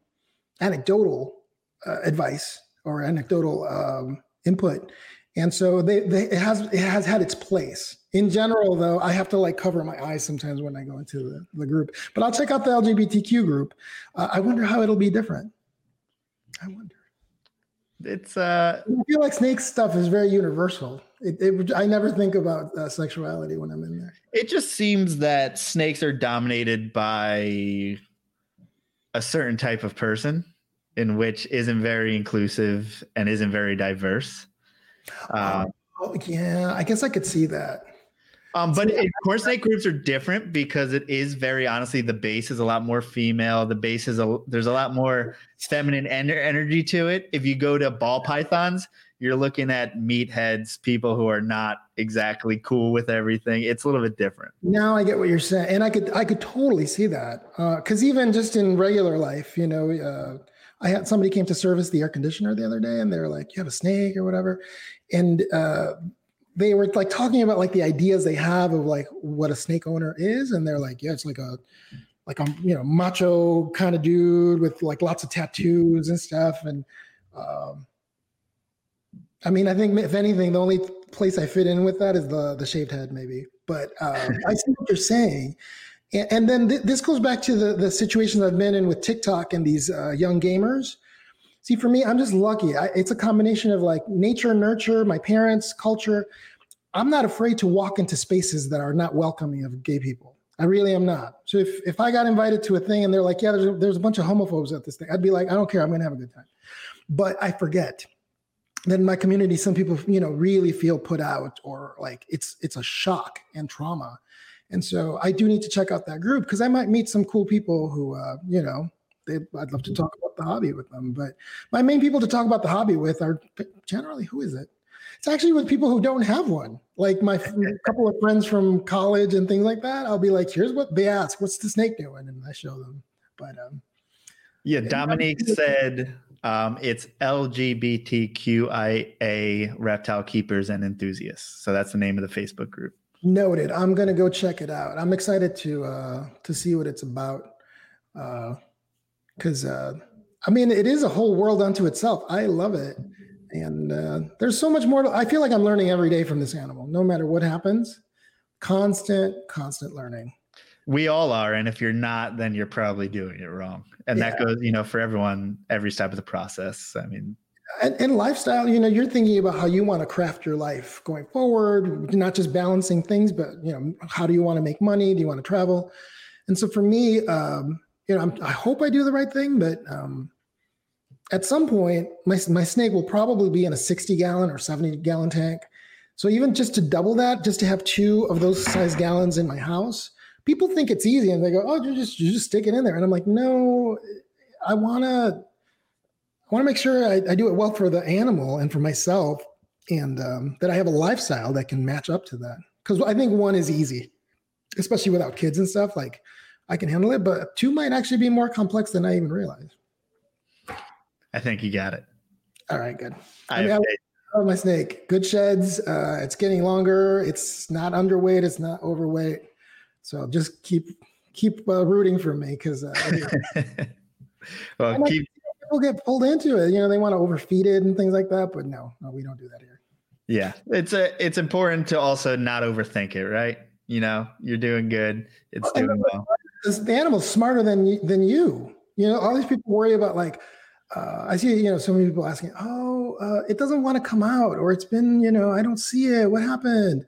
anecdotal uh, advice or anecdotal um, input. And so they, they it has it has had its place. In general though i have to like cover my eyes sometimes when i go into the, the group but i'll check out the lgbtq group. Uh, i wonder how it'll be different. I wonder it's uh i feel like snake stuff is very universal it, it, I never think about uh, sexuality when I'm in there. It just seems that snakes are dominated by a certain type of person, in which isn't very inclusive and isn't very diverse. Um, oh, yeah, I guess I could see that. Um, but it, corn snake groups are different because it is very honestly the base is a lot more female. The base is a there's a lot more feminine energy to it. If you go to ball pythons, you're looking at meatheads, people who are not exactly cool with everything. It's a little bit different. Now I get what you're saying, and I could I could totally see that because uh, even just in regular life, you know, uh, I had somebody came to service the air conditioner the other day, and they're like, "You have a snake or whatever," and uh, they were like talking about like the ideas they have of like what a snake owner is, and they're like, "Yeah, it's like a." like a you know macho kind of dude with like lots of tattoos and stuff and um, I mean, I think if anything, the only place I fit in with that is the the shaved head, maybe. But um, I see what you're saying, and, and then th- this goes back to the the situations I've been in with TikTok and these uh, young gamers. See, for me, I'm just lucky. I, it's a combination of like nature, nurture, my parents, culture. I'm not afraid to walk into spaces that are not welcoming of gay people. I really am not. So if if I got invited to a thing and they're like, yeah, there's a, there's a bunch of homophobes at this thing, I'd be like, I don't care. I'm gonna have a good time. But I forget that in my community, some people, you know, really feel put out or like it's it's a shock and trauma. And so I do need to check out that group because I might meet some cool people who, uh, you know, they, I'd love to talk about the hobby with them. But my main people to talk about the hobby with are generally who is it? It's actually with people who don't have one. Like my couple of friends from college and things like that. I'll be like, here's what they ask, what's the snake doing? And I show them. But um, yeah, Dominique said um, it's LGBTQIA reptile keepers and enthusiasts. So that's the name of the Facebook group. Noted. I'm gonna go check it out. I'm excited to uh, to see what it's about. Because uh, I mean, it is a whole world unto itself. I love it, and uh, there's so much more. To, I feel like I'm learning every day from this animal, no matter what happens. Constant, constant learning. We all are, and if you're not, then you're probably doing it wrong and yeah. that goes you know for everyone every step of the process i mean and, and, lifestyle you know you're thinking about how you want to craft your life going forward not just balancing things but you know how do you want to make money do you want to travel and so for me um, you know I'm, i hope i do the right thing but um, at some point my, my snake will probably be in a 60 gallon or 70 gallon tank so even just to double that just to have two of those size gallons in my house people think it's easy and they go, "Oh, you just you just stick it in there." And I'm like, "No, I want to I want to make sure I, I, do it well for the animal and for myself and um, that I have a lifestyle that can match up to that." Cuz I think one is easy, especially without kids and stuff, like I can handle it, but two might actually be more complex than I even realized. I think you got it. All right, good. I, I mean, I love my snake. Good sheds. Uh, it's getting longer. It's not underweight. It's not overweight. So just keep keep uh, rooting for me because uh, well, keep... people get pulled into it. You know, they want to overfeed it and things like that. But no, no, we don't do that here. Yeah, it's a it's important to also not overthink it, right? You know, you're doing good. It's well, doing well. The animal's smarter than than you. You know, all these people worry about like. Uh, I see, you know, so many people asking, "Oh, uh, it doesn't want to come out, or it's been, you know, I don't see it. What happened?"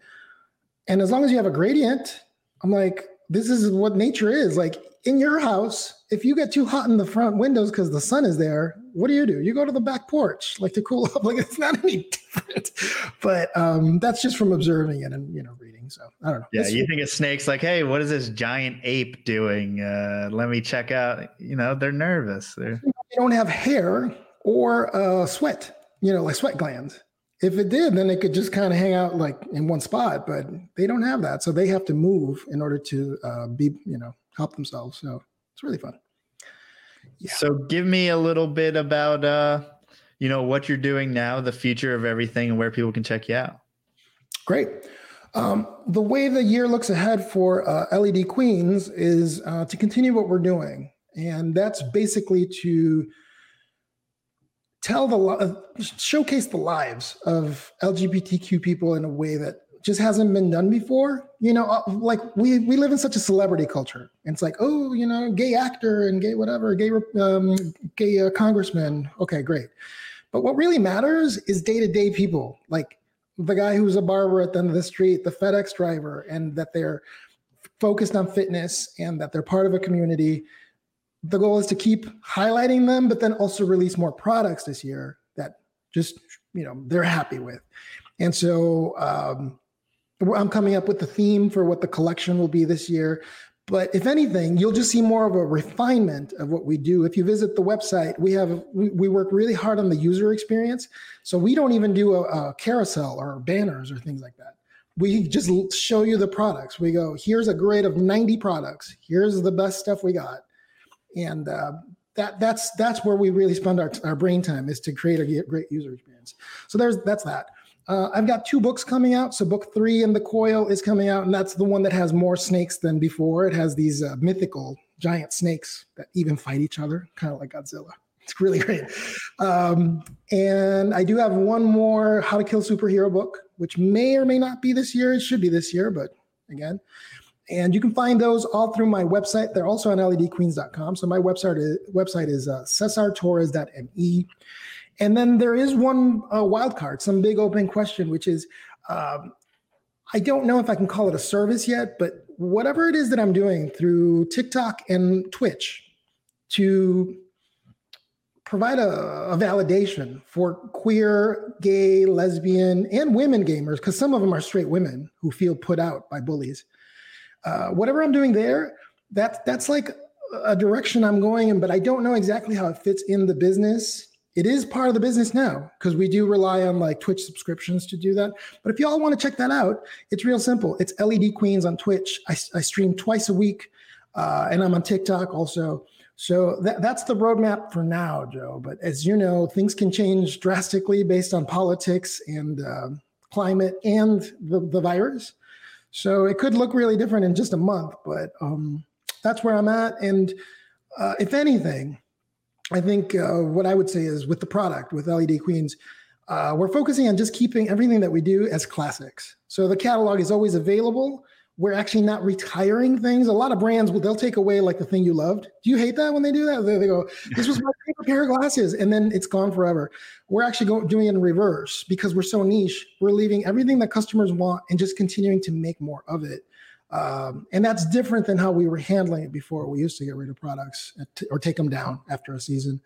And as long as you have a gradient, I'm like, this is what nature is. Like in your house, if you get too hot in the front windows because the sun is there, what do you do? You go to the back porch, like to cool up. Like it's not any different. But um, that's just from observing it and you know reading. So I don't know. Yeah, you think a snake's like, hey, what is this giant ape doing? Uh, let me check out. You know, they're nervous. They're they don't have hair or uh, sweat. You know, like sweat glands. If it did, then it could just kind of hang out like in one spot, but they don't have that. So they have to move in order to uh, be, you know, help themselves. So it's really fun. Yeah. So give me a little bit about, uh, you know, what you're doing now, the future of everything, and where people can check you out. Great. Um, the way the year looks ahead for uh, LED Queens is uh, to continue what we're doing. And that's basically to tell the uh, showcase the lives of LGBTQ people in a way that just hasn't been done before. You know, uh, like we we live in such a celebrity culture. It's like, oh, you know, gay actor and gay whatever, gay um, gay uh, congressman. Okay, great. But what really matters is day to day people, like the guy who's a barber at the end of the street, the FedEx driver, and that they're focused on fitness and that they're part of a community the goal is to keep highlighting them, but then also release more products this year that just you know they're happy with. And so um, I'm coming up with the theme for what the collection will be this year. But if anything, you'll just see more of a refinement of what we do. If you visit the website, we have we, we work really hard on the user experience. So we don't even do a, a carousel or banners or things like that we just show you the products. We go, here's a grid of 90 products. Here's the best stuff we got and uh, that that's that's where we really spend our, our brain time is to create a great user experience so there's that's that uh, i've got two books coming out so book three in the coil is coming out and that's the one that has more snakes than before it has these uh, mythical giant snakes that even fight each other kind of like godzilla It's really great. Um, and I do have one more How to Kill Superhero book, which may or may not be this year. It should be this year, but again. And you can find those all through my website. They're also on ledqueens.com. So my website is, website is uh, cesartorres.me. And then there is one uh, wild card, some big open question, which is um, I don't know if I can call it a service yet, but whatever it is that I'm doing through TikTok and Twitch to provide a, a validation for queer, gay, lesbian, and women gamers, because some of them are straight women who feel put out by bullies. Uh, whatever I'm doing there, that, that's like a direction I'm going in, but I don't know exactly how it fits in the business it is part of the business now because we do rely on like Twitch subscriptions to do that. But if y'all want to check that out, it's real simple. It's LED Queens on Twitch. I, I stream twice a week, uh, and I'm on TikTok also. So that, that's the roadmap for now, Joe. But as you know, things can change drastically based on politics and uh, climate and the, the virus. So it could look really different in just a month, but um, that's where I'm at. And uh, if anything, I think uh, what I would say is with the product, with LED Queens, uh, we're focusing on just keeping everything that we do as classics. So the catalog is always available. We're actually not retiring things. A lot of brands will they'll take away like the thing you loved. Do you hate that when they do that? They, they go, "This was my favorite pair of glasses," and then it's gone forever. We're actually going doing it in reverse because we're so niche. We're leaving everything that customers want and just continuing to make more of it. Um, and that's different than how we were handling it before. We used to get rid of products or take them down after a season.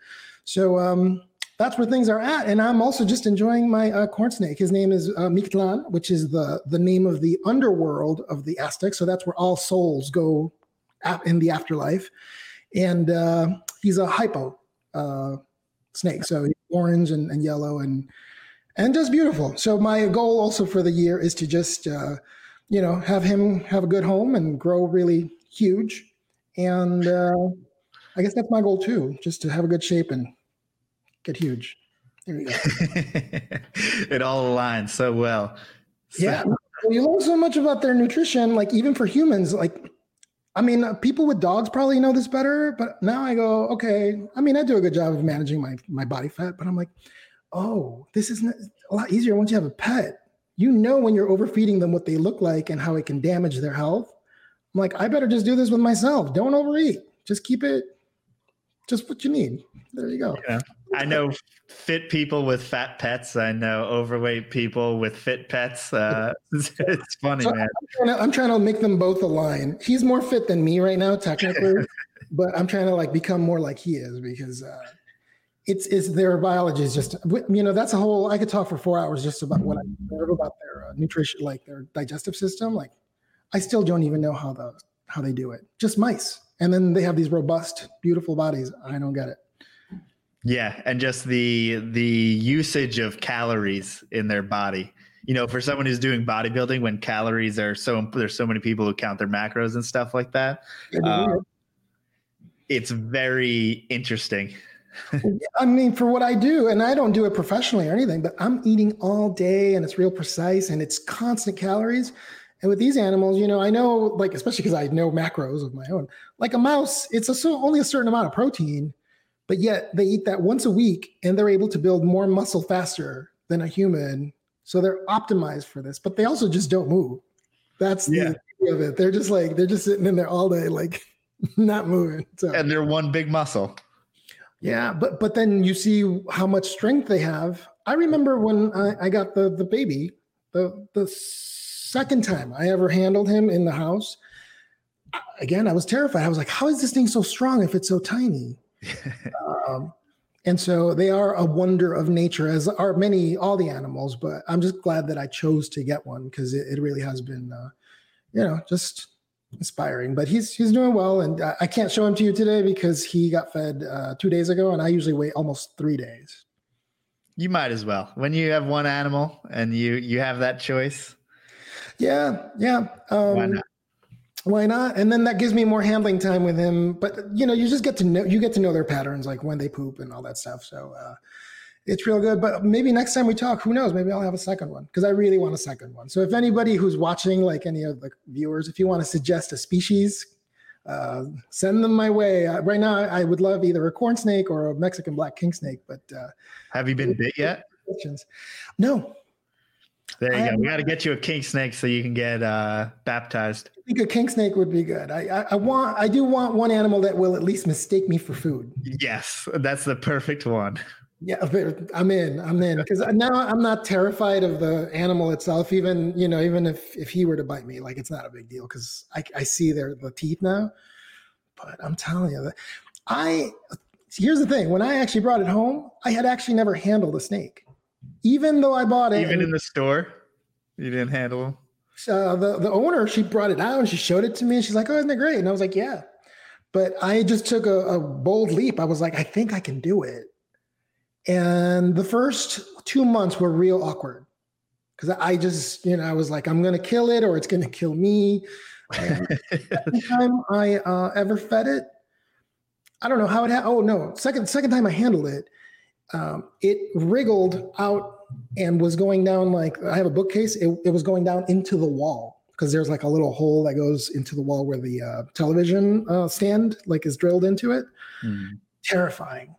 So um, that's where things are at. And I'm also just enjoying my uh, corn snake. His name is uh, Mictlan, which is the, the name of the underworld of the Aztecs. So that's where all souls go in the afterlife. And uh, he's a hypo uh, snake. So orange and, and yellow and and just beautiful. So my goal also for the year is to just uh, you know, have him have a good home and grow really huge. And uh, I guess that's my goal too, just to have a good shape and get huge. There you go. it all aligns so well. So. Yeah. Well, you learn so much about their nutrition, like even for humans, like I mean, uh, people with dogs probably know this better, but now I go, okay. I mean, I do a good job of managing my my body fat, but I'm like, oh, this is a lot easier once you have a pet you know when you're overfeeding them what they look like and how it can damage their health. I'm like, I better just do this with myself. Don't overeat. Just keep it just what you need. There you go. Yeah. I know fit people with fat pets. I know overweight people with fit pets. Uh, it's funny, so man. I'm trying, to, I'm trying, to, make them both align. He's more fit than me right now, technically, but I'm trying to like become more like he is because uh, it's it's their biology is just you know that's a whole I could talk for four hours just about what I know about their uh, nutrition like their digestive system like I still don't even know how the how they do it. Just mice. And then they have these robust beautiful bodies. I don't get it. Yeah and just the the usage of calories in their body. You know for someone who's doing bodybuilding when calories are so there's so many people who count their macros and stuff like that um, it's very interesting I mean, for what I do, and I don't do it professionally or anything, but I'm eating all day and it's real precise and it's constant calories. And with these animals, you know, I know, like, especially because I know macros of my own, like a mouse, it's a, so only a certain amount of protein, but yet they eat that once a week and they're able to build more muscle faster than a human. So they're optimized for this, but they also just don't move. That's the yeah. of it. They're just like, they're just sitting in there all day, like not moving. So. And they're one big muscle. Yeah, but but then you see how much strength they have. I remember when I, I got the the baby, the the second time I ever handled him in the house. Again, I was terrified. I was like, "How is this thing so strong if it's so tiny?" um, and so they are a wonder of nature, as are many all the animals. But I'm just glad that I chose to get one because it, it really has been, uh, you know, just inspiring. But he's he's doing well, and I can't show him to you today because he got fed uh, two days ago, and I usually wait almost three days. You might as well when you have one animal and you you have that choice. Yeah, yeah. Um, Why not? Why not? And then that gives me more handling time with him. But you know, you just get to know you get to know their patterns, like when they poop and all that stuff. So uh, it's real good. But maybe next time we talk, who knows? Maybe I'll have a second one because I really want a second one. So if anybody who's watching, like any of the viewers, if you want to suggest a species, uh, send them my way. Uh, right now, I would love either a corn snake or a Mexican black king snake. But uh, have you been bit yet? No. There you I go. We got to get you a king snake so you can get uh, baptized. I think a king snake would be good. I, I, I want, I do want one animal that will at least mistake me for food. Yes, that's the perfect one. Yeah, I'm in. I'm in because now I'm not terrified of the animal itself. Even you know, even if if he were to bite me, like it's not a big deal because I, I see their the teeth now. But I'm telling you that I here's the thing: when I actually brought it home, I had actually never handled a snake, even though I bought it. Even in the store, you didn't handle them. So uh, the the owner she brought it out and she showed it to me and she's like, "Oh, isn't it great?" And I was like, "Yeah." But I just took a, a bold leap. I was like, "I think I can do it." And the first two months were real awkward because I just, you know, I was like, I'm going to kill it or it's going to kill me. second time I uh, ever fed it, I don't know how it. Ha- oh no, second second time I handled it, um, it wriggled out and was going down like I have a bookcase. It, it was going down into the wall because there's like a little hole that goes into the wall where the uh, television uh, stand like is drilled into it. Mm. Terrifying.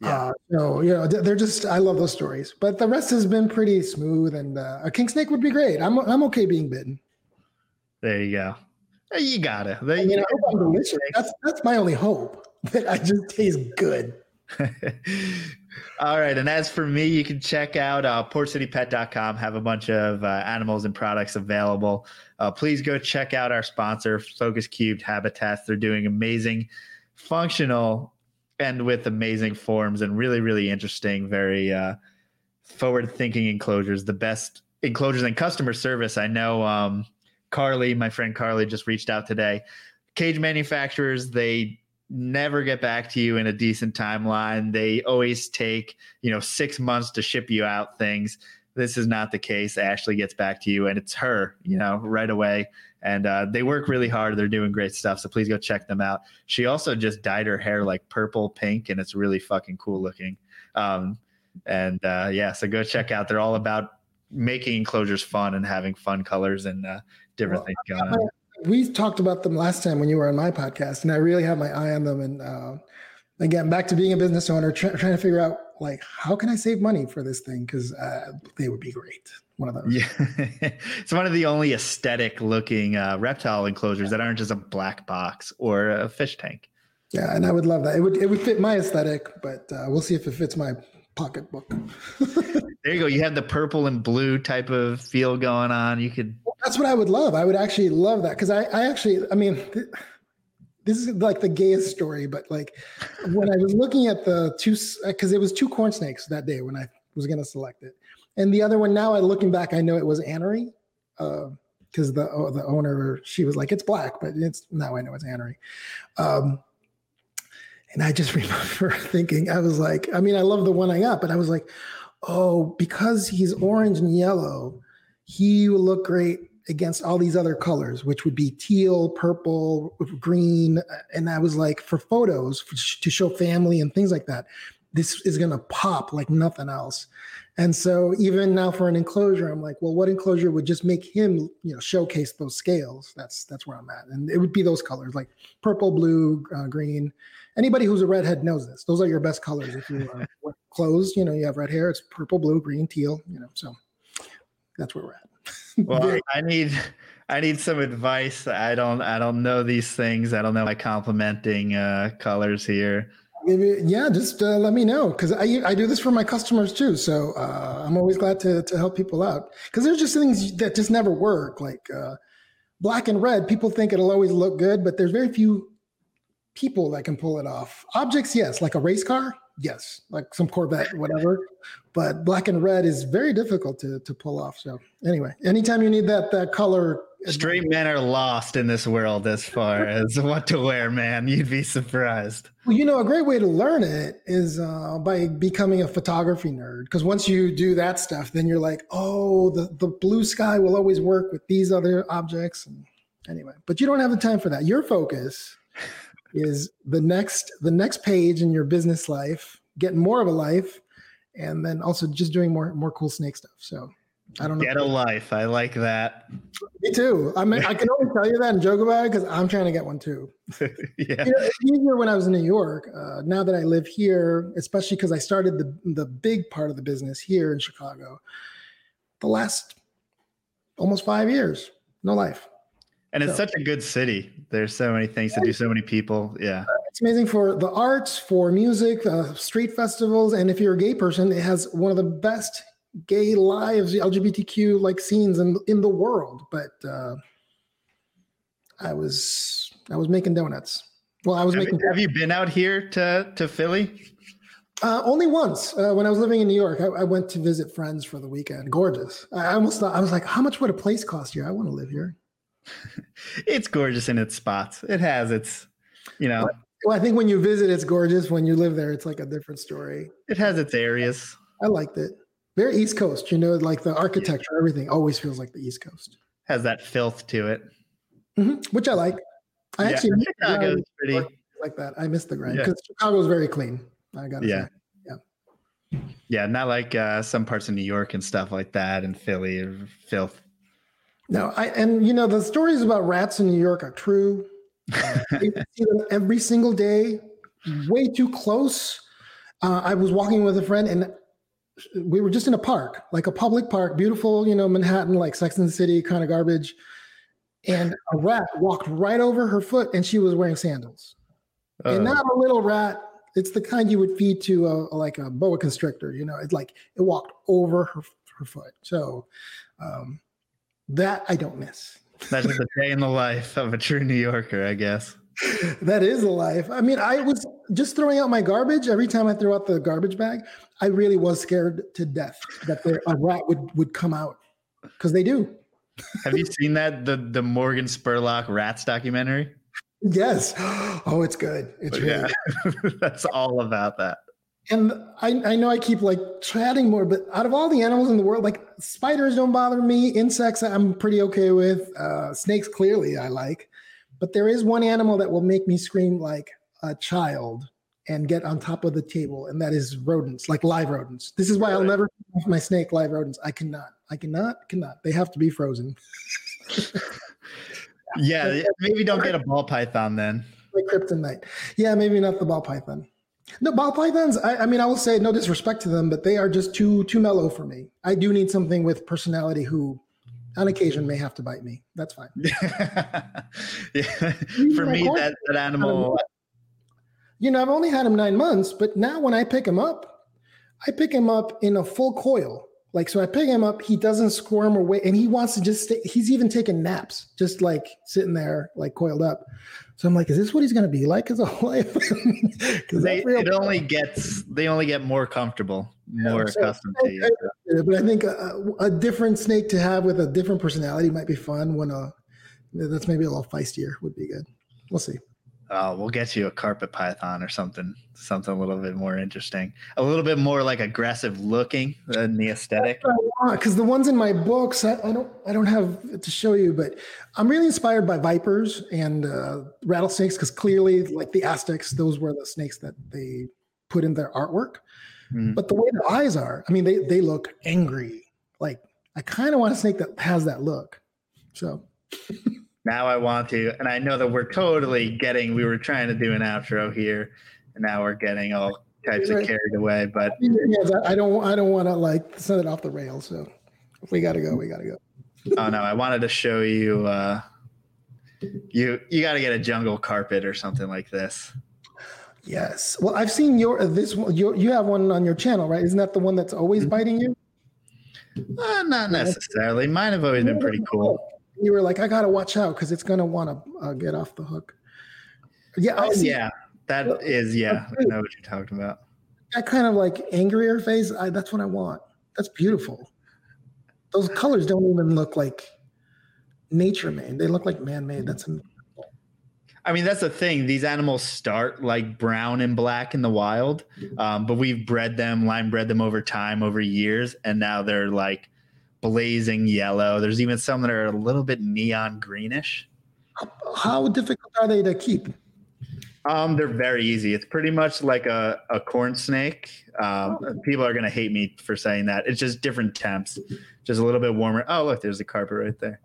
Yeah. Uh, so you know, they're just I love those stories, but the rest has been pretty smooth. And uh, a king snake would be great. I'm I'm okay being bitten. There you go. You got it. There, you know, delicious. That's that's my only hope that I just taste good. All right. And as for me, you can check out uh, portcitypet.com, have a bunch of uh, animals and products available. Uh, please go check out our sponsor, Focus Cubed Habitats. They're doing amazing, functional and with amazing forms and really, really interesting, very uh, forward thinking enclosures. The best enclosures and customer service. I know um, Carly, my friend Carly, just reached out today. Cage manufacturers, they never get back to you in a decent timeline. They always take, you know, six months to ship you out things. This is not the case. Ashley gets back to you and it's her, you know, right away and uh, they work really hard. They're doing great stuff. So please go check them out. She also just dyed her hair like purple pink, and it's really fucking cool looking. Um, and uh, yeah, so go check out. They're all about making enclosures fun and having fun colors and uh, different well, things going on. We talked about them last time when you were on my podcast, and I really have my eye on them. And uh, again, back to being a business owner, trying to figure out like how can I save money for this thing because uh, they would be great one of those. Yeah, it's one of the only aesthetic looking uh, reptile enclosures that aren't just a black box or a fish tank. Yeah, and I would love that. It would it would fit my aesthetic, but uh, we'll see if it fits my pocketbook. there you go. You have the purple and blue type of feel going on. You could. That's what I would love. I would actually love that because I I actually I mean. this is like the gayest story, but like when I was looking at the two, because it was two corn snakes that day when I was going to select it. And the other one now, I looking back, I know it was Anery, because uh, the oh, the owner she was like, it's black, but it's now I know it's Anery. Um, and I just remember thinking, I was like, I mean, I love the one I got, but I was like, oh, because he's orange and yellow, he will look great against all these other colors, which would be teal, purple, green. And I was like, for photos for, to show family and things like that, this is going to pop like nothing else. And so even now for an enclosure, I'm like, well, what enclosure would just make him, you know, showcase those scales? That's that's where I'm at, and it would be those colors like purple, blue, uh, green. Anybody who's a redhead knows this. Those are your best colors if you are clothes. You know, you have red hair. It's purple, blue, green, teal. You know, so that's where we're at. well, I need I need some advice. I don't I don't know these things. I don't know my complementing uh, colors here yeah, just uh, let me know because I I do this for my customers too. So uh, I'm always glad to to help people out because there's just things that just never work. Like uh, black and red, people think it'll always look good, but there's very few people that can pull it off. Objects, yes, like a race car, yes, like some Corvette, whatever. but black and red is very difficult to to pull off. So anyway, anytime you need that that color Straight men are lost in this world as far as what to wear, man. You'd be surprised. Well, you know, a great way to learn it is uh, by becoming a photography nerd. Because once you do that stuff, then you're like, oh, the, the blue sky will always work with these other objects. And anyway, but you don't have the time for that. Your focus is the next the next page in your business life, getting more of a life, and then also just doing more more cool snake stuff. So I don't know. Get a life. I like that. Me too. I mean, I can only tell you that and joke about it because I'm trying to get one too. yeah. You know, it's easier when I was in New York. Uh, now that I live here, especially because I started the the big part of the business here in Chicago, the last almost five years, no life. And it's So- such a good city. There's so many things to do, so many people. Yeah. It's amazing for the arts, for music, uh, street festivals, and if you're a gay person, it has one of the best gay lives, LGBTQ like scenes in in the world. But uh, I was I was making donuts. Well, I was Have, making have you been out here to to Philly? uh, only once uh, when I was living in New York. I, I went to visit friends for the weekend. Gorgeous. I I almost thought I was like, how much would a place cost here? I want to live here. It's gorgeous in its spots. It has its, you know, Well, I think when you visit, it's gorgeous. When you live there, it's like a different story. it has its areas. I liked it. Very East Coast, you know, like the architecture, everything always feels like the East Coast, Has that filth to it. Mhm, which I like. I Yeah, actually miss the Chicago's grind pretty. like that. I miss the grind Yeah. because Chicago's very clean. I got to Yeah. say. Yeah, not like uh, some parts of New York and stuff like that, and Philly or filth. No, I and you know the stories about rats in New York are true. Uh, see them every single day, way too close. Uh, I was walking with a friend and we were just in a park, like a public park, beautiful, you know, Manhattan, like Sex and the City kind of garbage. And a rat walked right over her foot and she was wearing sandals. and Uh, not a little rat. It's the kind you would feed to a like a boa constrictor. You know, it's like it walked over her her foot. So um, that I don't miss. that's a day in the life of a true New Yorker, I guess. That is a life. I mean, I was just throwing out my garbage every time I threw out the garbage bag. I really was scared to death that there, a rat would would come out because they do. Have you seen that the the Morgan Spurlock Rats documentary? Yes. Oh, it's good. It's really yeah, that's all about that. And I, I know I keep like chatting more, but out of all the animals in the world, like spiders don't bother me. Insects, I'm pretty okay with. Uh, snakes, clearly, I like. But there is one animal that will make me scream like a child and get on top of the table, and that is rodents, like live rodents. This is why I'll never feed my snake live rodents. I cannot. I cannot. Cannot. They have to be frozen. Yeah, maybe don't get a ball python then. Like kryptonite. Yeah, maybe not the ball python. No, ball pythons. I, I mean, I will say no disrespect to them, but they are just too too mellow for me. I do need something with personality who, on occasion, may have to bite me. That's fine. yeah. For me, that, that animal, You know, I've only had him nine months, but now when I pick him up, I pick him up in a full coil. Like, so I pick him up, he doesn't squirm away, and he wants to just stay. He's even taking naps, just like sitting there, like coiled up. So I'm like, is this what he's going to be like his whole life? Because they, it only gets they only get more comfortable, more so- accustomed to you. But I think a, a different snake to have with a different personality might be fun. When uh, that's maybe a little feistier would be good. We'll see. Oh, we'll get you a carpet python or something, something a little bit more interesting, a little bit more like aggressive looking than the aesthetic. Because the ones in my books, I, I don't, I don't have to show you, but I'm really inspired by vipers and uh, rattlesnakes. Because clearly, like the Aztecs, those were the snakes that they put in their artwork. Mm. But the way their eyes are, I mean, they they look angry. Like I kind of want a snake that has that look. So Now I want to, and I know that we're totally getting. We were trying to do an outro here, and now we're getting all types of carried away. But yeah, I don't, I don't want to like send it off the rails. So if we got to go, we got to go. oh no, I wanted to show you. uh You you got to get a jungle carpet or something like this. Yes. Well, I've seen your this one. Your, you have one on your channel, right? Isn't that the one that's always Mm-hmm. biting you? Uh, not necessarily. Mine have always been pretty cool. You were like, I got to watch out because it's gonna want to uh, get off the hook. Yeah. Oh yeah, that is yeah. I know what you're talking about. That kind of like angrier face. I, that's what I want. That's beautiful. Those colors don't even look like nature made. They look like man made. That's am- I mean, that's the thing. These animals start like brown and black in the wild, um, but we've bred them, line bred them over time, over years, and now they're like blazing yellow. There's even some that are a little bit neon greenish. how difficult are they to keep? Um, they're very easy. It's pretty much like a, a corn snake. Um, oh. People are gonna hate me for saying that. It's just different temps, just a little bit warmer. Oh, look, there's the carpet right there.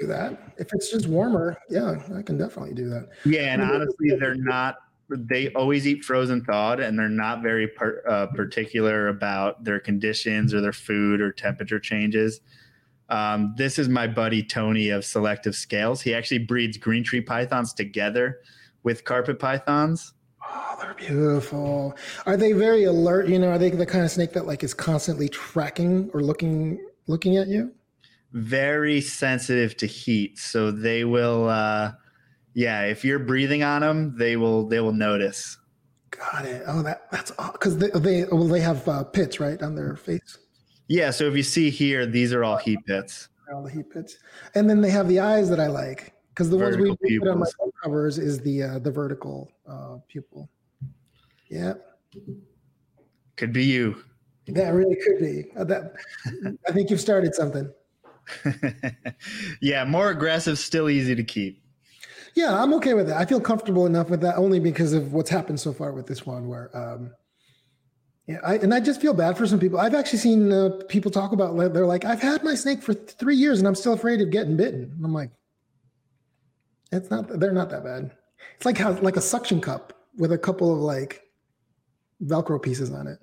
Do that if it's just warmer. Yeah, I can definitely do that. Yeah, and honestly, they're not. They always eat frozen thawed, and they're not very per, uh, particular about their conditions or their food or temperature changes. Um, this is my buddy Tony of Selective Scales. He actually breeds green tree pythons together with carpet pythons. Oh, they're beautiful. Are they very alert? You know, are they the kind of snake that like is constantly tracking or looking looking at you? Very sensitive to heat, so they will. uh Yeah, if you're breathing on them, they will they will notice. Got it. Oh, that that's because they they well they have uh, pits right on their face. Yeah. So if you see here, these are all heat pits. All the heat pits, and then they have the eyes that I like because the vertical ones we put on my covers is the uh, the vertical uh, pupil. Yeah, could be you. That really could be. Uh, that I think you've started something. yeah, more aggressive, still easy to keep. Yeah, I'm okay with that. I feel comfortable enough with that only because of what's happened so far with this one. Where, um, yeah, I, and I just feel bad for some people. I've actually seen uh, people talk about they're like, I've had my snake for three years and I'm still afraid of getting bitten. And I'm like, it's not. They're not that bad. It's like how like a suction cup with a couple of like Velcro pieces on it.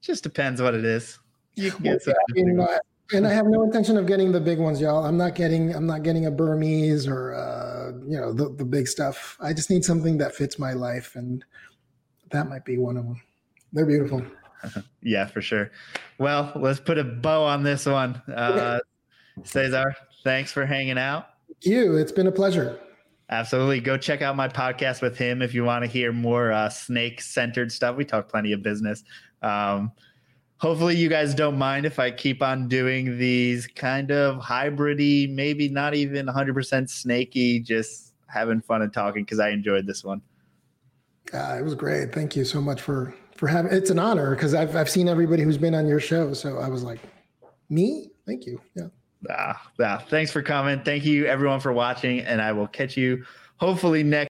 Just depends what it is. You can get well, and I have no intention of getting the big ones, y'all. I'm not getting. I'm not getting a Burmese or uh, you know the the big stuff. I just need something that fits my life, and that might be one of them. They're beautiful. yeah, for sure. Well, let's put a bow on this one. Uh, Cesar, thanks for hanging out you. It's been a pleasure. Absolutely. Go check out my podcast with him if you want to hear more uh, snake centered stuff. We talk plenty of business. Um, hopefully, you guys don't mind if I keep on doing these kind of hybridy, maybe not even 100% snaky, just having fun and talking because I enjoyed this one. Uh, it was great. Thank you so much for for having. It's an honor because I've I've seen everybody who's been on your show, so I was like, me. Thank you. Yeah. Ah, ah, thanks for coming. Thank you everyone for watching, and I will catch you hopefully next.